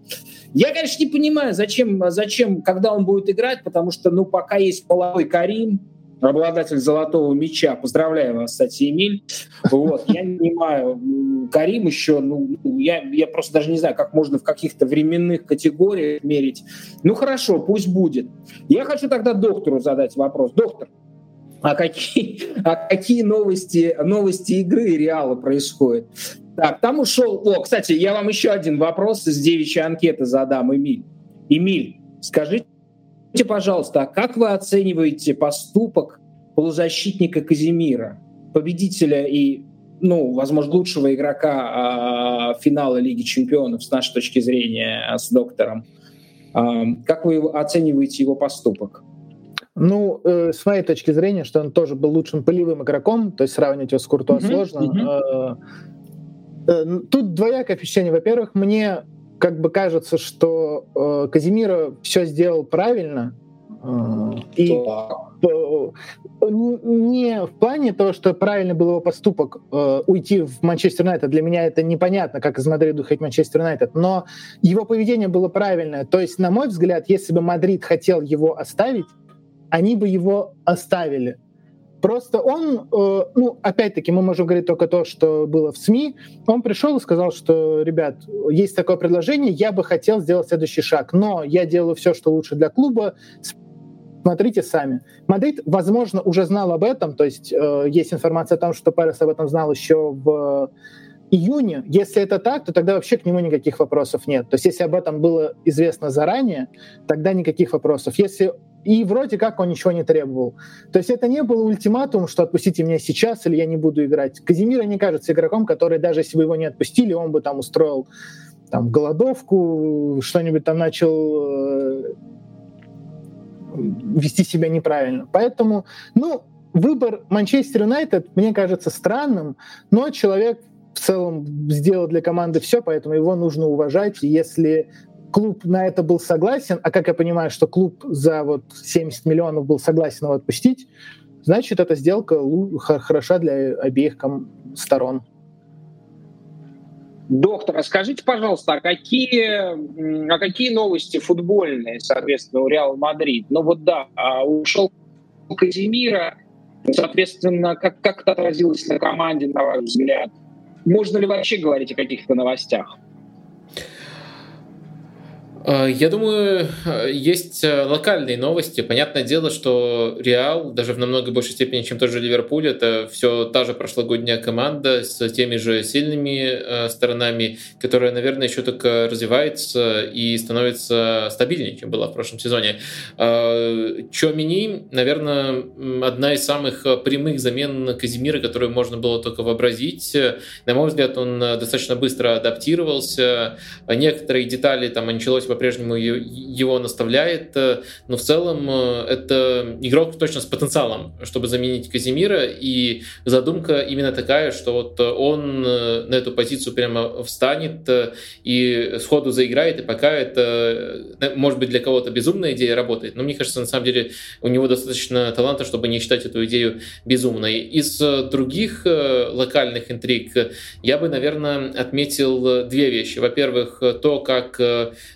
Я, конечно, не понимаю, зачем, зачем, когда он будет играть, потому что, ну, пока есть молодой Карим, обладатель золотого мяча. Поздравляю вас, кстати, Эмиль. Вот, я не понимаю, Карим еще, ну, я, я просто даже не знаю, как можно в каких-то временных категориях мерить. Ну, хорошо, пусть будет. Я хочу тогда доктору задать вопрос. Доктор, а какие, а какие новости, новости игры Реала происходят? Так, там ушел... О, кстати, я вам еще один вопрос из девичьей анкеты задам, Эмиль. Эмиль, скажите, пожалуйста, а как вы оцениваете поступок полузащитника Казимира, победителя и, ну, возможно, лучшего игрока э, финала Лиги Чемпионов с нашей точки зрения, с доктором? Э, как вы оцениваете его поступок? Ну, э, с моей точки зрения, что он тоже был лучшим полевым игроком, то есть сравнивать его с Куртуа mm-hmm. сложно. Mm-hmm. Э, тут двоякое впечатление. Во-первых, мне как бы кажется, что э, Казимира все сделал правильно. Э, и э, не в плане того, что правильный был его поступок э, уйти в Манчестер Юнайтед. Для меня это непонятно, как из Мадрида уходить в Манчестер Юнайтед. Но его поведение было правильное. То есть, на мой взгляд, если бы Мадрид хотел его оставить, они бы его оставили. Просто он, э, ну, опять-таки, мы можем говорить только то, что было в СМИ. Он пришел и сказал, что, ребят, есть такое предложение, я бы хотел сделать следующий шаг, но я делаю все, что лучше для клуба. Смотрите сами. Мадрид, возможно, уже знал об этом, то есть э, есть информация о том, что Перес об этом знал еще в июне, если это так, то тогда вообще к нему никаких вопросов нет. То есть если об этом было известно заранее, тогда никаких вопросов. Если и вроде как он ничего не требовал. То есть это не было ультиматум, что отпустите меня сейчас или я не буду играть. Казимира не кажется игроком, который даже если бы его не отпустили, он бы там устроил там голодовку, что-нибудь там начал э, вести себя неправильно. Поэтому, ну, выбор Манчестер Юнайтед мне кажется странным, но человек в целом сделал для команды все, поэтому его нужно уважать. И если клуб на это был согласен, а как я понимаю, что клуб за вот 70 миллионов был согласен его отпустить, значит, эта сделка хороша для обеих сторон. Доктор, расскажите, пожалуйста, а какие, а какие новости футбольные, соответственно, у Реал Мадрид? Ну вот да, а ушел Казимира, соответственно, как, как это отразилось на команде, на ваш взгляд? Можно ли вообще говорить о каких-то новостях? Э, я думаю, есть э, локальные новости. Понятное дело, что Реал, даже в намного большей степени, чем тоже Ливерпуль, это все та же прошлогодняя команда с теми же сильными э, сторонами, которая, наверное, еще только развивается и становится стабильнее, чем была в прошлом сезоне. Чомини, наверное, одна из самых прямых замен Казимира, которую можно было только вообразить. На мой взгляд, он достаточно быстро адаптировался. Некоторые детали там Анчелоси по-прежнему его наставляет, э, но в целом э, это игрок точно с потенциалом, чтобы заменить Казимира, и задумка именно такая, что вот он э, на эту позицию прямо встанет и сходу заиграет, и пока это, может быть, для кого-то безумная идея работает, но мне кажется, на самом деле у него достаточно таланта, чтобы не считать эту идею безумной. Из других локальных интриг я бы, наверное, отметил две вещи. Во-первых, то, как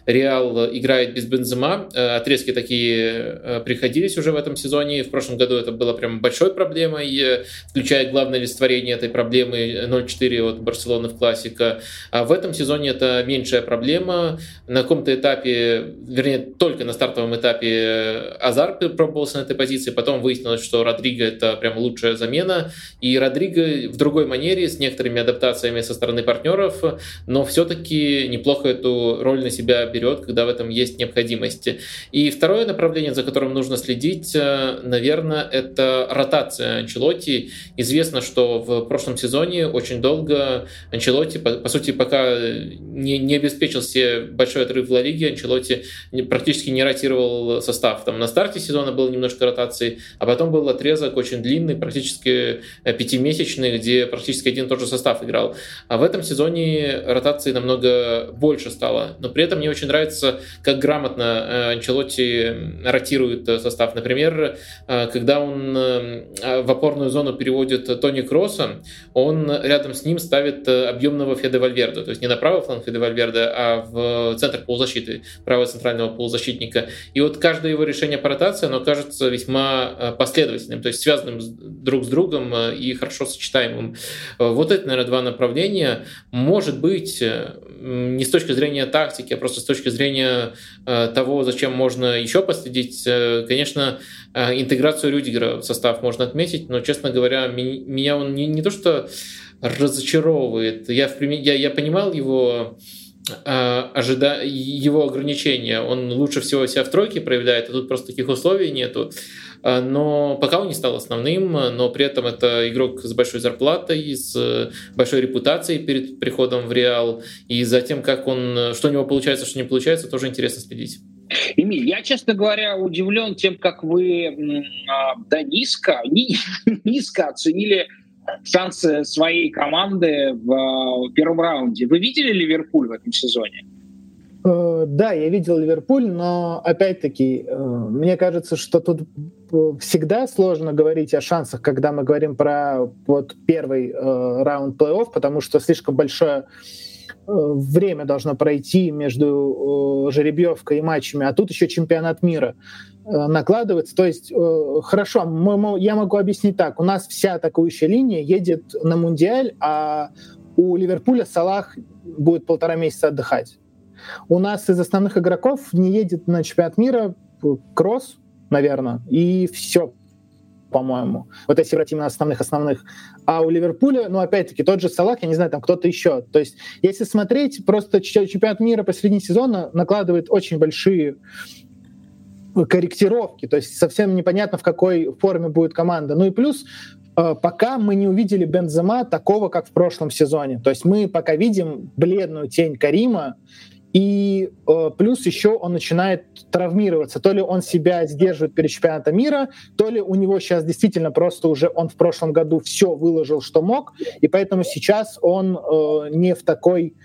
Реал Реал играет без Бензема. Э, отрезки такие э, приходились уже в этом сезоне. В прошлом году это было прям большой проблемой, э, включая главное олицетворение этой проблемы 0-4 от Барселоны в классика. А в этом сезоне это меньшая проблема. На каком-то этапе, вернее, только на стартовом этапе Азар пробовался на этой позиции, потом выяснилось, что Родриго это прям лучшая замена. И Родриго в другой манере, с некоторыми адаптациями со стороны партнеров, но все-таки неплохо эту роль на себя берет вперед, когда в этом есть необходимость. И второе направление, за которым нужно следить, э, наверное, это ротация Анчелотти. Известно, что в прошлом сезоне очень долго Анчелотти, по, по сути, пока не, не обеспечил себе большой отрыв в Ла Лиге, Анчелотти практически не ротировал состав. Там на старте сезона было немножко ротации, а потом был отрезок очень длинный, практически э, пятимесячный, где практически один и тот же состав играл. А в этом сезоне ротации намного больше стало. Но при этом мне очень нравится нравится, как грамотно э, Анчелотти ротирует э, состав. Например, э, когда он в опорную зону переводит Тони Кросса, он рядом с ним ставит объемного Феде Вальверда, то есть не на правый фланг Феде Вальверда, а в центр полузащиты, правого центрального полузащитника. И вот каждое его решение по ротации, оно кажется весьма последовательным, то есть связанным друг с другом и хорошо сочетаемым. Вот это, наверное, два направления. Может быть, не с точки зрения тактики, а просто с точки зрения э, того, зачем можно еще последить, э, конечно, э, интеграцию Рюдигера в состав можно отметить, но, честно говоря, меня он не, не то что разочаровывает, я, в, я, я понимал его ожида... его ограничения. Он лучше всего себя в тройке проявляет, а тут просто таких условий нету. А, но пока он не стал основным, но при этом это игрок с большой зарплатой, с большой репутацией перед приходом в Реал, и за тем, как он, что у него получается, что не получается, тоже интересно следить. Эмиль, я, честно говоря, удивлен тем, как вы а, да, низко, низко оценили шансы своей команды в а, первом раунде. Вы видели Ливерпуль в этом сезоне? Э, да, я видел Ливерпуль, но опять-таки, э, мне кажется, что тут всегда сложно говорить о шансах, когда мы говорим про вот первый э, раунд плей-офф, потому что слишком большое время должно пройти между жеребьевкой и матчами, а тут еще чемпионат мира накладывается. То есть, хорошо, мы, я могу объяснить так. У нас вся атакующая линия едет на Мундиаль, а у Ливерпуля Салах будет полтора месяца отдыхать. У нас из основных игроков не едет на чемпионат мира Кросс, наверное, и все. по-моему. Вот если брать именно основных-основных. А у Ливерпуля, ну, опять-таки, тот же Салах, я не знаю, там кто-то еще. То есть, если смотреть, просто чемпионат мира посреди сезона накладывает очень большие корректировки, то есть совсем непонятно, в какой форме будет команда. Ну и плюс э, пока мы не увидели Бензема такого, как в прошлом сезоне. То есть мы пока видим бледную тень Карима, и э, плюс еще он начинает травмироваться. То ли он себя сдерживает перед чемпионатом мира, то ли у него сейчас действительно просто уже он в прошлом году все выложил, что мог, и поэтому сейчас он э, не в такой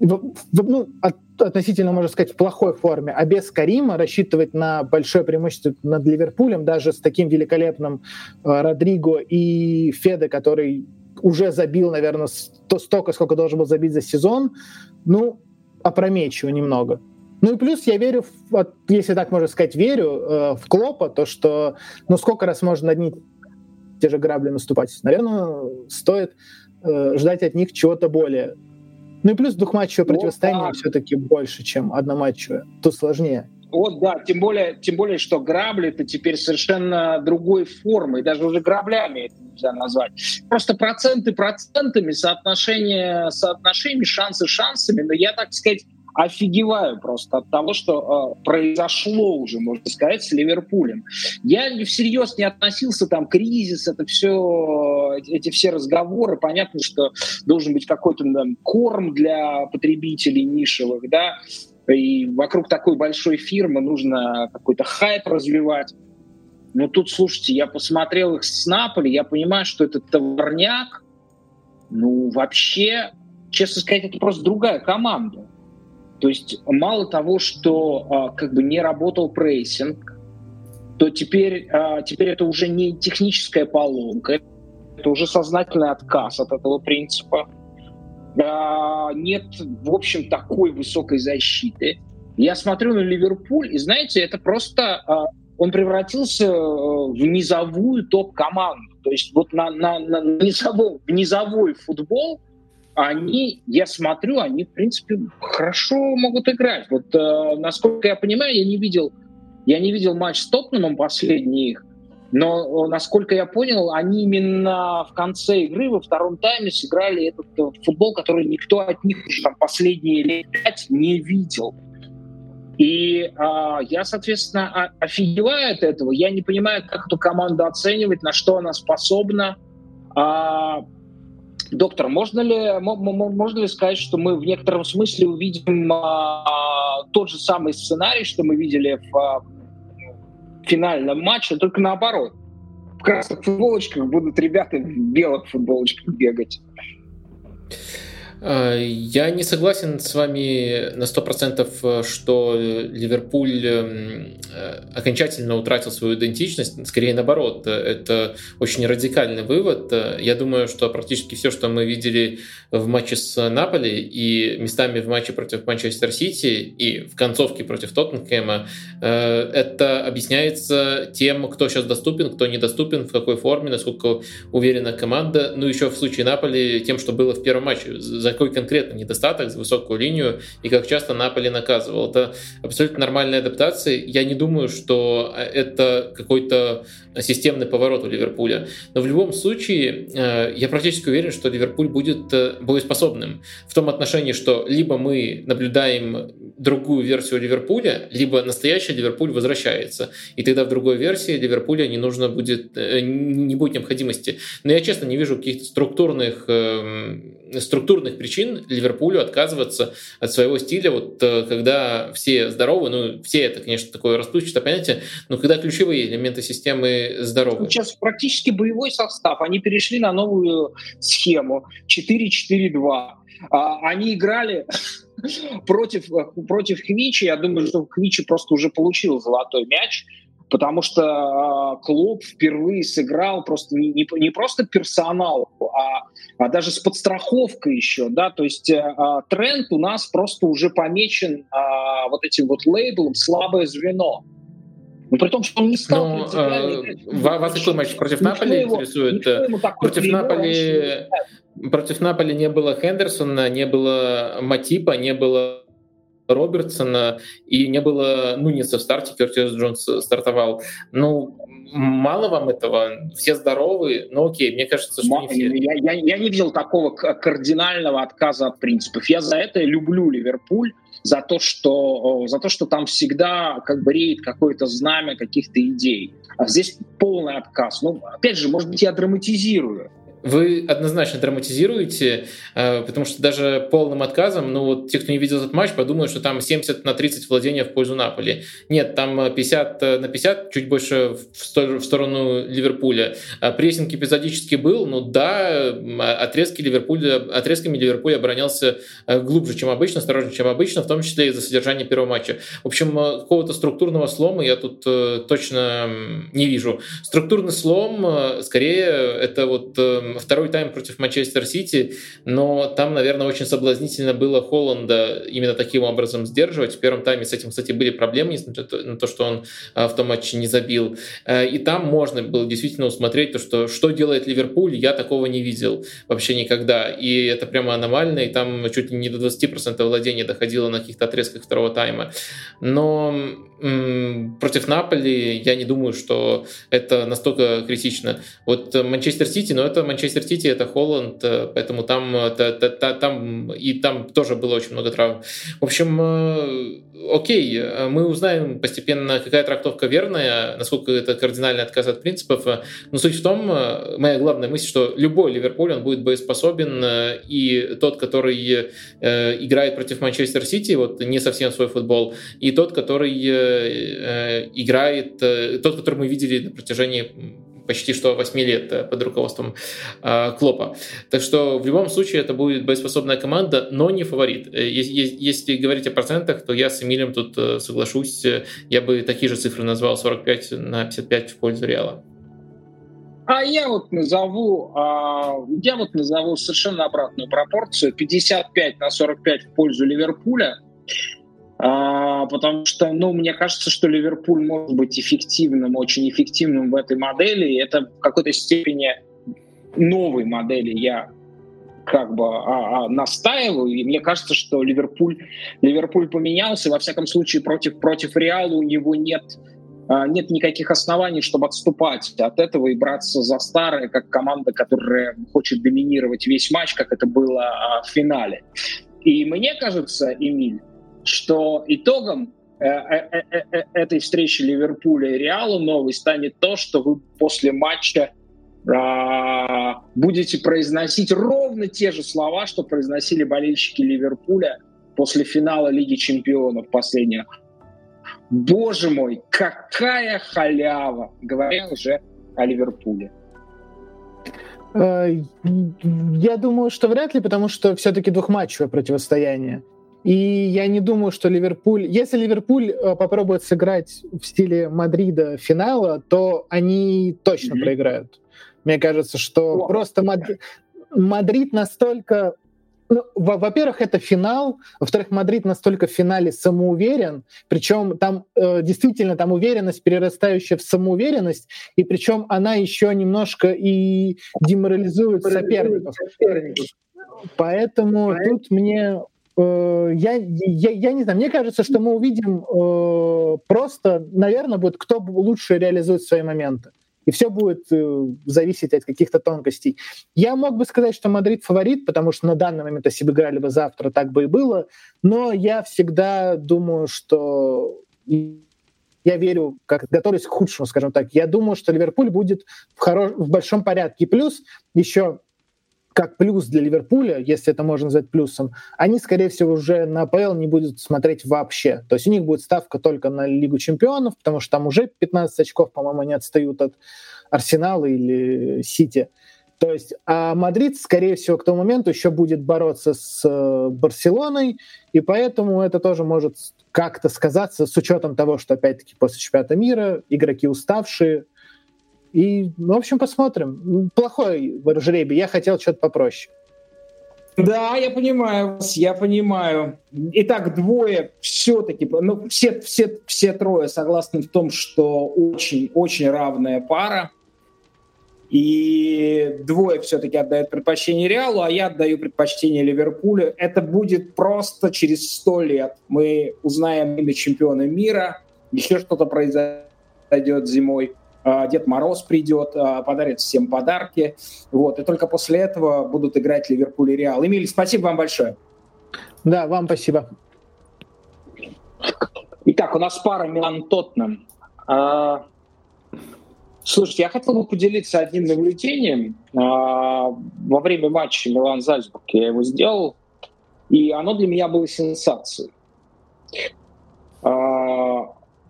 в, в, ну, от, относительно, можно сказать, в плохой форме. А без Карима рассчитывать на большое преимущество над Ливерпулем, даже с таким великолепным э, Родриго и Феде, который уже забил, наверное, сто, столько, сколько должен был забить за сезон, ну, опрометчиво немного. Ну и плюс я верю, в, если так можно сказать, верю э, в Клопа, то что, ну сколько раз можно одни те же грабли наступать? Наверное, стоит э, ждать от них чего-то более. Ну и плюс двухматчевое вот противостояние все-таки больше, чем одноматчевое. Тут сложнее. Вот, да, тем более, тем более, что грабли это теперь совершенно другой формы, даже уже граблями это нельзя назвать. Просто проценты процентами, соотношение соотношениями, шансы шансами, но я, так сказать, офигеваю просто от того, что э, произошло уже, можно сказать, с Ливерпулем. Я всерьез не относился там кризис, это все, эти все разговоры. Понятно, что должен быть какой-то там, корм для потребителей нишевых, да, и вокруг такой большой фирмы нужно какой-то хайп развивать. Но тут, слушайте, я посмотрел их с Наполи, я понимаю, что это товарняк. Ну, вообще, честно сказать, это просто другая команда. То есть мало того, что а, как бы не работал прессинг, то теперь, а, теперь это уже не техническая поломка, это уже сознательный отказ от этого принципа. А, нет, в общем, такой высокой защиты. Я смотрю на Ливерпуль, и знаете, это просто а, он превратился э, в низовую топ-команду. То есть вот на, на, на низовой, низовой футбол они, я смотрю, они, в принципе, хорошо могут играть. Вот, э, насколько я понимаю, я не видел, я не видел матч с Тоттеномом последний их, но, э, насколько я понял, они именно в конце игры, во втором тайме сыграли этот э, футбол, который никто от них уже там последние лет пять не видел. И э, я, соответственно, офигеваю от этого. Я не понимаю, как эту команду оценивать, на что она способна. А, Доктор, можно ли, можно ли сказать, что мы в некотором смысле увидим а, тот же самый сценарий, что мы видели в а, финальном матче, только наоборот? В красных футболочках будут ребята в белых футболочках бегать. Э, я не согласен с вами на 100%, э, что Ливерпуль эм, э, окончательно утратил свою идентичность. Скорее наоборот, это очень радикальный вывод. Я думаю, что практически все, что мы видели в матче с Наполи и местами в матче против Манчестер Сити и в концовке против Тоттенхэма, это объясняется тем, кто сейчас доступен, кто недоступен, в какой форме, насколько уверена команда. Ну, еще в случае Наполи тем, что было в первом матче за какой конкретно недостаток, за высокую линию и как часто Наполи наказывал. Это абсолютно нормальная адаптация. Я не думаю, что э, это какой-то системный поворот у Ливерпуля. Но в любом случае, э, я практически уверен, что Ливерпуль будет э, боеспособным в том отношении, что либо мы наблюдаем другую версию Ливерпуля, либо настоящий Ливерпуль возвращается. И тогда в другой версии Ливерпуля не нужно будет, не будет необходимости. Но я, честно, не вижу каких-то структурных, эм, структурных причин Ливерпулю отказываться от своего стиля, вот э, когда все здоровы, ну, все это, конечно, такое расплывчатое понятие, но когда ключевые элементы системы здоровы. Сейчас практически боевой состав, они перешли на новую схему 4-4-2. А, они играли против, против Хвичи. Я думаю, что Хвичи просто уже получил золотой мяч потому что э, клуб впервые сыграл просто не, не, не просто персонал, а, а даже с подстраховкой еще, да, то есть э, тренд у нас просто уже помечен э, вот этим вот лейблом «слабое звено». Ну, при том, что он не стал ну, э, Вас какой матч против Наполи интересует? Против Наполи, против Наполи не было Хендерсона, не было Матипа, не было Робертсона, и не было Нуниса в старте, Кертис Джонс стартовал. Ну, мало вам этого? Все здоровы? Ну окей, мне кажется, что не все. Я, я, я не видел такого кардинального отказа от принципов. Я за это люблю Ливерпуль, за то, что, за то, что там всегда как бы реет какое-то знамя каких-то идей. А здесь полный отказ. Ну, опять же, может быть, я драматизирую. Вы однозначно драматизируете, э, потому что даже полным отказом, ну вот те, кто не видел этот матч, подумают, что там 70 на 30 владения в пользу Наполи. Нет, там 50 э, на 50, чуть больше в сторону Ливерпуля. А прессинг эпизодически был, ну да, отрезки Ливерпуля, отрезками Ливерпуль оборонялся э, глубже, чем обычно, осторожнее, чем обычно, в том числе из-за содержания первого матча. В общем, какого-то структурного слома я тут точно не вижу. Структурный слом, скорее, это вот второй тайм против Манчестер Сити, но там, наверное, очень соблазнительно было Холланда именно таким образом сдерживать. В первом тайме с этим, кстати, были проблемы, несмотря на то, что он а, в том матче не забил. Э, и там можно было действительно усмотреть то, что, что делает Ливерпуль, я такого не видел вообще никогда. И это прямо аномально, и там чуть не до 20% владения доходило на каких-то отрезках второго тайма. Но м- против Наполи я не думаю, что это настолько критично. Вот Манчестер Сити, но это Манчестер Манчестер Сити это Холланд, э, поэтому там, та, та, та, там и там тоже было очень много травм. В общем, э, окей, мы узнаем постепенно, какая трактовка верная, насколько это кардинальный отказ от принципов. Но суть в том, э, моя главная мысль, что любой Ливерпуль, он будет боеспособен, и тот, который играет против Манчестер Сити, вот не совсем свой футбол, и тот, который играет, тот, который мы видели на протяжении почти что 8 лет э, под руководством э, Клопа. Так что в любом случае это будет боеспособная команда, но не фаворит. Э, если говорить о процентах, то я с Эмилем тут соглашусь. Я бы такие же цифры назвал 45 на 55 в пользу Реала. А я вот назову, а, я вот назову совершенно обратную пропорцию: 55 на 45 в пользу Ливерпуля. А, потому что, ну, мне кажется, что Ливерпуль может быть эффективным, очень эффективным в этой модели. Это в какой-то степени новой модели я как бы а, а, настаиваю, и мне кажется, что Ливерпуль, Ливерпуль поменялся, во всяком случае против, против Реала у него нет, а, нет никаких оснований, чтобы отступать от этого и браться за старое, как команда, которая хочет доминировать весь матч, как это было а, в финале. И мне кажется, Эмиль, что итогом э, э, э, этой встречи Ливерпуля и Реала новой станет то, что вы после матча а, будете произносить ровно те же слова, что произносили болельщики Ливерпуля после финала Лиги Чемпионов последнего. Боже мой, какая халява! Говоря уже о Ливерпуле. Я думаю, что вряд ли, потому что все-таки двухматчевое противостояние. И я не думаю, что Ливерпуль... Если Ливерпуль э, попробует сыграть в стиле Мадрида финала, то они точно mm-hmm. проиграют. Мне кажется, что о. просто Мад... Мадрид настолько... Ну, во-первых, это финал. Во-вторых, Мадрид настолько в финале самоуверен. Причем там э, действительно там уверенность, перерастающая в самоуверенность. И причем она еще немножко и деморализует соперников. соперников. Поэтому Поэтому тут мне я, я, я не знаю, мне кажется, что мы увидим э, просто, наверное, будет кто лучше реализует свои моменты. И все будет э, зависеть от каких-то тонкостей. Я мог бы сказать, что Мадрид фаворит, потому что на данный момент, если бы играли бы завтра, так бы и было. Но я всегда думаю, что я верю, как готовлюсь к худшему, скажем так. Я думаю, что Ливерпуль будет в, хорош... в большом порядке. Плюс еще как плюс для Ливерпуля, если это можно назвать плюсом, они, скорее всего, уже на АПЛ не будут смотреть вообще. То есть у них будет ставка только на Лигу чемпионов, потому что там уже 15 очков, по-моему, они отстают от Арсенала или Сити. То есть, а Мадрид, скорее всего, к тому моменту еще будет бороться с э, Барселоной, и поэтому это тоже может как-то сказаться с учетом того, что, опять-таки, после чемпионата мира игроки уставшие, и, ну, в общем, посмотрим. Плохой жребий. Я хотел что-то попроще. Да, я понимаю вас, я понимаю. Итак, двое все-таки, ну, все, все, все трое согласны в том, что очень-очень равная пара. и двое все-таки отдают предпочтение Реалу, а я отдаю предпочтение Ливерпулю. Это будет просто через сто лет. Мы узнаем имя чемпиона мира, еще что-то произойдет зимой. А, Дед Мороз придет, а, подарит всем подарки. Вот. И только после этого будут играть Ливерпуль и Реал. Эмиль, спасибо вам большое. Да, вам спасибо. Итак, у нас пара Милан-Тоттенхэм. А, слушайте, я хотел бы поделиться одним наблюдением. Во время матча Милан-Зальцбург я его сделал, и оно для меня было сенсацией.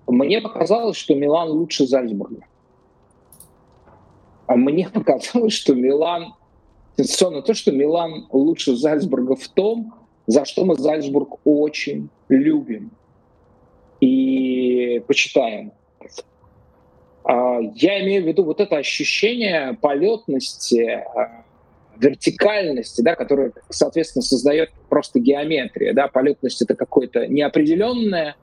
Мне показалось, что Милан лучше Зальцбурга. А мне показалось, что Милан, сенсационно то, что Милан лучше Зальцбурга в том, за что мы Зальцбург очень любим и почитаем. А, я имею в виду вот это ощущение полетности, а, вертикальности, да, которое, соответственно, создает просто геометрия. Да? Полетность — это какое-то неопределенное,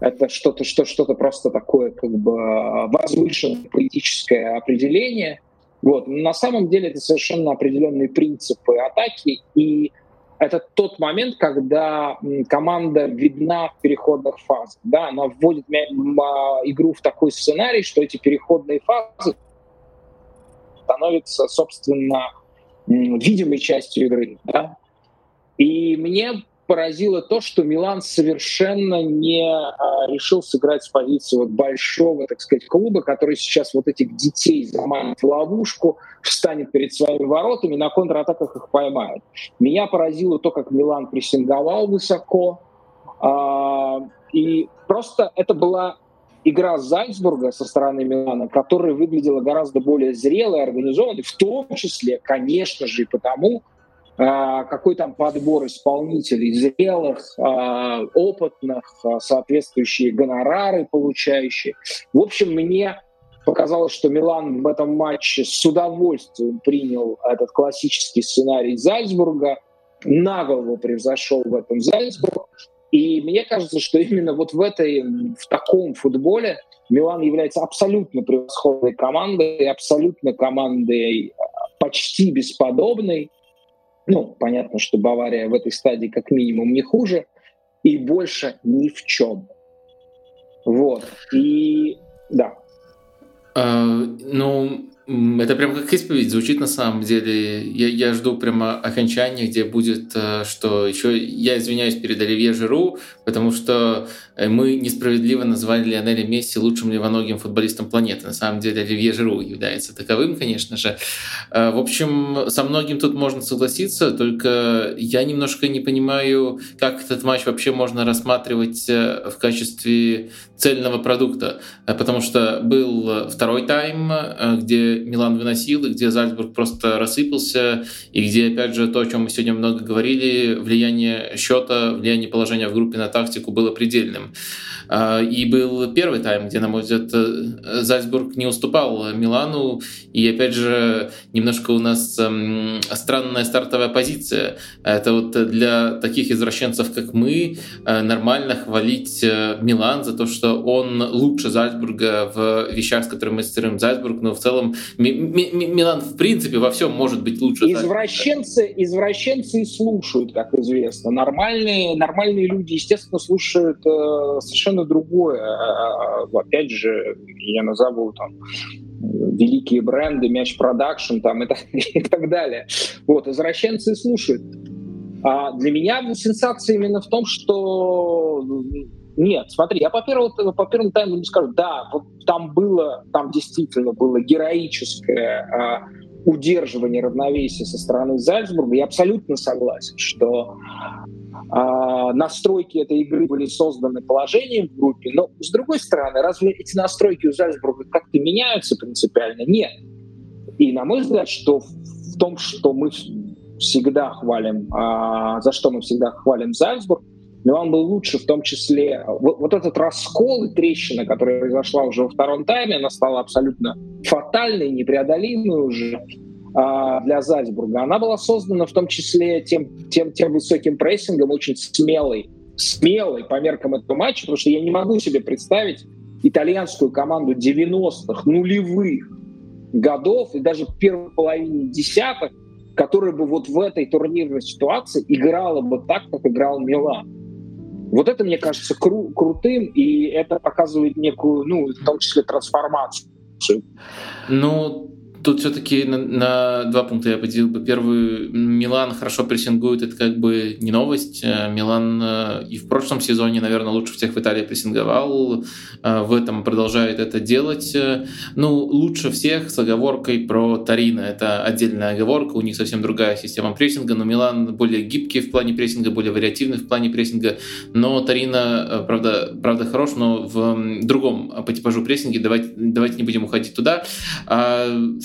это что-то что, что просто такое как бы возвышенное политическое определение. Вот. На самом деле это совершенно определенные принципы атаки, и это тот момент, когда команда видна в переходных фазах. Да, она вводит игру в такой сценарий, что эти переходные фазы становятся, собственно, видимой частью игры. Да? И мне поразило то, что Милан совершенно не а, решил сыграть с позиции вот большого, так сказать, клуба, который сейчас вот этих детей заманит в ловушку, встанет перед своими воротами, на контратаках их поймает. Меня поразило то, как Милан прессинговал высоко, а, и просто это была игра Зальцбурга со стороны Милана, которая выглядела гораздо более зрелой, организованной, в том числе, конечно же, и потому, какой там подбор исполнителей, зрелых, а, опытных, а, соответствующие гонорары получающие. В общем, мне показалось, что Милан в этом матче с удовольствием принял этот классический сценарий Зальцбурга, на превзошел в этом Зальцбург. И мне кажется, что именно вот в этой, в таком футболе Милан является абсолютно превосходной командой, абсолютно командой почти бесподобной, ну, понятно, что Бавария в этой стадии как минимум не хуже, и больше ни в чем. Вот. И да. А, ну, это прям как исповедь звучит на самом деле. Я, я жду прямо окончания, где будет, э, что еще я извиняюсь перед Оливье Жиру, потому что э, мы несправедливо назвали Лионеля Месси лучшим левоногим футболистом планеты. На самом деле Оливье Жиру является таковым, конечно же. Э, в общем, со многим тут можно согласиться, только я немножко не понимаю, как этот матч вообще можно рассматривать в качестве цельного продукта, потому что был второй тайм, где Милан выносил, и где Зальцбург просто рассыпался, и где, опять же, то, о чем мы сегодня много говорили, влияние счета, влияние положения в группе на тактику было предельным. А, и был первый тайм, где, на мой взгляд, э, Зальцбург не уступал Милану. И, опять же, немножко у нас эм, странная стартовая позиция. Это вот для таких извращенцев, как мы, э, нормально хвалить э, Милан за то, что он лучше Зальцбурга в вещах, с которыми мы цитируем Зальцбург. Но в целом Милан, в принципе, во всем может быть лучше. Извращенцы, извращенцы и слушают, как известно. Нормальные, нормальные люди, естественно, слушают э, совершенно другое. А, а, опять же, я назову там великие бренды, мяч продакшн там и так, и так далее. Вот, извращенцы слушают. А для меня сенсация именно в том, что нет, смотри, я по первому, по первому тайму не скажу, да, вот там было, там действительно было героическое а, удерживание равновесия со стороны Зальцбурга. Я абсолютно согласен, что а, настройки этой игры были созданы положением в группе, но с другой стороны, разве эти настройки у Зальцбурга как-то меняются принципиально? Нет. И на мой взгляд, что в том, что мы всегда хвалим, а, за что мы всегда хвалим Зальцбург, Милан был лучше, в том числе вот, вот этот раскол и трещина, которая произошла уже во втором тайме, она стала абсолютно фатальной, непреодолимой уже а, для Зальцбурга, она была создана в том числе тем, тем, тем высоким прессингом, очень смелой, смелой по меркам этого матча, потому что я не могу себе представить итальянскую команду 90-х, нулевых, годов и даже первой половине десятых, которая бы вот в этой турнирной ситуации играла бы так, как играл Милан. Вот это, мне кажется, кру- крутым, и это показывает некую, ну, в том числе трансформацию. Ну, Тут все-таки на, на два пункта я поделил бы. Первый, Милан хорошо прессингует, это как бы не новость. Э, Милан э, и в прошлом сезоне, наверное, лучше всех в Италии прессинговал. Э, в этом продолжает это делать. Ну, лучше всех с оговоркой про Тарина. Это отдельная оговорка, у них совсем другая система прессинга, но Милан более гибкий в плане прессинга, более вариативный в плане прессинга. Но Тарина, правда, правда хорош, но в другом по типажу прессинге. Давайте, давайте не будем уходить туда.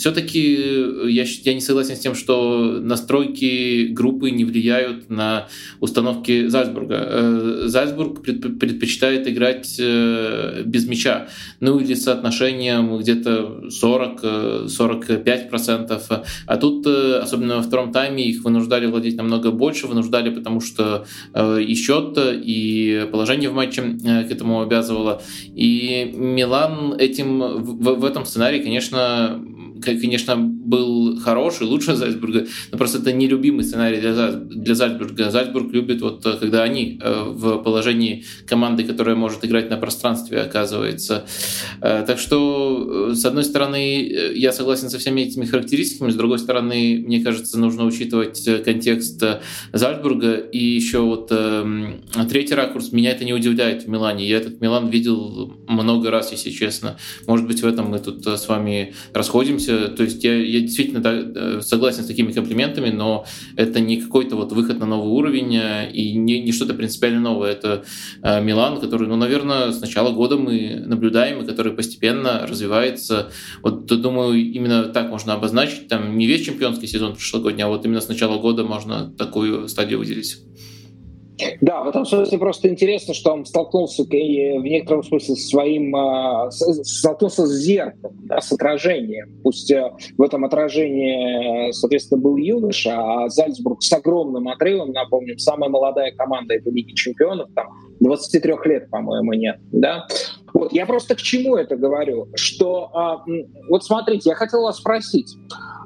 Все-таки э, я, я не согласен с тем, что настройки группы не влияют на установки Зальцбурга. Э, Зальцбург предпочитает играть э, без мяча, ну или соотношением где-то 40-45%. А тут, особенно во втором тайме, их вынуждали владеть намного больше, вынуждали, потому что и счет, и положение в матче к этому обязывало. И Милан этим в, в этом сценарии, конечно, конечно, был хороший, лучше Зальцбурга, но просто это нелюбимый сценарий для, Зальцбурга. Зальцбург любит, вот, э, когда они э, в положении команды, которая может играть на пространстве, оказывается. Э, так что, с одной стороны, я согласен со всеми этими характеристиками, с другой стороны, мне кажется, нужно учитывать контекст Зальцбурга. И еще вот третий ракурс, меня это не удивляет в Милане. Я этот Милан видел много раз, если честно. Может быть, в этом мы тут с вами расходимся, то есть я, я действительно да, э, согласен с такими комплиментами, но это не какой-то вот выход на новый уровень э, и не, не что-то принципиально новое. Это э, Милан, который, ну, наверное, с начала года мы наблюдаем, и который постепенно развивается. Вот, думаю, именно так можно обозначить. Там не весь чемпионский сезон прошлогодний, а вот именно с начала года можно такую стадию выделить. Да, в этом смысле просто интересно, что он столкнулся в некотором смысле со своим, а, столкнулся с зеркалом, да, с отражением. Пусть э, в этом отражении, соответственно, был юноша, а Зальцбург с огромным отрывом, напомним, самая молодая команда этой Лиги Чемпионов, там 23 лет, по-моему, нет, да. Вот, я просто к чему это говорю, что, а, вот смотрите, я хотел вас спросить,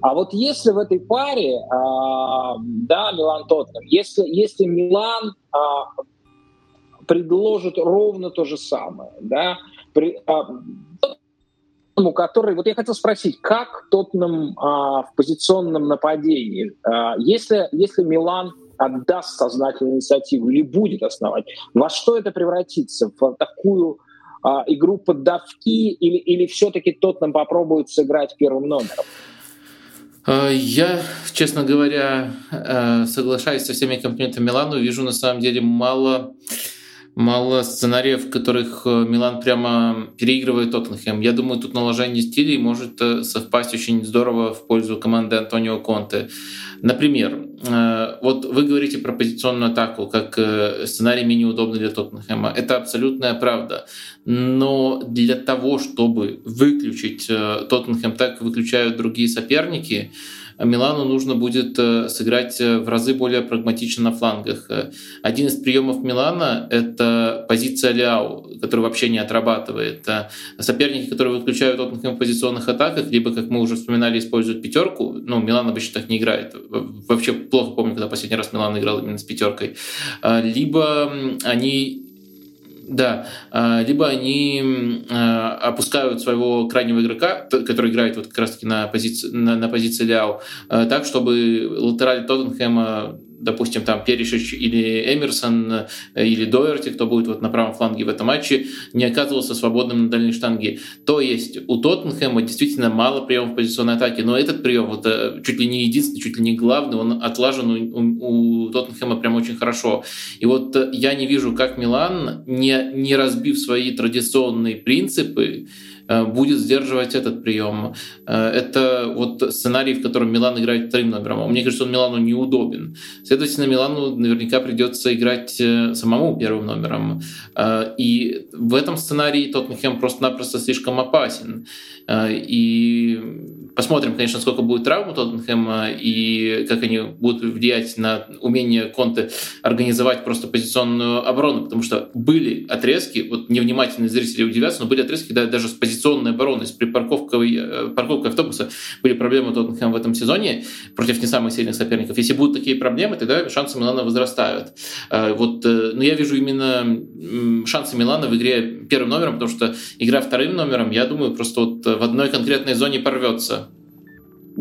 а вот если в этой паре, а, да, Милан Тоттенхэм, если, если Милан а, предложит ровно то же самое, да, при, а, который, вот я хотел спросить, как Тоттенхэм а, в позиционном нападении, а, если, если Милан отдаст сознательную инициативу или будет основать, во что это превратится? В такую а, игру под давки или, или все-таки Тоттенхэм попробует сыграть первым номером? А, я, честно говоря, э, соглашаюсь со всеми комплиментами Милану. Вижу на самом деле мало, мало сценариев, в которых э, Милан прямо переигрывает Тоттенхэм. Я думаю, тут наложение стилей может э, совпасть очень здорово в пользу команды Антонио Конте. Например, вот вы говорите про позиционную атаку как сценарий менее удобный для Тоттенхэма. Это абсолютная правда. Но для того, чтобы выключить Тоттенхэм так выключают другие соперники, Милану нужно будет э, сыграть э, в разы более прагматично на флангах. Э, один из приемов Милана — это позиция Ляу, который вообще не отрабатывает. Соперники, которые выключают Тоттенхэм в позиционных атаках, либо, как мы уже вспоминали, используют пятерку, ну, Милан обычно так не играет. Вообще плохо помню, когда последний раз Милан играл именно с пятеркой. Либо они да, а, либо они а, опускают своего крайнего игрока, который играет вот как раз-таки на позиции, на, на позиции Ляо, а, так, чтобы латераль Тоттенхэма допустим, там Перешич или Эмерсон э, или Доерти, кто будет вот на правом фланге в этом матче, не оказывался свободным на дальней штанге. То есть у Тоттенхэма действительно мало приемов позиционной атаки, но этот прием вот э, чуть ли не единственный, чуть ли не главный, он отлажен у, у Тоттенхэма прям очень хорошо. И вот э, я не вижу, как Милан, не, не разбив свои традиционные принципы, будет сдерживать этот прием. Э, это вот сценарий, в котором Милан играет вторым номером. Мне кажется, он Милану неудобен. Следовательно, Милану наверняка придется играть э, самому первым номером. И в этом сценарии Тоттенхэм просто-напросто слишком опасен. И посмотрим, конечно, сколько будет травм у Тоттенхэма и как они будут влиять на умение Конте организовать просто позиционную оборону, потому что были отрезки, вот невнимательные зрители удивятся, но были отрезки да, даже с позиционной позиционной обороны, с припарковкой э, парковкой автобуса были проблемы Тоттенхэма в этом сезоне против не самых сильных соперников. Если будут такие проблемы, тогда шансы Милана возрастают. Э, вот, но я вижу именно шансы Милана в игре первым номером, потому что игра вторым номером, я думаю, просто вот в одной конкретной зоне порвется.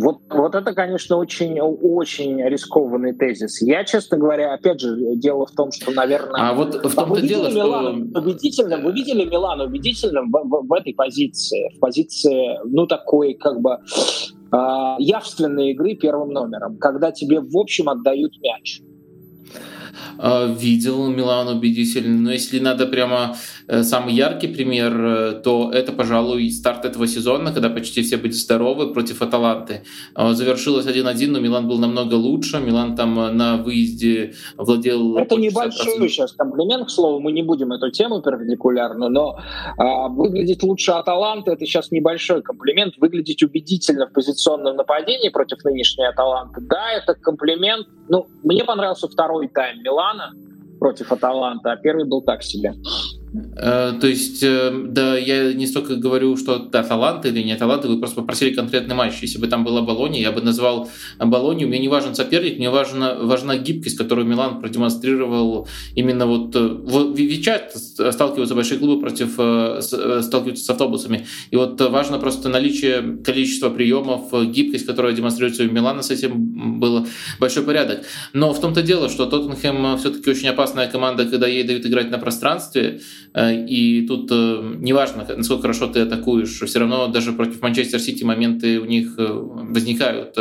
Вот, вот это, конечно, очень, очень рискованный тезис. Я, честно говоря, опять же, дело в том, что, наверное... А вот в том-то дело, Милан что... Убедительным, вы видели Милан убедительным в, в, в этой позиции, в позиции, ну, такой, как бы, э, явственной игры первым номером, когда тебе, в общем, отдают мяч. Э, видел Милан убедительно. Но если надо прямо э, самый яркий пример, э, то это, пожалуй, старт этого сезона, когда почти все были здоровы против Аталанты. Завершилось 1-1, но Милан был намного лучше. Милан там на выезде владел... Это небольшой сейчас комплимент, к слову, мы не будем эту тему перпендикулярно, но а, выглядеть лучше Аталанты — это сейчас небольшой комплимент. Выглядеть убедительно в позиционном нападении против нынешней Аталанты, да, это комплимент. Ну, мне понравился второй тайм Милана против Аталанта, а первый был так себе. Э, то есть, э, да, я не столько говорю, что да, талант или не талант, вы просто попросили конкретный матч. Если бы там была Болония, я бы назвал Болонию. Мне не важен соперник, мне важна, важна гибкость, которую Милан продемонстрировал именно вот... Э, ведь часто сталкиваются большие клубы против... сталкиваются с автобусами. И вот важно просто наличие количества приемов, гибкость, которая демонстрируется у Милана, с этим было большой порядок. Но в том-то дело, что Тоттенхэм все-таки очень опасная команда, когда ей дают играть на пространстве, и тут э, неважно, насколько хорошо ты атакуешь, все равно даже против Манчестер Сити моменты у них э, возникают.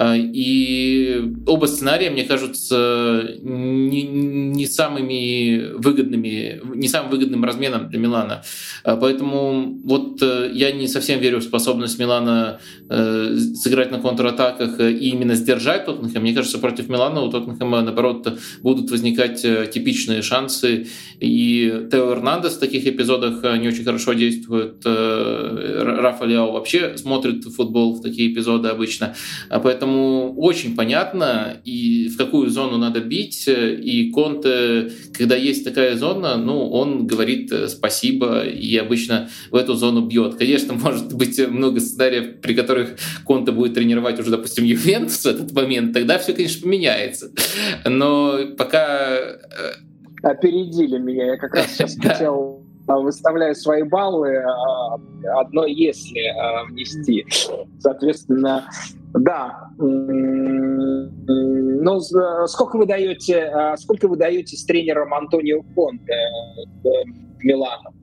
И оба сценария, мне кажутся, не, не самыми выгодными, не самым выгодным разменом для Милана. Поэтому вот я не совсем верю в способность Милана сыграть на контратаках и именно сдержать Тоттенхэм. Мне кажется, против Милана у Тоттенхэма, наоборот, будут возникать типичные шансы. И Тео Эрнандес в таких эпизодах э, не очень хорошо действует. Э, Рафа Ляо вообще смотрит футбол в такие эпизоды обычно. А поэтому очень понятно, и в какую зону надо бить. И Конте, когда есть такая зона, ну, он говорит э, спасибо и обычно в эту зону бьет. Конечно, может быть много сценариев, при которых Конте будет тренировать уже, допустим, Ювентус в этот момент, тогда все, конечно, поменяется. Но пока опередили меня. Я как раз сейчас хотел а, выставляю свои баллы, а, одно если а, внести. Соответственно, да. Но сколько вы даете, сколько вы даете с тренером Антонио Конте э, Милану? А,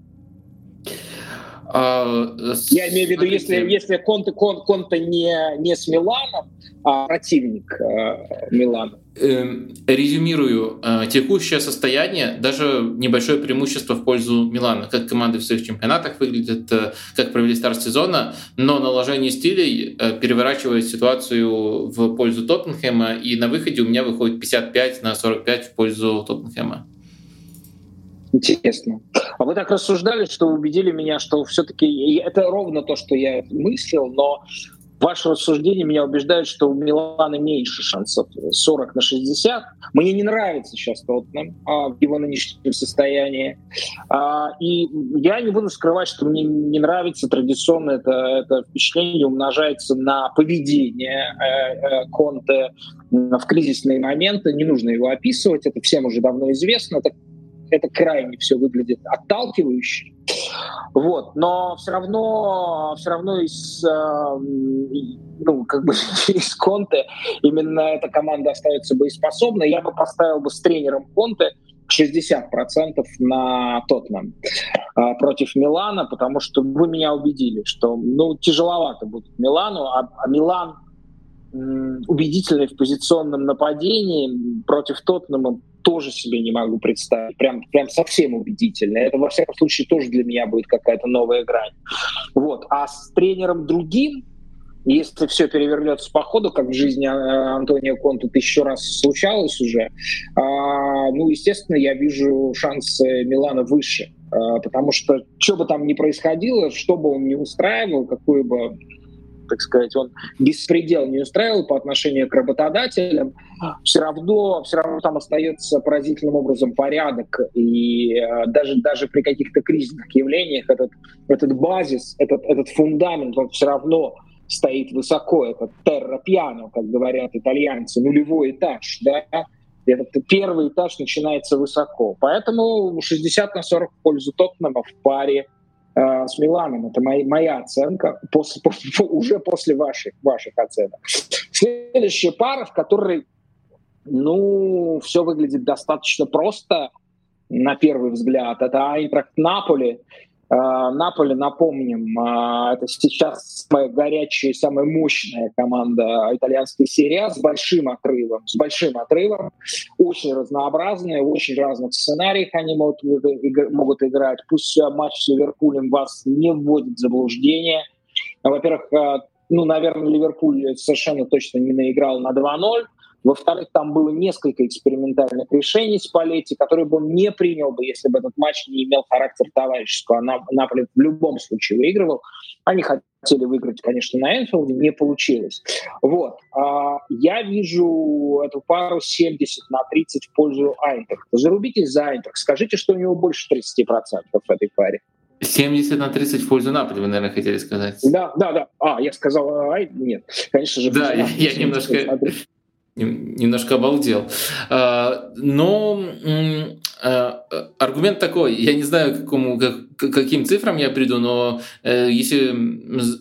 Я имею в виду, если, если Конте, Кон, Конте не, не с Миланом, а противник э, Милана. Эм, резюмирую. Э, текущее состояние, даже небольшое преимущество в пользу Милана. Как команды в своих чемпионатах выглядят, э, как провели старт сезона, но наложение стилей переворачивает ситуацию в пользу Тоттенхэма, и на выходе у меня выходит 55 на 45 в пользу Тоттенхэма. Интересно. А вы так рассуждали, что убедили меня, что все-таки это ровно то, что я мыслил, но Ваше рассуждение меня убеждает, что у Милана меньше шансов 40 на 60. Мне не нравится сейчас Тоттенхэм а, в его нынешнем состоянии. А, и я не буду скрывать, что мне не нравится традиционно это, это впечатление умножается на поведение э, э, Конте в кризисные моменты. Не нужно его описывать, это всем уже давно известно. Это это крайне все выглядит отталкивающе. Вот, но все равно, все равно из, э, ну, как бы из Конте именно эта команда остается боеспособной. Я бы поставил бы с тренером Конте 60% на Тотнам э, против Милана, потому что вы меня убедили, что ну, тяжеловато будет Милану, а, а Милан убедительный в позиционном нападении против Тоттенхэма тоже себе не могу представить. Прям, прям совсем убедительно. Это, во всяком случае, тоже для меня будет какая-то новая грань. Вот. А с тренером другим, если все перевернется по ходу, как в жизни а, Антонио Конте тысячу раз случалось уже, а, ну, естественно, я вижу шансы Милана выше. А, потому что, что бы там ни происходило, что бы он ни устраивал, какую бы так сказать, он беспредел не устраивал по отношению к работодателям, все равно, все равно там остается поразительным образом порядок, и э, даже, даже при каких-то кризисных явлениях этот, этот базис, этот, этот фундамент, он все равно стоит высоко, это терра пьяно, как говорят итальянцы, нулевой этаж, да, этот первый этаж начинается высоко. Поэтому 60 на 40 в пользу Тоттенема в паре э, с Миланом. Это моя, моя оценка после, после, уже после ваших, ваших оценок. Следующая пара, в которой ну, все выглядит достаточно просто на первый взгляд. Это Айнтракт Наполи. А, Наполе, напомним, а, это сейчас самая горячая, самая мощная команда итальянской серии с большим отрывом, с большим отрывом, очень разнообразные, очень разных сценариях они могут, могут играть. Пусть матч с Ливерпулем вас не вводит в заблуждение. Во-первых, а, ну, наверное, Ливерпуль совершенно точно не наиграл на 2-0. Во-вторых, там было несколько экспериментальных решений с Палетти, которые бы он не принял бы, если бы этот матч не имел характер товарищеского. Наполе в любом случае выигрывал. Они хотели выиграть, конечно, на Энфилде, не получилось. Вот. А я вижу эту пару 70 на 30 в пользу Айнтрахта. Зарубитесь за Айнтрахт. Скажите, что у него больше 30% в этой паре. 70 на 30 в пользу Наполи, вы, наверное, хотели сказать. Да, да, да. А, я сказал, ай, нет, конечно же. Да, я, я немножко немножко обалдел. А, но а, аргумент такой, я не знаю, какому, как, каким цифрам я приду, но э, если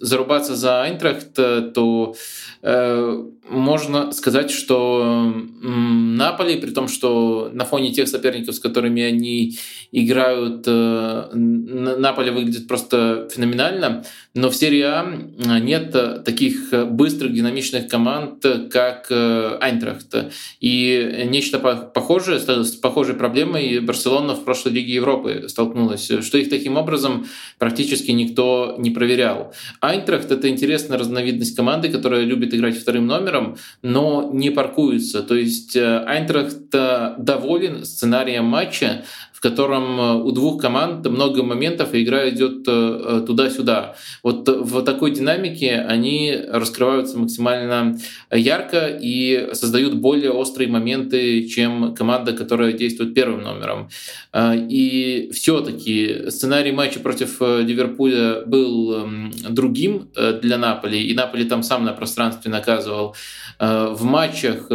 зарубаться за Айнтрахт, то э, можно сказать, что Наполи, при том, что на фоне тех соперников, с которыми они играют, э, Наполи выглядит просто феноменально, но в серии А нет таких быстрых, динамичных команд, как Айнтрахт. И нечто похожее, с похожей проблемой Барселона в прошлой Лиге Европы столкнулась, что их таким образом практически никто не проверял. Айнтрахт — это интересная разновидность команды, которая любит играть вторым номером, но не паркуется. То есть э, Айнтрахт э, доволен сценарием матча, в котором э, у двух команд много моментов, и игра идет э, э, туда-сюда. Вот в такой динамике они раскрываются максимально ярко и создают более острые моменты, чем команда, которая действует первым номером. И все-таки сценарий матча против Ливерпуля был эм, другим для Наполи, и Наполи там сам на пространстве наказывал. В матчах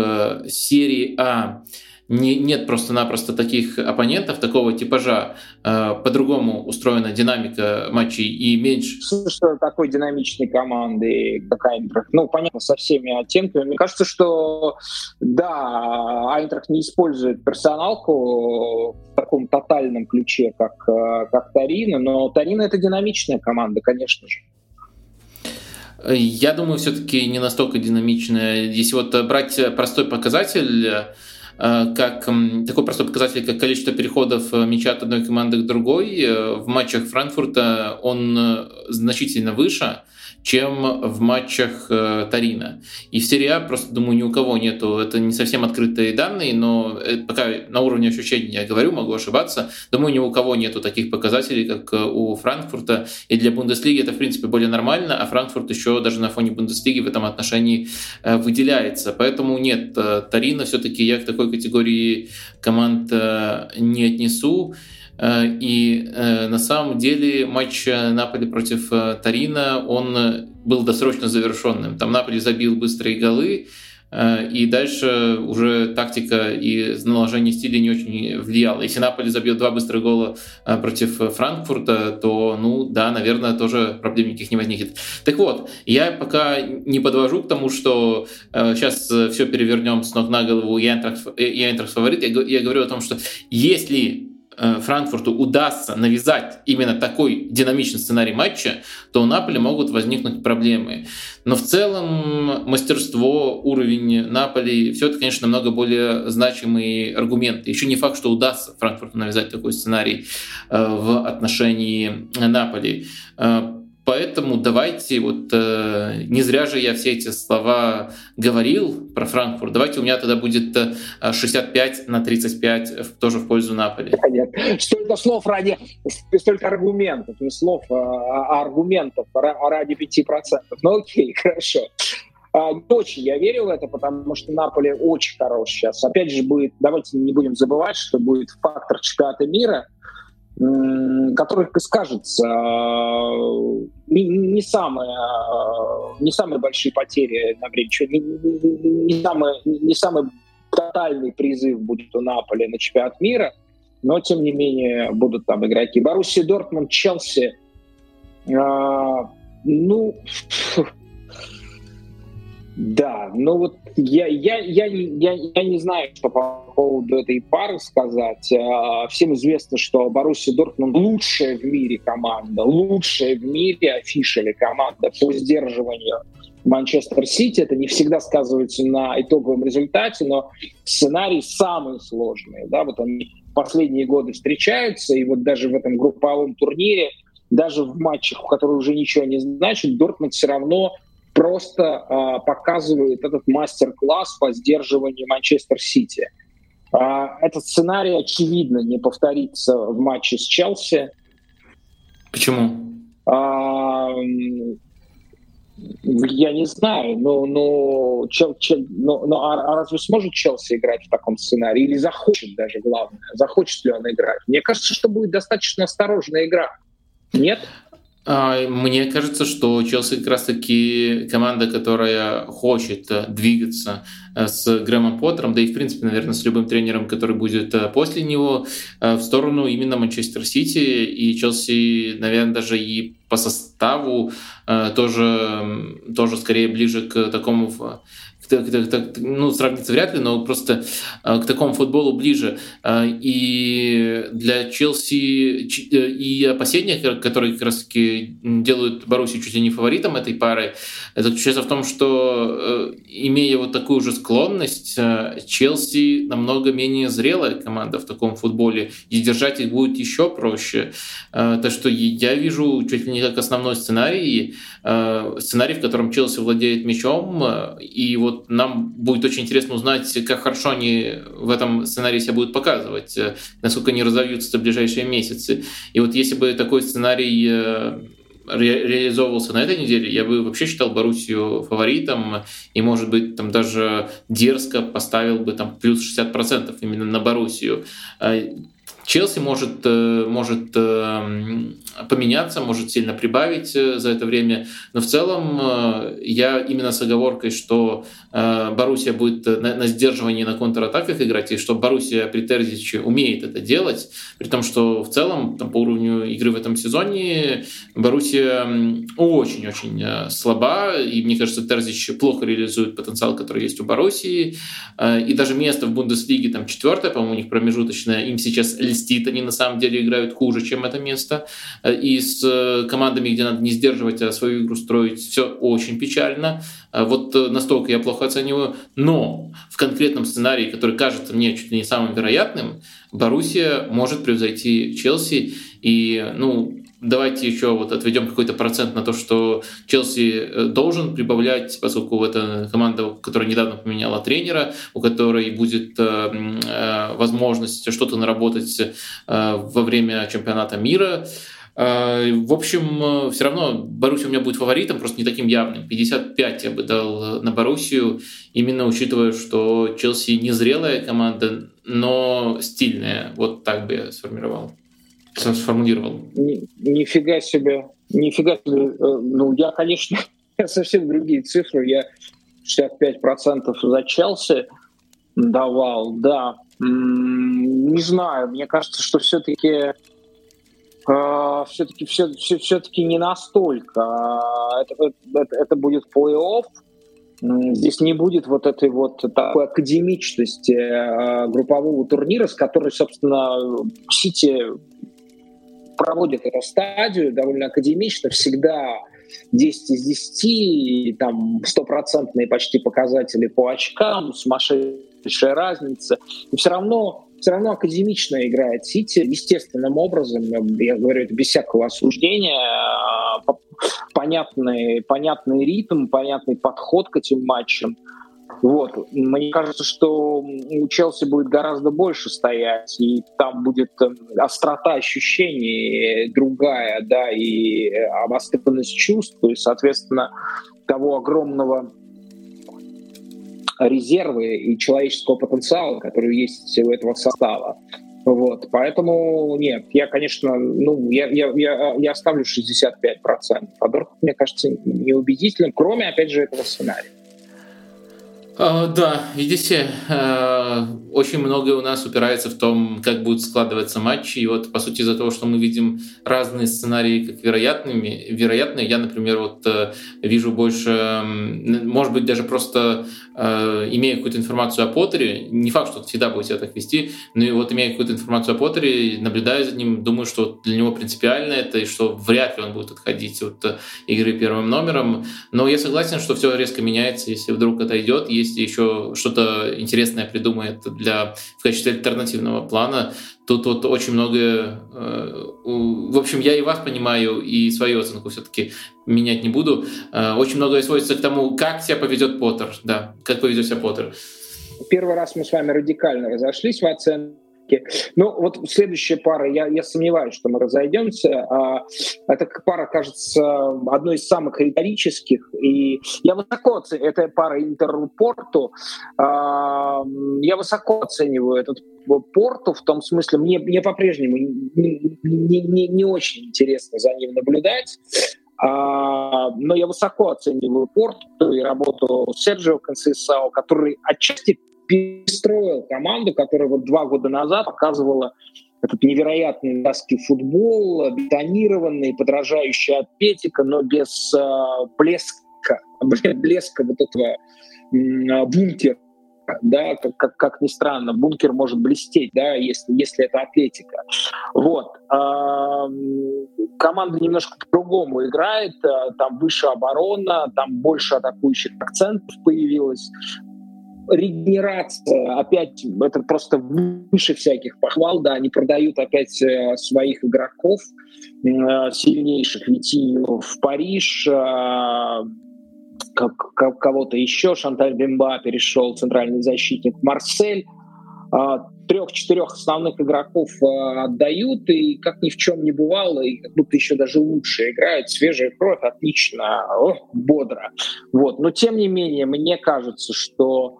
серии А не, нет просто-напросто таких оппонентов, такого типажа. Э, по-другому устроена динамика матчей и меньше. Что такой динамичной команды, как Айнтрах, ну, понятно, со всеми оттенками. Мне кажется, что, да, Айнтрах не использует персоналку в таком тотальном ключе, как, э, как Тарина, но Тарина — это динамичная команда, конечно же. Я думаю, все-таки не настолько динамичная. Если вот брать простой показатель, Э, как такой простой показатель, как количество переходов э, мяча от одной команды к другой. Э, в матчах Франкфурта он значительно выше, чем в матчах э, Тарина. И в серии А просто, думаю, ни у кого нету, это не совсем открытые данные, но пока на уровне ощущений я говорю, могу ошибаться, думаю, ни у кого нету таких показателей, как у Франкфурта, и для Бундеслиги это, в принципе, более нормально, а Франкфурт еще даже на фоне Бундеслиги в этом отношении э, выделяется. Поэтому нет, э, Тарина все-таки я к такой категории команд э, не отнесу. Э, и э, на самом деле матч Наполи против э, Тарина, он был досрочно завершенным. Там Наполи забил быстрые голы, и дальше уже тактика и наложение стиля не очень влияло. Если Наполи забьет два быстрых гола против Франкфурта, то, ну да, наверное, тоже проблем никаких не возникнет. Так вот, я пока не подвожу к тому, что сейчас все перевернем с ног на голову, я Энтракс фаворит. Я говорю о том, что если Э, Франкфурту удастся навязать именно такой динамичный сценарий матча, то у Наполи могут возникнуть проблемы. Но в целом мастерство, уровень Наполи, все это, конечно, намного более значимый аргумент. Еще не факт, что удастся Франкфурту навязать такой сценарий э, в отношении Наполи. Поэтому давайте, вот э, не зря же я все эти слова говорил про Франкфурт, давайте у меня тогда будет 65 э, на 35 тоже в пользу Наполи. Нет, столько слов ради, столько аргументов, не слов, а, а аргументов ради 5%. Ну окей, хорошо. А, не очень я верю в это, потому что Наполе очень хорош сейчас. Опять же, будет, давайте не будем забывать, что будет фактор чемпионата мира, который, как скажется, не, не, самые, не самые большие потери на время, не, не, самый, не самый тотальный призыв будет у Наполи на чемпионат мира, но, тем не менее, будут там игроки. Боруссия Дортмунд, Челси, э, ну, да, ну вот я, я, я, я, я не знаю, что по поводу этой пары сказать. А, всем известно, что Боруссия Дортмунд лучшая в мире команда, лучшая в мире офишали команда по сдерживанию Манчестер Сити. Это не всегда сказывается на итоговом результате, но сценарий самый сложный. Да? Вот они последние годы встречаются, и вот даже в этом групповом турнире, даже в матчах, в которых уже ничего не значит, Дортмунд все равно просто э, показывает этот мастер-класс по сдерживанию Манчестер Сити. Э, этот сценарий, очевидно, не повторится в матче с Челси. Почему? Э, я не знаю, но, но, Чел, Чел, но, но а, а разве сможет Челси играть в таком сценарии? Или захочет даже, главное, захочет ли он играть? Мне кажется, что будет достаточно осторожная игра. Нет? А, мне кажется, что Челси как раз-таки команда, которая хочет э, двигаться э, с Грэмом Поттером, да и, в принципе, наверное, с любым тренером, который будет э, после него, в сторону именно Манчестер Сити. И Челси, наверное, даже и по составу тоже, тоже скорее ближе к такому ну, сравниться вряд ли, но просто э, к такому футболу ближе. Э, и для Челси э, и опасения, которые как раз таки делают Боруссию чуть ли не фаворитом этой пары, заключается в том, что имея вот такую же склонность, Челси намного менее зрелая команда в таком футболе, и держать их будет еще проще. Так что я вижу чуть ли не как основной сценарий, сценарий, в котором Челси владеет мячом, и вот нам будет очень интересно узнать, как хорошо они в этом сценарии себя будут показывать, э, насколько они разовьются в ближайшие месяцы. И вот если бы такой сценарий э, ре реализовывался на этой неделе, я бы вообще считал Боруссию фаворитом и, может быть, там даже дерзко поставил бы там плюс 60% именно на Боруссию. Челси может, э, может э, поменяться, может сильно прибавить э, за это время, но в целом я именно с оговоркой, что Боруссия будет на, на сдерживании на контратаках играть, и что Боруссия при Терзиче умеет это делать, при том, что в целом там, по уровню игры в этом сезоне Боруссия очень-очень слаба, и мне кажется, Терзич плохо реализует потенциал, который есть у Боруссии, и даже место в Бундеслиге там четвертое, по-моему, у них промежуточное, им сейчас льстит, они на самом деле играют хуже, чем это место. И с э, командами, где надо не сдерживать, а свою игру строить, все очень печально. А вот э, настолько я плохо оцениваю. Но в конкретном сценарии, который кажется мне чуть ли не самым вероятным, Боруссия может превзойти Челси. И, ну, давайте еще вот отведем какой-то процент на то, что Челси э, должен прибавлять, поскольку это команда, которая недавно поменяла тренера, у которой будет э, э, возможность что-то наработать во время чемпионата мира. В общем, все равно Боруссия у меня будет фаворитом, просто не таким явным. 55 я бы дал на Боруссию, именно учитывая, что Челси не зрелая команда, но стильная. Вот так бы я сформировал сформулировал? Ни, нифига себе. Нифига себе. Э, ну, я, конечно, совсем другие цифры. Я 65% за Челси давал, да. Не знаю, мне кажется, что все-таки Uh, все-таки все, все, все-таки не настолько. Это, это, это будет плей-офф. Здесь не будет вот этой вот такой академичности группового турнира, с которой, собственно, Сити проводят эту стадию довольно академично, всегда 10 из 10, и там стопроцентные почти показатели по очкам, сумасшедшая разница. И все равно все равно академично играет Сити, естественным образом, я говорю это без всякого осуждения, а, понятный, понятный ритм, понятный подход к этим матчам. Вот. Мне кажется, что у Челси будет гораздо больше стоять, и там будет эм, острота ощущений другая, да, и обостренность чувств, и, соответственно, того огромного резерва и человеческого потенциала, который есть у этого состава. Вот, поэтому нет, я, конечно, ну, я, я, я, я оставлю 65%. А Дортмунд, мне кажется, неубедительным, кроме, опять же, этого сценария. А, да, видите, э, очень многое у нас упирается в том, как будут складываться матчи. И вот, по сути, из-за того, что мы видим разные сценарии как вероятными, вероятные, я, например, вот э, вижу больше, может быть, даже просто э, имея какую-то информацию о Поттере, не факт, что всегда будет себя так вести, но и вот имея какую-то информацию о Поттере, наблюдая за ним, думаю, что для него принципиально это, и что вряд ли он будет отходить от игры первым номером. Но я согласен, что все резко меняется, если вдруг это идет, если еще что-то интересное придумает для, в качестве альтернативного плана, тут вот очень многое... Э, в общем, я и вас понимаю, и свою оценку все-таки менять не буду. Э, очень многое сводится к тому, как себя поведет Поттер. Да, как поведет себя Поттер. Первый раз мы с вами радикально разошлись в оценке ну, вот следующая пара, я, я сомневаюсь, что мы разойдемся. А, эта пара кажется одной из самых риторических. И я высоко оцениваю, эта пара Интер-Порту, а, я высоко оцениваю этот Порту в том смысле, мне, мне по-прежнему не, не, не, не очень интересно за ним наблюдать. А, но я высоко оцениваю Порту и работу Серджио Консейсао, который отчасти перестроил команду, которая вот два года назад показывала этот невероятный датский футбол, бетонированный, подражающий Атлетика, но без э, блеска, блеска вот этого э, бункера да, как, как, как ни странно, бункер может блестеть, да, если, если это атлетика. Вот. команда немножко по-другому играет, там выше оборона, там больше атакующих акцентов появилось регенерация, опять, это просто выше всяких похвал, да, они продают опять э, своих игроков э, сильнейших, Витиню в Париж, э, как, кого-то еще, Шанталь Бимба перешел, центральный защитник Марсель, трех-четырех основных игроков отдают, и как ни в чем не бывало, и как будто еще даже лучше играют, свежая кровь, отлично, о, бодро. Вот. Но тем не менее, мне кажется, что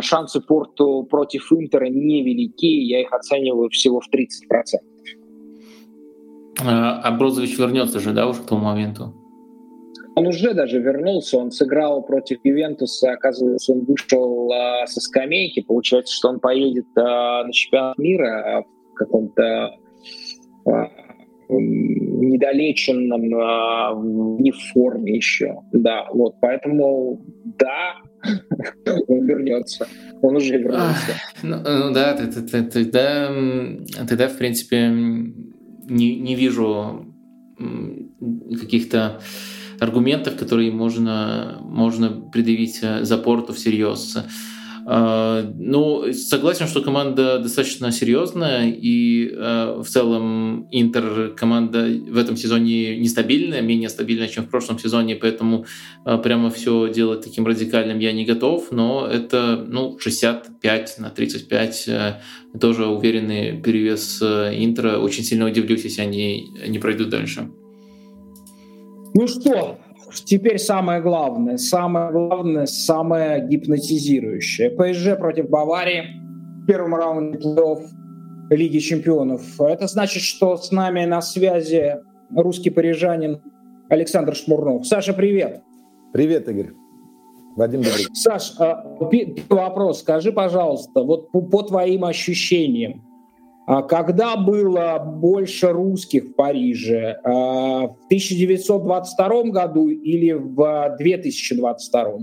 шансы Порту против Интера невелики, я их оцениваю всего в 30%. А, а Брозович вернется же, да, уже к тому моменту? Он уже даже вернулся, он сыграл против Ювентуса, оказывается, он вышел а, со скамейки, получается, что он поедет а, на чемпионат мира а, в каком-то а, недолеченном, а, не в форме еще, да, вот, поэтому, да, он вернется. Он уже вернулся. Ну, ну да, тогда, тогда, в принципе, не, не вижу каких-то аргументов, которые можно, можно предъявить э, за порту всерьез. А, ну, согласен, что команда достаточно серьезная, и а, в целом Интер команда в этом сезоне нестабильная, менее стабильная, чем в прошлом сезоне, поэтому а, прямо все делать таким радикальным я не готов, но это ну, 65 на 35 тоже уверенный перевес Интера. Очень сильно удивлюсь, если они не пройдут дальше. Ну что, теперь самое главное, самое главное, самое гипнотизирующее. ПСЖ против Баварии в первом раунде плей-офф Лиги чемпионов. Это значит, что с нами на связи русский парижанин Александр Шмурнов. Саша, привет. Привет, Игорь. Вадим Добрый. Саш, а, вопрос. Скажи, пожалуйста, вот по, твоим ощущениям, когда было больше русских в Париже? А, в 1922 году или в 2022?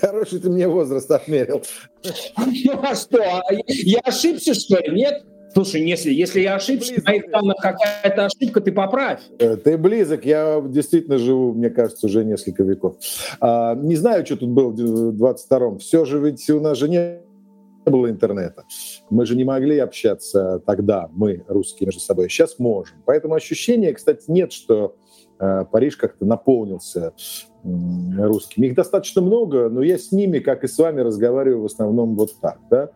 Хороший ты мне возраст отмерил. Ну а что, а я ошибся, что ли? Нет? Слушай, если, если я ошибся, близок. моих данных какая-то ошибка, ты поправь. Э, ты близок, я действительно живу, мне кажется, уже несколько веков. А, не знаю, что тут было в 22-м. Все же ведь у нас же нет было интернета. Мы же не могли общаться тогда, мы, русские, между собой. Сейчас можем. Поэтому ощущения, кстати, нет, что э, Париж как-то наполнился русскими. Их достаточно много, но я с ними, как и с вами, разговариваю в основном вот так. Да?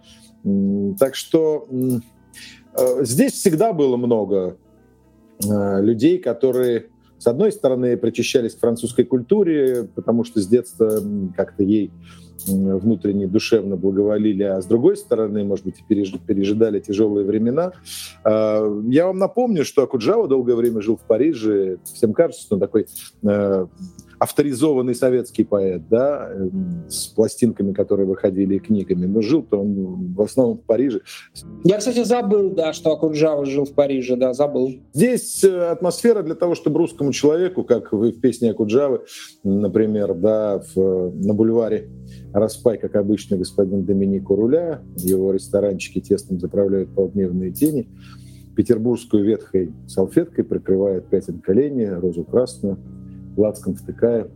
Так что э, здесь всегда было много э, людей, которые с одной стороны, причащались к французской культуре, потому что с детства как-то ей внутренне душевно благоволили, а с другой стороны, может быть, пережидали тяжелые времена. А, я вам напомню, что Акуджава долгое время жил в Париже. Всем кажется, что он такой э, авторизованный советский поэт, да, эм, с пластинками, которые выходили, и книгами. Но жил-то он в основном в Париже. Я, кстати, забыл, да, что Акуджава жил в Париже, да, забыл. Здесь э, атмосфера для того, чтобы русскому человеку, как вы в песне Акуджавы, например, да, в, на бульваре Распай, как обычно, господин Доминик у руля, его ресторанчики тестом заправляют полдневные тени, петербургскую ветхой салфеткой прикрывает пятен колени, розу красную, лацком втыкая,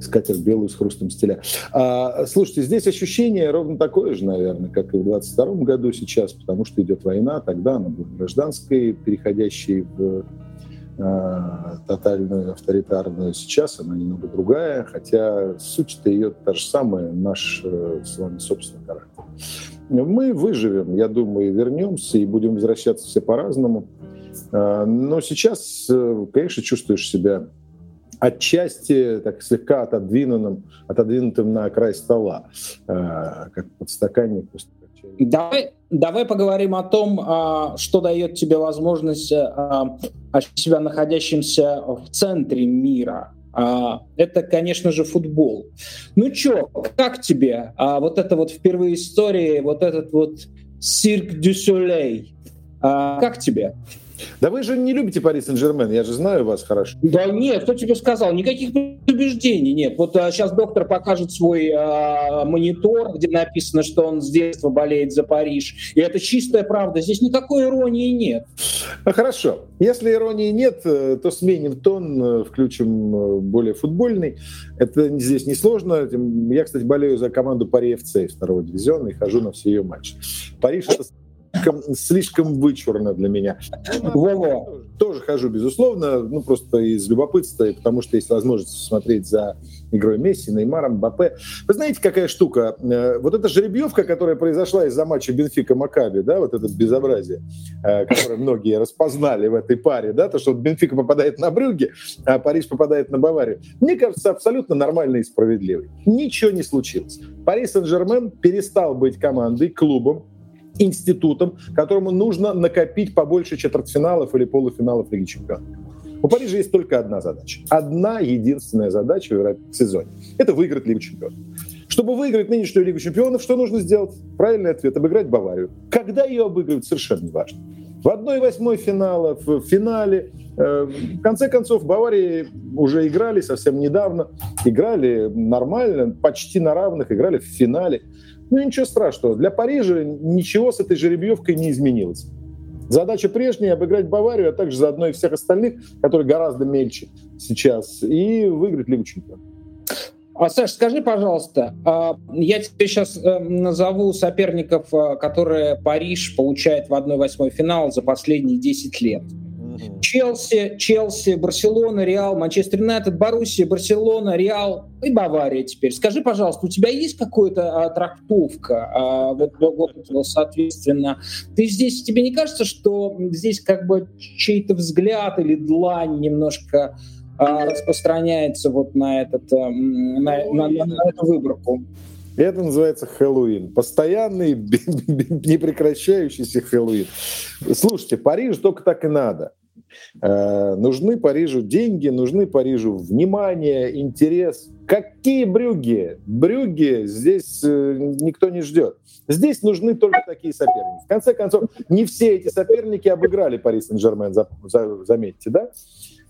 скатерть белую с хрустом стиля. А, слушайте, здесь ощущение ровно такое же, наверное, как и в 22 году сейчас, потому что идет война, тогда она была гражданской, переходящей в а, тотальную авторитарную. Сейчас она немного другая, хотя суть-то ее та же самая, наш э, с вами собственный характер. Мы выживем, я думаю, вернемся и будем возвращаться все по-разному. А, но сейчас, э, конечно, чувствуешь себя отчасти так слегка отодвинутым, отодвинутым на край стола, э, как подстаканник. Давай, давай поговорим о том, а, что дает тебе возможность а, ощутить себя находящимся в центре мира. А, это, конечно же, футбол. Ну чё, как тебе вот это вот впервые истории, вот этот вот Цирк дю Солей? Как тебе? Да вы же не любите Пари Сен-Жермен, я же знаю вас хорошо. Да нет, кто тебе сказал? Никаких убеждений нет. Вот а, сейчас доктор покажет свой а, монитор, где написано, что он с детства болеет за Париж. И это чистая правда. Здесь никакой иронии нет. А, хорошо. Если иронии нет, э, то сменим тон, э, включим э, более футбольный. Это здесь несложно. Я, кстати, болею за команду Пари ФЦ второго дивизиона и хожу на все ее матчи. Париж — это слишком, слишком вычурно для меня. Во-во. Тоже хожу, безусловно, ну просто из любопытства, и потому что есть возможность смотреть за игрой Месси, Неймаром, Бапе. Вы знаете, какая штука? Э, вот эта жеребьевка, которая произошла из-за матча Бенфика-Макаби, да, вот это безобразие, э, которое многие распознали в этой паре, да, то, что Бенфика попадает на Брюги, а Париж попадает на Баварию, мне кажется, абсолютно нормальной и справедливой. Ничего не случилось. Пари Сен-Жермен перестал быть командой, клубом, институтом, которому нужно накопить побольше четвертьфиналов или полуфиналов Лиги Чемпионов. У Парижа есть только одна задача. Одна единственная задача в сезоне. Это выиграть Лигу Чемпионов. Чтобы выиграть нынешнюю Лигу Чемпионов, что нужно сделать? Правильный ответ – обыграть Баварию. Когда ее обыгрывают, совершенно не важно. В одной восьмой финала, в финале. Э, в конце концов, Баварии уже играли совсем недавно. Играли нормально, почти на равных, играли в финале. Ну ничего страшного. Для Парижа ничего с этой жеребьевкой не изменилось. Задача прежняя — обыграть Баварию, а также заодно и всех остальных, которые гораздо мельче сейчас, и выиграть Лигу Чемпионов. А, Саш, скажи, пожалуйста, а, я тебе сейчас э, назову соперников, э, которые Париж получает в 1-8 финал за последние 10 лет. Челси, Челси, Барселона, Реал, Манчестер Юнайтед, Боруссия, Барселона, Реал и Бавария теперь. Скажи, пожалуйста, у тебя есть какая-то а, трактовка, а, вот, вот, соответственно, ты здесь, тебе не кажется, что здесь как бы чей-то взгляд или длань немножко а, распространяется вот на, этот, а, на, на, на, на эту выборку? Это называется Хэллоуин. Постоянный, непрекращающийся Хэллоуин. Слушайте, Париж только так и надо. Э, нужны Парижу деньги, нужны Парижу внимание, интерес. Какие брюги? Брюги здесь э, никто не ждет. Здесь нужны только такие соперники. В конце концов, не все эти соперники обыграли Пари Сен-Жермен, за, за, заметьте, да?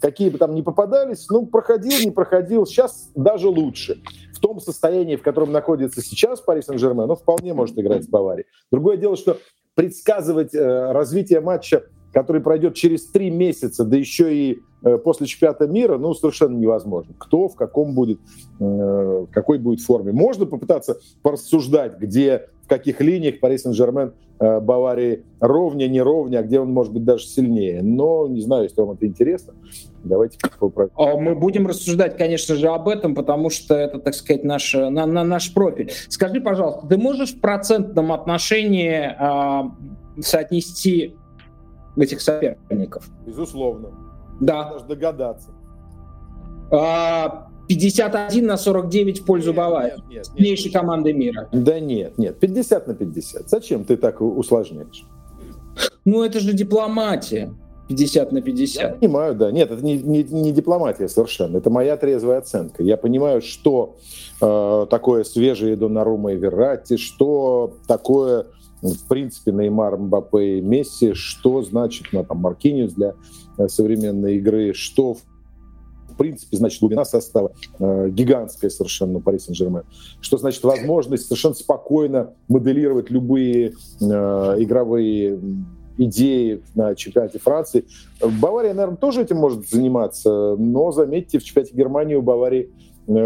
Какие бы там ни попадались, ну, проходил, не проходил, сейчас даже лучше. В том состоянии, в котором находится сейчас Пари Сен-Жермен, он вполне может играть с Баварией. Другое дело, что предсказывать э, развитие матча который пройдет через три месяца, да еще и э, после чемпионата мира, ну, совершенно невозможно. Кто в каком будет, э, в какой будет форме. Можно попытаться порассуждать, где, в каких линиях Пари Сен-Жермен э, Баварии ровнее, не ровнее, а где он может быть даже сильнее. Но не знаю, если вам это интересно. Давайте попробуем. А мы будем рассуждать, конечно же, об этом, потому что это, так сказать, наш, на, на наш профиль. Скажи, пожалуйста, ты можешь в процентном отношении э, соотнести этих соперников? Безусловно. Да. Даже догадаться. 51 на 49 в пользу Баварии. Нет, нет, Сильнейшей команды мира. Да нет, нет. 50 на 50. Зачем ты так усложняешь? Ну, это же дипломатия. 50 на 50. Я понимаю, да. Нет, это не, не, не дипломатия совершенно. Это моя трезвая оценка. Я понимаю, что э, такое свежие Донарума и Верратти, что такое в принципе, Неймар, Мбаппе и Месси, что значит ну, там, Маркиниус для э, современной игры, что в принципе, значит, глубина состава э, гигантская совершенно у Пари Сен-Жермен. Что значит возможность совершенно спокойно моделировать любые э, игровые идеи на чемпионате Франции. Бавария, наверное, тоже этим может заниматься, но, заметьте, в чемпионате Германии у Баварии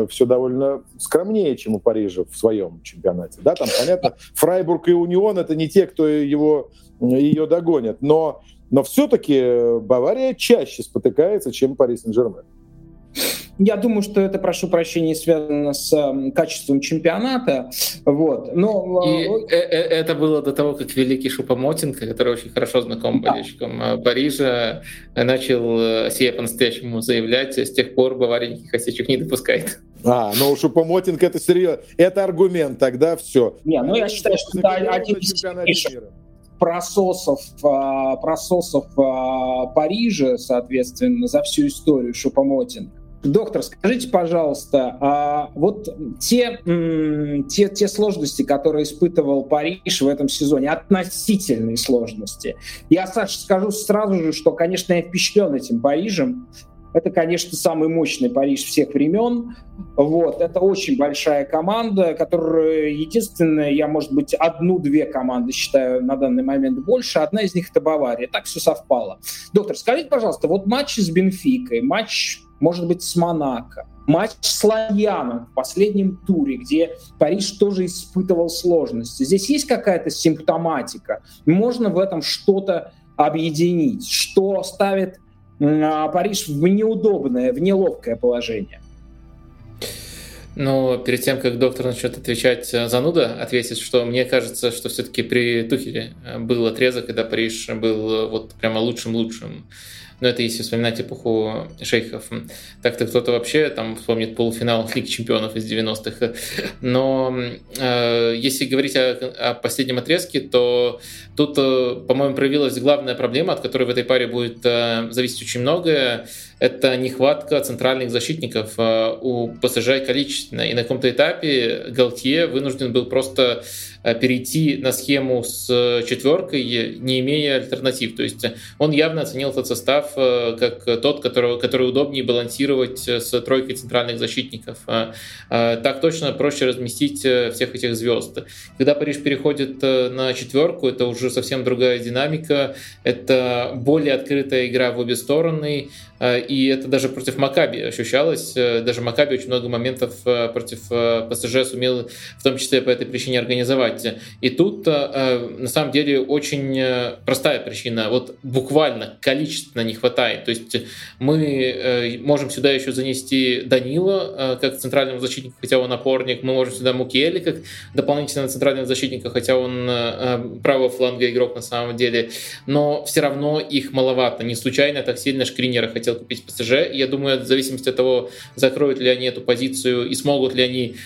все довольно скромнее, чем у Парижа в своем чемпионате. Да, там, понятно, Фрайбург и Унион — это не те, кто его, ее догонят, но, но все-таки Бавария чаще спотыкается, чем Пари Сен-Жермен. Я думаю, что это, прошу прощения, связано с э, качеством чемпионата. Вот. Но, И э, э, это было до того, как великий Шупомотинка, который очень хорошо знаком болельщикам да. Парижа, начал э, себе по-настоящему заявлять, с тех пор Бавария никаких осечек не допускает. А, ну у Шупомотинка это серьезно. Это аргумент, тогда все. Не, ну я считаю, что это один из прососов, а, прососов а, Парижа, соответственно, за всю историю Шупомотинга. Доктор, скажите, пожалуйста, а вот те, те, те сложности, которые испытывал Париж в этом сезоне, относительные сложности. Я, Саша, скажу сразу же, что, конечно, я впечатлен этим Парижем. Это, конечно, самый мощный Париж всех времен. Вот. Это очень большая команда, которая, единственная, я, может быть, одну-две команды считаю на данный момент больше. Одна из них — это Бавария. Так все совпало. Доктор, скажите, пожалуйста, вот матч с Бенфикой, матч может быть, с Монако. Матч с Ланьяном в последнем туре, где Париж тоже испытывал сложности. Здесь есть какая-то симптоматика. Можно в этом что-то объединить, что ставит а, Париж в неудобное, в неловкое положение. Но перед тем, как доктор начнет отвечать, э, зануда ответит, что мне кажется, что все-таки при Тухеле э, был отрезок, когда Париж был э, вот прямо лучшим-лучшим но это если вспоминать эпоху шейхов. Так-то кто-то вообще там вспомнит полуфинал Лиги Чемпионов из 90-х. Но э, если говорить о, о последнем отрезке, то тут, э, по-моему, проявилась главная проблема, от которой в этой паре будет э, зависеть очень многое. Это нехватка центральных защитников э, у ПСЖ количественно. И на каком-то этапе Галтье вынужден был просто Э, перейти на схему с э, четверкой, не имея альтернатив. То есть он явно оценил этот состав э, как тот, который, который удобнее балансировать с тройкой центральных защитников. Так точно проще разместить всех этих звезд. Когда Париж переходит на четверку, это уже совсем другая динамика, это более открытая игра в обе стороны, и это даже против Макаби ощущалось. Даже Макаби очень много моментов против ПСЖ сумел в том числе по этой причине организовать. И тут э, на самом деле очень э, простая причина. Вот буквально количественно не хватает. То есть мы э, можем сюда еще занести Данила как центрального защитника, хотя он опорник. Мы можем сюда Мукиэли как дополнительного центрального защитника, хотя он правого фланга игрок на самом деле. Но все равно их маловато. Не случайно так сильно Шкринера хотел купить ПСЖ. Я думаю, в зависимости от того, закроют ли они эту позицию и смогут ли они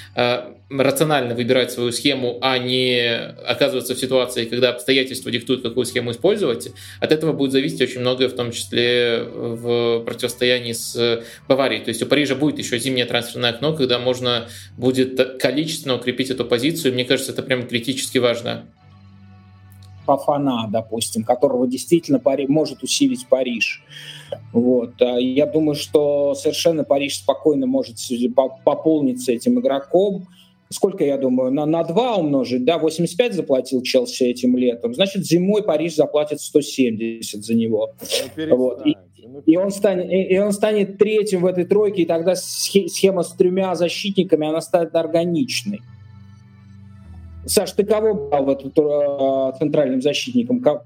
рационально выбирать свою схему, а не оказываться в ситуации, когда обстоятельства диктуют, какую схему использовать, от этого будет зависеть очень многое, в том числе в противостоянии с Баварией. То есть у Парижа будет еще зимнее трансферное окно, когда можно будет количественно укрепить эту позицию. Мне кажется, это прям критически важно. Пафана, допустим, которого действительно Пари, может усилить Париж. Вот. А я думаю, что совершенно Париж спокойно может пополниться этим игроком сколько я думаю, на, на 2 умножить, да, 85 заплатил Челси этим летом, значит, зимой Париж заплатит 170 за него. Ну, вот. И, и, он станет, и он станет третьим в этой тройке, и тогда схема с тремя защитниками, она станет органичной. Саш, ты кого брал в эту, э, центральным защитником? Как,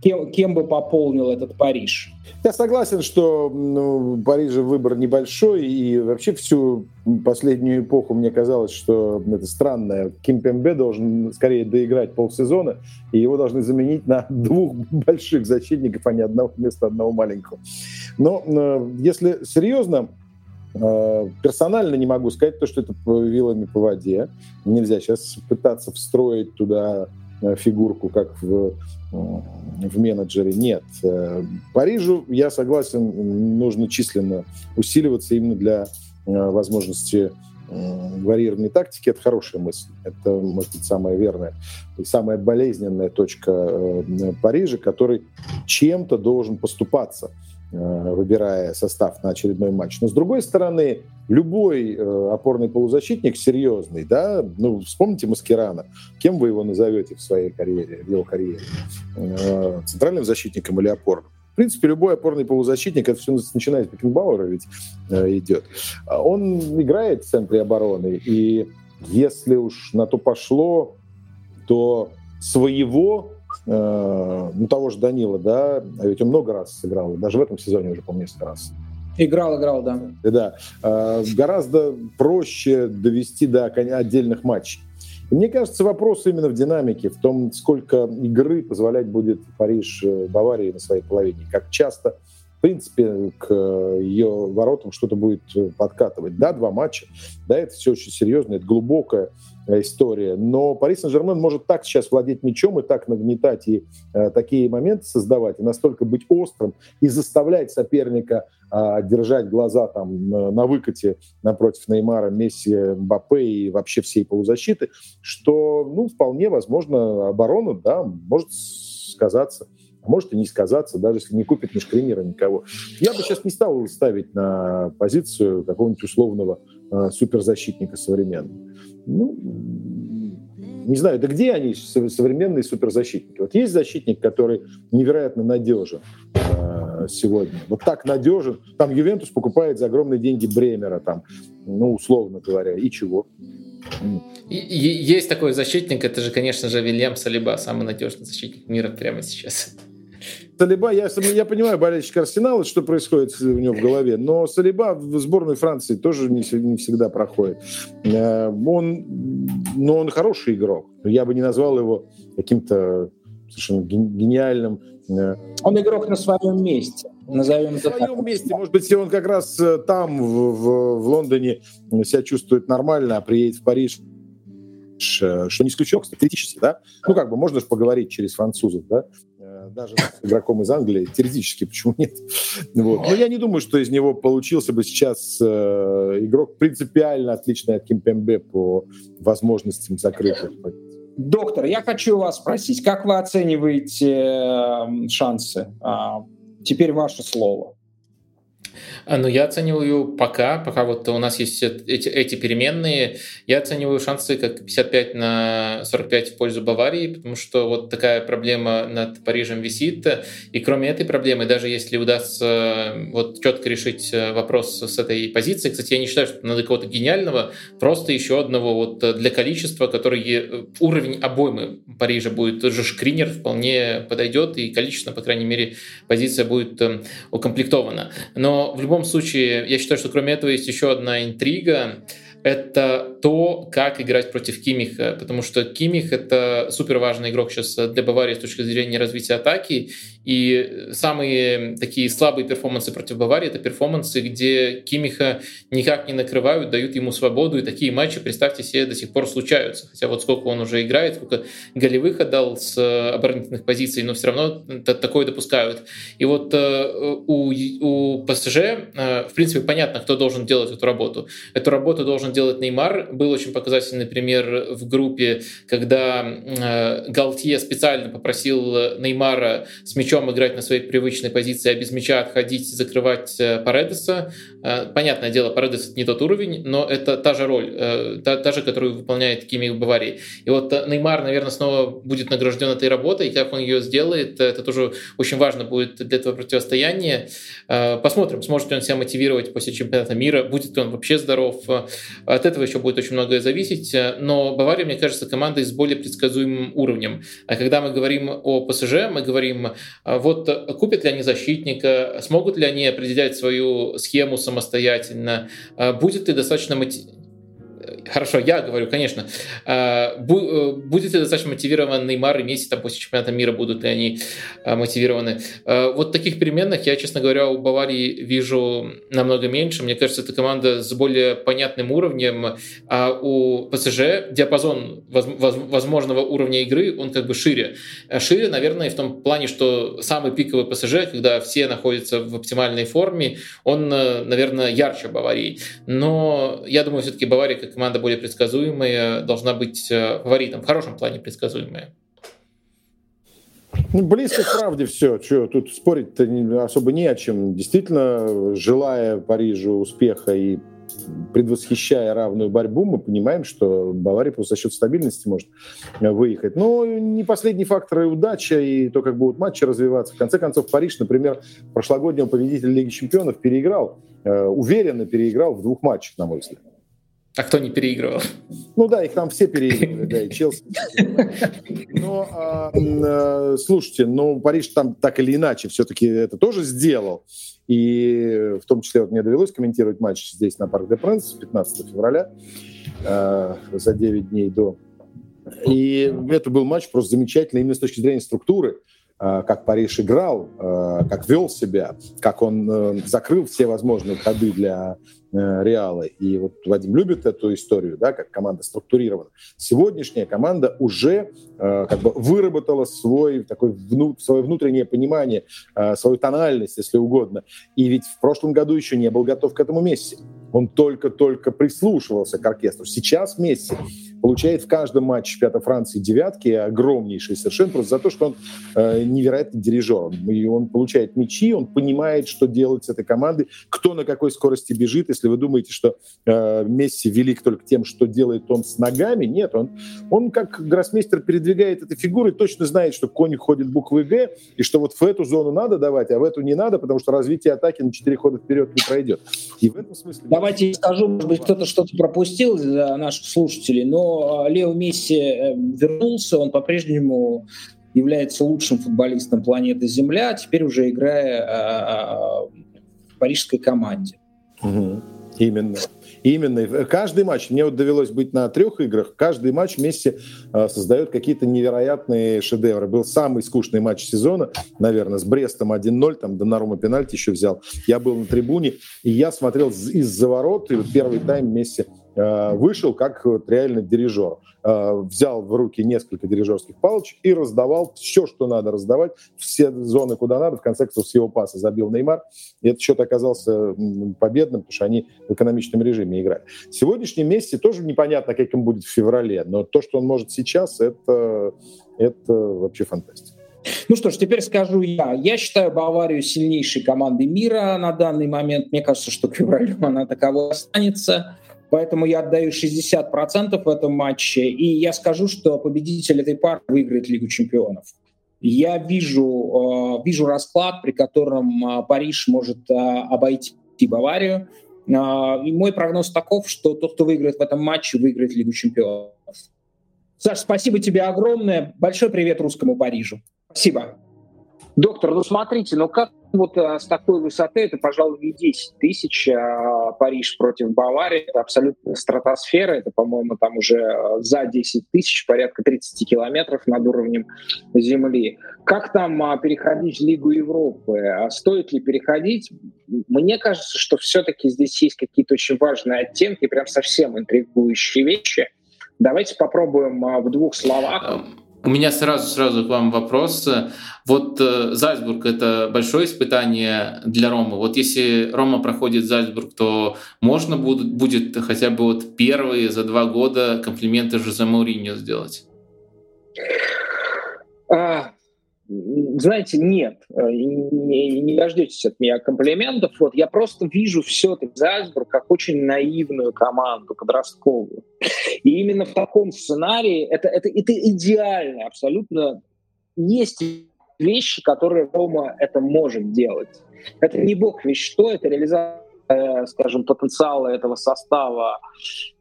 кем, кем бы пополнил этот Париж? Я согласен, что ну, Парижа выбор небольшой, и вообще всю последнюю эпоху мне казалось, что это странно. Ким Пембе должен скорее доиграть полсезона, и его должны заменить на двух больших защитников, а не одного вместо одного маленького. Но э, если серьезно, персонально не могу сказать то, что это вилами по воде. Нельзя сейчас пытаться встроить туда э, фигурку, как в, э, в менеджере. Нет. Парижу, я согласен, нужно численно усиливаться именно для возможности варьированной тактики. Это хорошая мысль. Это, может быть, самая верная и самая болезненная точка Парижа, который чем-то должен поступаться – Э, выбирая состав на очередной матч. Но с другой стороны, любой э, опорный полузащитник серьезный, да, ну вспомните Маскирана, кем вы его назовете в своей карьере, в его карьере, э, центральным защитником или опорным? В принципе, любой опорный полузащитник, это все начиная с Бекенбауэра ведь э, идет. Он играет в центре обороны, и если уж на то пошло, то своего э, ну, того же Данила, да, а ведь он много раз сыграл, даже в этом сезоне уже, по-моему, несколько раз. Играл, играл, да. Да. Э, гораздо проще довести до отдельных матчей. И мне кажется, вопрос именно в динамике, в том, сколько игры позволять будет Париж э, Баварии на своей половине, как часто в принципе, к ее воротам что-то будет подкатывать. Да, два матча, да, это все очень серьезно, это глубокое история. Но Пари Сен-Жермен может так сейчас владеть мячом и так нагнетать и э, такие моменты создавать, и настолько быть острым, и заставлять соперника э, держать глаза там на, на выкате напротив Неймара, Месси, Мбаппе и вообще всей полузащиты, что, ну, вполне возможно, оборона, да, может сказаться а может и не сказаться, даже если не купит ни Шкринера, никого. Я бы сейчас не стал ставить на позицию какого-нибудь условного э, суперзащитника современного. Ну, не знаю, да где они, современные суперзащитники? Вот есть защитник, который невероятно надежен э, сегодня. Вот так надежен. Там Ювентус покупает за огромные деньги Бремера, там, ну, условно говоря. И чего? Есть такой защитник, это же, конечно же, Вильям Салиба, самый надежный защитник мира прямо сейчас. Салиба, я, я понимаю, болельщик Арсенала, что происходит у него в голове, но Салиба в сборной Франции тоже не, не всегда проходит. Э, он, но он хороший игрок. Я бы не назвал его каким-то совершенно гениальным. Э, он игрок на своем месте. Назовем на своем так. месте. Может быть, он как раз э, там, в, в, в Лондоне, себя чувствует нормально, а приедет в Париж, что не исключено, кстати, критически, да? Ну, как бы можно же поговорить через французов, да? Даже с игроком из Англии, теоретически, почему нет. Вот. Но я не думаю, что из него получился бы сейчас э, игрок принципиально отличный от Кимпембе по возможностям закрытых. Доктор, я хочу вас спросить, как вы оцениваете э, шансы? А, теперь ваше слово. А, ну, я оцениваю пока, пока вот у нас есть эти, эти переменные, я оцениваю шансы как 55 на 45 в пользу Баварии, потому что вот такая проблема над Парижем висит. И кроме этой проблемы, даже если удастся вот четко решить э, вопрос с этой позиции, кстати, я не считаю, что надо кого-то гениального, просто еще одного вот для количества, который э, уровень обоймы Парижа будет, тоже шкринер вполне подойдет, и количественно, по крайней мере, позиция будет э, укомплектована. Но в любом случае, я считаю, что кроме этого есть еще одна интрига это то, как играть против Кимиха, потому что Кимих — это супер важный игрок сейчас для Баварии с точки зрения развития атаки, и самые такие слабые перформансы против Баварии — это перформансы, где Кимиха никак не накрывают, дают ему свободу, и такие матчи, представьте себе, до сих пор случаются. Хотя вот сколько он уже играет, сколько голевых отдал с оборонительных позиций, но все равно такое допускают. И вот э, у, у ПСЖ, э, в принципе, понятно, кто должен делать эту работу. Эту работу должен делает Неймар. Был очень показательный пример в группе, когда э, Галтье специально попросил Неймара с мячом играть на своей привычной позиции, а без мяча отходить, закрывать э, Паредеса. Э, понятное дело, Паредес не тот уровень, но это та же роль, та, та же, которую выполняет Кими в Баварии. И вот Неймар, наверное, снова будет награжден этой работой, и как он ее сделает, это тоже очень важно будет для этого противостояния. Посмотрим, сможет ли он себя мотивировать после чемпионата мира, будет ли он вообще здоров. От этого еще будет очень многое зависеть. Но Бавария, мне кажется, команда с более предсказуемым уровнем. А когда мы говорим о ПСЖ, мы говорим, вот купят ли они защитника, смогут ли они определять свою схему самостоятельно, будет ли достаточно мотивирован хорошо, я говорю, конечно, а, э, будет ли достаточно мотивирован Неймар и Месси там после чемпионата мира, будут ли они а, мотивированы. А, вот таких переменных я, честно говоря, у Баварии вижу намного меньше. Мне кажется, это команда с более понятным уровнем, а у ПСЖ диапазон возможного уровня игры, он как бы шире. Шире, наверное, в том плане, что самый пиковый ПСЖ, когда все находятся в оптимальной форме, он, э, наверное, ярче Баварии. Но я думаю, все-таки Бавария как команда более предсказуемая должна быть э, фаворитом, в хорошем плане предсказуемая. Ну, близко к правде все. Что, тут спорить-то особо не о чем. Действительно, желая Парижу успеха и предвосхищая равную борьбу, мы понимаем, что Бавария просто за счет стабильности может э, выехать. Но не последний фактор и удача, и то, как будут матчи развиваться. В конце концов, Париж, например, прошлогоднего победителя Лиги Чемпионов переиграл, э, уверенно переиграл в двух матчах, на мой взгляд. А кто не переигрывал? Ну да, их там все переигрывали, да, и Челси. Но, а, а, слушайте, ну Париж там так или иначе все-таки это тоже сделал. И в том числе вот мне довелось комментировать матч здесь на Парк де Пренс 15 февраля а, за 9 дней до. И это был матч просто замечательный именно с точки зрения структуры. Э, как Париж играл, э, как вел себя, как он э, закрыл все возможные ходы для Реала. И вот Вадим любит эту историю, да, как команда структурирована. Сегодняшняя команда уже как бы выработала свой, такой вну, свое внутреннее понимание, свою тональность, если угодно. И ведь в прошлом году еще не был готов к этому Месси. Он только-только прислушивался к оркестру. Сейчас Месси получает в каждом матче чемпионата Франции девятки, огромнейшие совершенно, просто за то, что он э, невероятный дирижер. И он получает мячи, он понимает, что делать с этой командой, кто на какой скорости бежит. Если вы думаете, что э, Месси велик только тем, что делает он с ногами, нет, он, он как гроссмейстер передвигает этой фигурой, точно знает, что конь ходит буквы «Г», и что вот в эту зону надо давать, а в эту не надо, потому что развитие атаки на четыре хода вперед не пройдет. И в этом смысле... Давайте скажу, может быть, кто-то что-то пропустил для наших слушателей, но а, Лео Месси э, вернулся, он по-прежнему является лучшим футболистом планеты Земля, теперь уже играя а, в парижской команде. Угу. Именно. Именно. Каждый матч, мне вот довелось быть на трех играх, каждый матч э, создает какие-то невероятные шедевры. Был самый скучный матч сезона, наверное, с Брестом 1-0, там Донарума пенальти еще взял. Я был на трибуне, и я смотрел из-за ворот, и первый тайм Э, вышел как вот реально дирижер. Э, взял в руки несколько дирижерских палочек и раздавал все, что надо раздавать, все зоны, куда надо. В конце концов, с его паса забил Неймар. И этот счет оказался победным, потому что они в экономичном режиме играли. Сегодняшний Месси тоже непонятно, как им будет в феврале, но то, что он может сейчас, это, это вообще фантастика. Ну что ж, теперь скажу я. Я считаю Баварию сильнейшей командой мира на данный момент. Мне кажется, что к февралю она таковой останется. Поэтому я отдаю 60% в этом матче. И я скажу, что победитель этой пары выиграет Лигу чемпионов. Я вижу, э, вижу расклад, при котором э, Париж может э, обойти Баварию. И мой прогноз таков, что тот, кто выиграет в этом матче, выиграет Лигу чемпионов. Саш, спасибо тебе огромное. Большой привет русскому Парижу. Спасибо. Доктор, ну смотрите, ну как вот а, с такой высоты, это, пожалуй, не 10 тысяч а, Париж против Баварии, это абсолютно стратосфера, это, по-моему, там уже а, за 10 тысяч, порядка 30 километров над уровнем Земли. Как там а, переходить в Лигу Европы? А стоит ли переходить? Мне кажется, что все-таки здесь есть какие-то очень важные оттенки, прям совсем интригующие вещи. Давайте попробуем а, в двух словах У меня сразу сразу к вам вопрос. Вот э, Зальцбург — это большое испытание для Ромы. Вот если Рома проходит Зальцбург, то можно будет, будет хотя бы вот первые за два года комплименты Жозе Мауриньо сделать? А, знаете, нет, э, не, не дождетесь от меня комплиментов. Вот я просто вижу все-таки Зальцбург как очень наивную команду подростковую. И именно в таком сценарии это, это, это идеально, абсолютно. Есть вещи, которые Рома это может делать. Это не бог вещь что, это реализация скажем, потенциала этого состава,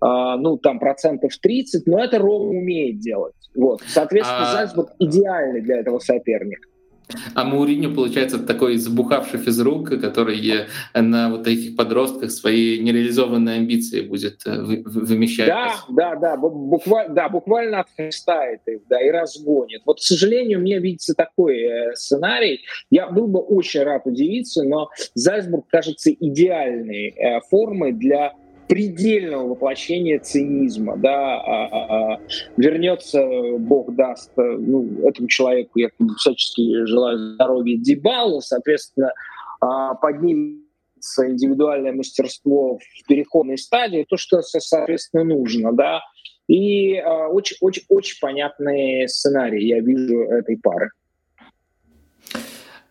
э, ну, там, процентов 30, но это Рома умеет делать. Вот. Соответственно, а... Зальцбург идеальный для этого соперника. А Мауриньо, получается, такой забухавший физрук, который на вот этих подростках свои нереализованные амбиции будет э, вымещать. Да, да, да, буквально, да, буквально отхлестает их, да, и разгонит. Вот, к сожалению, мне видится такой э, сценарий. Я был бы очень рад удивиться, но Зальцбург кажется идеальной э, формой для предельного воплощения цинизма, да, а, а, а, вернется, Бог даст, э, ну, этому человеку я всячески желаю здоровья Дебалу, соответственно, поднимется индивидуальное мастерство в переходной стадии, то, что, соответственно, нужно, да, и очень-очень-очень понятный сценарий я вижу этой пары.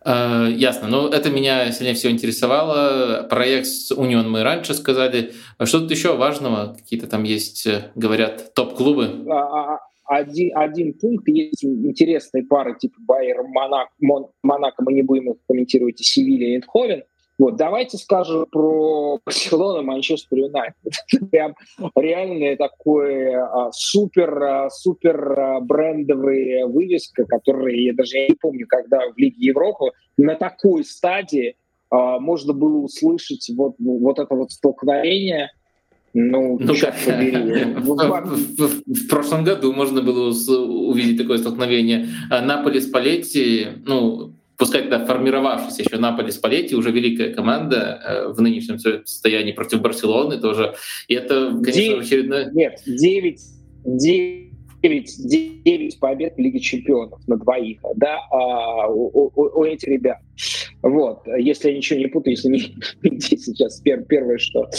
Э, ясно. Но это меня сильнее всего интересовало. Проект с Union мы раньше сказали. Что-то еще важного? Какие-то там есть, э, говорят, топ-клубы? А, а, один, один пункт. Есть интересные пары типа Байер, Монак, Монако, мы не будем их комментировать, и Севилья, и Эндховен. Вот, давайте скажем про Барселону, Манчестер Юнайтед. Прям реальная такой а, супер, а, супер а, брендовая вывеска, которая, я даже не помню, когда в Лиге Европы на такой стадии можно было услышать вот, вот это вот столкновение. Ну, ну черт побери. В, в, в прошлом году можно было увидеть такое столкновение. Наполи с Палетти, ну, пускай тогда формировавшийся еще Наполи Спалетти, уже великая команда э, в нынешнем состоянии против Барселоны тоже. И это, конечно, 9, очередное... Нет, 9, 9 9, 9 побед в Лиге Чемпионов на двоих, да, а, у, у, у этих ребят. Вот, если я ничего не путаю, если не, не сейчас первое, что.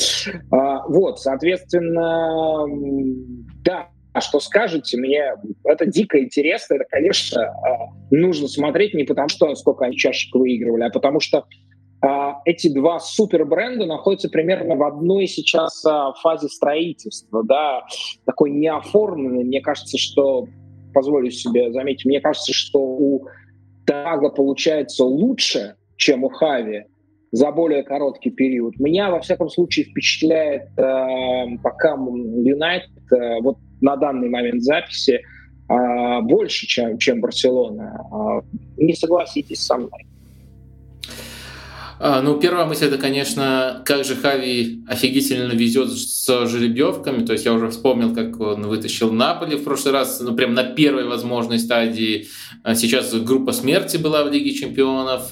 А, вот, соответственно, да, а что скажете, мне это дико интересно, это, конечно, а, нужно смотреть не потому, что сколько они чашек выигрывали, а потому что а, эти два супербренда находятся примерно в одной сейчас а, фазе строительства, да, такой неоформленный. Мне кажется, что, позволю себе заметить, мне кажется, что у Тага получается лучше, чем у Хави за более короткий период. Меня, во всяком случае, впечатляет э, пока Юнайтед, э, вот на данный момент записи а, больше, чем, чем Барселона. А, не согласитесь со мной. А, ну, первая мысль это, конечно, как же Хави офигительно везет с жеребьевками. То есть я уже вспомнил, как он вытащил Наполи в прошлый раз, ну, прям на первой возможной стадии. А сейчас группа смерти была в Лиге чемпионов.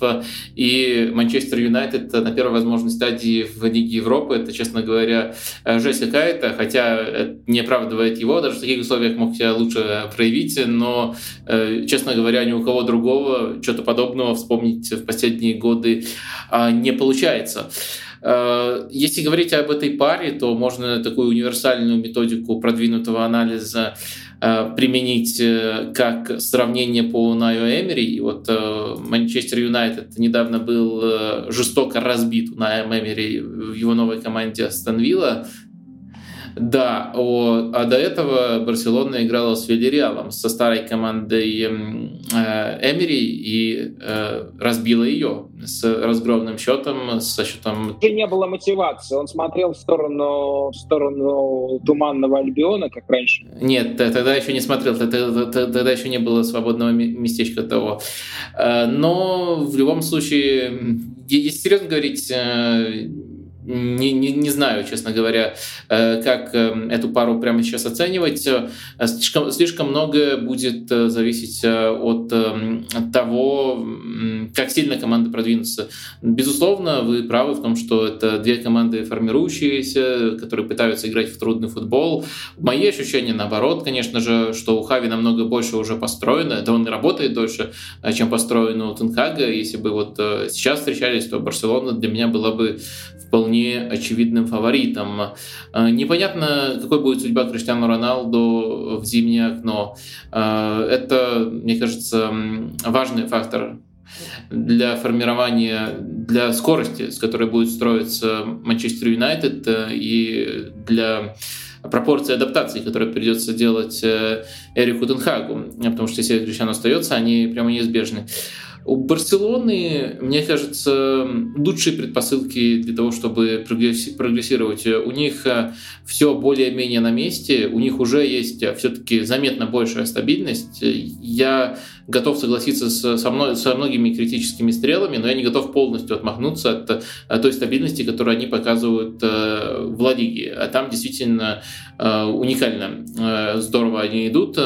И Манчестер Юнайтед на первой возможной стадии в Лиге Европы. Это, честно говоря, жесть какая-то. Хотя не оправдывает его. Даже в таких условиях мог себя лучше проявить. Но, э, честно говоря, ни у кого другого что-то подобного вспомнить в последние годы не получается. А, если говорить об этой паре, то можно такую универсальную методику продвинутого анализа а, применить э, как сравнение по Унаю Эмери. И вот э, Манчестер Юнайтед недавно был э, жестоко разбит Унаем Эмери в его новой команде Астон Вилла да, о, а до этого Барселона играла с Вильяреалом, со старой командой э, Эмери и э, разбила ее с разгромным счетом, со счетом... И не было мотивации, он смотрел в сторону, в сторону Туманного Альбиона, как раньше. Нет, тогда еще не смотрел, тогда еще не было свободного местечка того. Э, но в любом случае, если серьезно говорить, э, не, не, не знаю, честно говоря, как эту пару прямо сейчас оценивать. Слишком, слишком многое будет зависеть от, того, как сильно команды продвинутся. Безусловно, вы правы в том, что это две команды формирующиеся, которые пытаются играть в трудный футбол. Мои ощущения наоборот, конечно же, что у Хави намного больше уже построено. Это он работает дольше, чем построено у Тенхага. Если бы вот сейчас встречались, то Барселона для меня была бы вполне очевидным фаворитом. Э, непонятно, какой будет судьба Криштиану Роналду в зимнее окно. Э, это, мне кажется, важный фактор для формирования, для скорости, с которой будет строиться Манчестер Юнайтед э, и для пропорции адаптации, которые придется делать Эрику Тенхагу, потому что если Криштиану остается, они прямо неизбежны. У Барселоны, мне кажется, лучшие предпосылки для того, чтобы прогрессировать. У них э, все более-менее на месте, у них уже есть все-таки заметно большая стабильность. Я готов согласиться с, со, мной, со многими критическими стрелами, но я не готов полностью отмахнуться от, от той стабильности, которую они показывают э, в Ла Лиге. А там действительно э, уникально э, здорово они идут.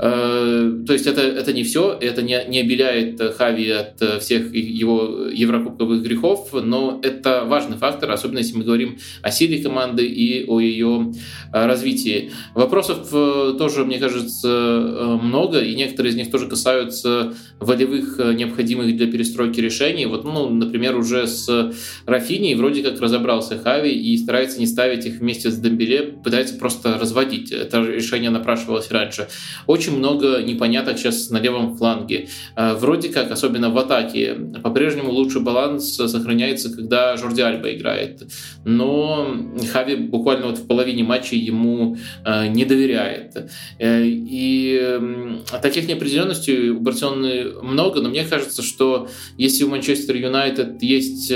Э, то есть это, это не все, это не, не обеляет Хави от э, всех его еврокубковых грехов, но это важный фактор, особенно если мы говорим о силе команды и о ее э, развитии. Вопросов тоже, мне кажется, много, и некоторые из них тоже касаются волевых необходимых для перестройки решений. Вот, ну, например, уже с Рафини вроде как разобрался Хави и старается не ставить их вместе с Дембеле, пытается просто разводить. Это решение напрашивалось раньше. Очень очень много непоняток сейчас на левом фланге. Э, вроде как, особенно в атаке, по-прежнему лучший баланс сохраняется, когда Жорди Альба играет. Но Хави буквально вот в половине матчей ему э, не доверяет. Э, и таких неопределенностей у Барселоны много, но мне кажется, что если у Манчестер Юнайтед есть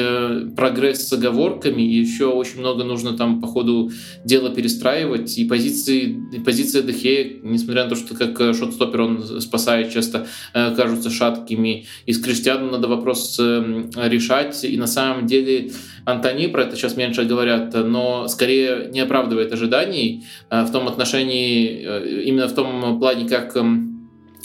прогресс с оговорками, еще очень много нужно там по ходу дела перестраивать, и позиции, и позиция Дехея, несмотря на то, что как шотстопер он спасает, часто э, кажутся шаткими. И с Криштианом надо вопрос э, решать. И на самом деле Антони про это сейчас меньше говорят, но скорее не оправдывает ожиданий э, в том отношении, именно в том плане, как эм,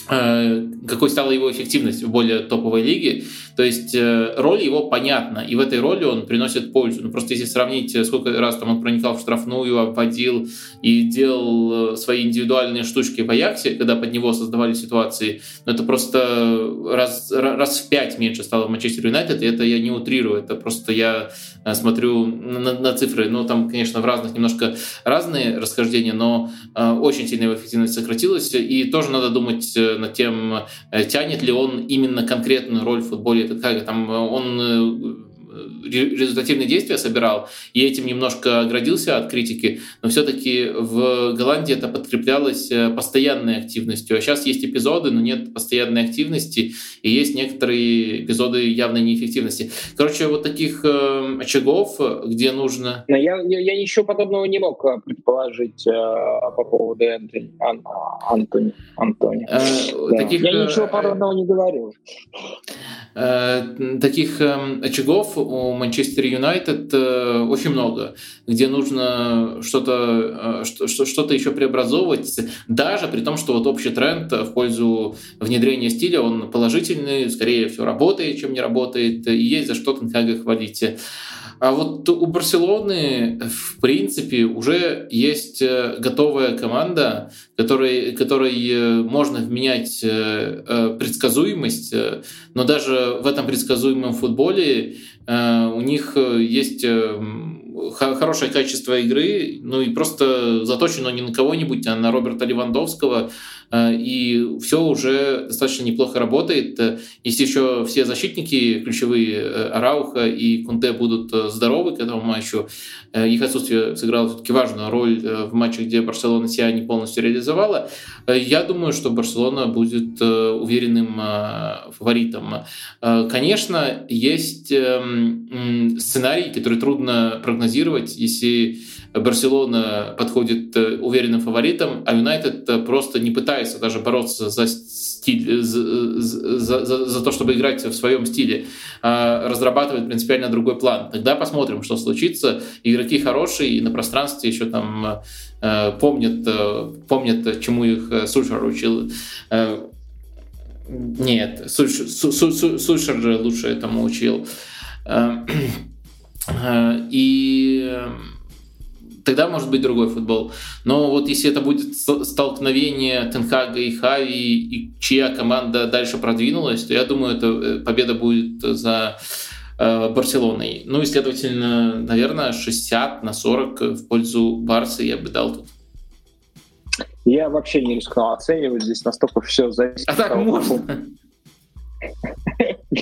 какой стала его эффективность в более топовой лиге. То есть э, роль его понятна, и в этой роли он приносит пользу. Ну, просто если сравнить, э, сколько раз там он проникал в штрафную, обводил и делал э, свои индивидуальные штучки в Аяксе, когда под него создавали ситуации, ну, это просто раз, раз в пять меньше стало в Манчестер Юнайтед, и это я не утрирую, это просто я смотрю на, на цифры. Ну, там, конечно, в разных немножко разные расхождения, но э, очень сильно его эффективность сократилась, и тоже надо думать над тем, тянет ли он именно конкретную роль в футболе как там он э, результативные действия собирал, и этим немножко оградился от критики, но все-таки в Голландии это подкреплялось э, постоянной активностью. А сейчас есть эпизоды, но нет постоянной активности, и есть некоторые эпизоды явной неэффективности. Короче, вот таких э, очагов, где нужно... Но я, я, я ничего подобного не мог э, предположить э, по поводу Антони. Ан, Антони. Антони. Э, да. таких, я ничего подобного не говорил. Э, таких э, очагов у Манчестер Юнайтед э, очень много, где нужно что-то что-то еще преобразовывать, даже при том, что вот общий тренд в пользу внедрения стиля, он положительный, скорее все работает, чем не работает, и есть за что Тенхага хвалить. А вот у Барселоны, в принципе, уже есть готовая команда, которой, которой можно вменять предсказуемость, но даже в этом предсказуемом футболе Э, у них э, есть э, хорошее качество игры, ну и просто заточено не на кого-нибудь, а на Роберта Левандовского, и все уже достаточно неплохо работает. Если еще все защитники ключевые Арауха и Кунте будут здоровы к этому матчу, их отсутствие сыграло все-таки важную роль в матче, где Барселона себя не полностью реализовала, я думаю, что Барселона будет уверенным фаворитом. Конечно, есть эм, сценарий, который трудно прогнозировать, если Барселона подходит э, уверенным фаворитом, а Юнайтед э, просто не пытается даже бороться за стиль, за, за, за, за то, чтобы играть в своем стиле, а разрабатывает принципиально другой план. Тогда посмотрим, что случится. Игроки хорошие, и на пространстве еще там э, помнят, помнят, чему их Сульшер учил. Нет, Сульшер лучше этому учил. И тогда может быть другой футбол. Но вот если это будет столкновение Тенхага и Хави, и чья команда дальше продвинулась, то я думаю, это э, победа будет за э, Барселоной. Ну и, следовательно, наверное, 60 на 40 в пользу Барса я бы дал тут. Я вообще не рискнул оценивать, здесь настолько все зависит. А так можно?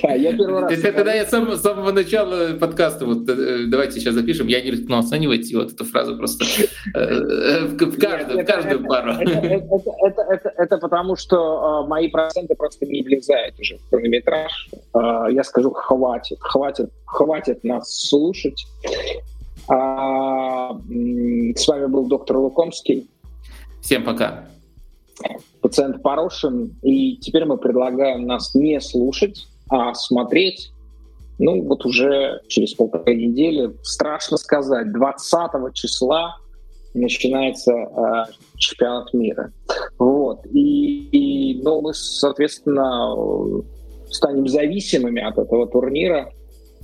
Да, я первый раз. Тогда я с самого начала подкаста, вот э, давайте сейчас запишем, я не рискну оценивать, вот эту фразу просто э, э, в каждую пару. Это потому, что мои проценты просто не влезают уже в хронометраж. Я скажу, хватит, хватит, хватит нас слушать. А, с вами был доктор Лукомский. Всем пока. Пациент Порошин. И теперь мы предлагаем нас не слушать, а смотреть, ну, вот уже через полторы недели, страшно сказать, 20 числа начинается э, чемпионат мира. Вот. И, и, ну, мы, соответственно, станем зависимыми от этого турнира.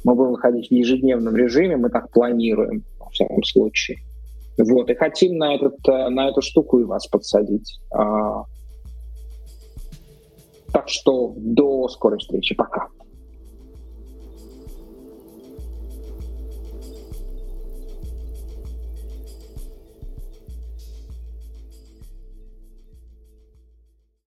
Мы будем выходить в ежедневном режиме, мы так планируем, во всяком случае. Вот, и хотим на, этот, э, на эту штуку и вас подсадить. Так что до скорой встречи. Пока.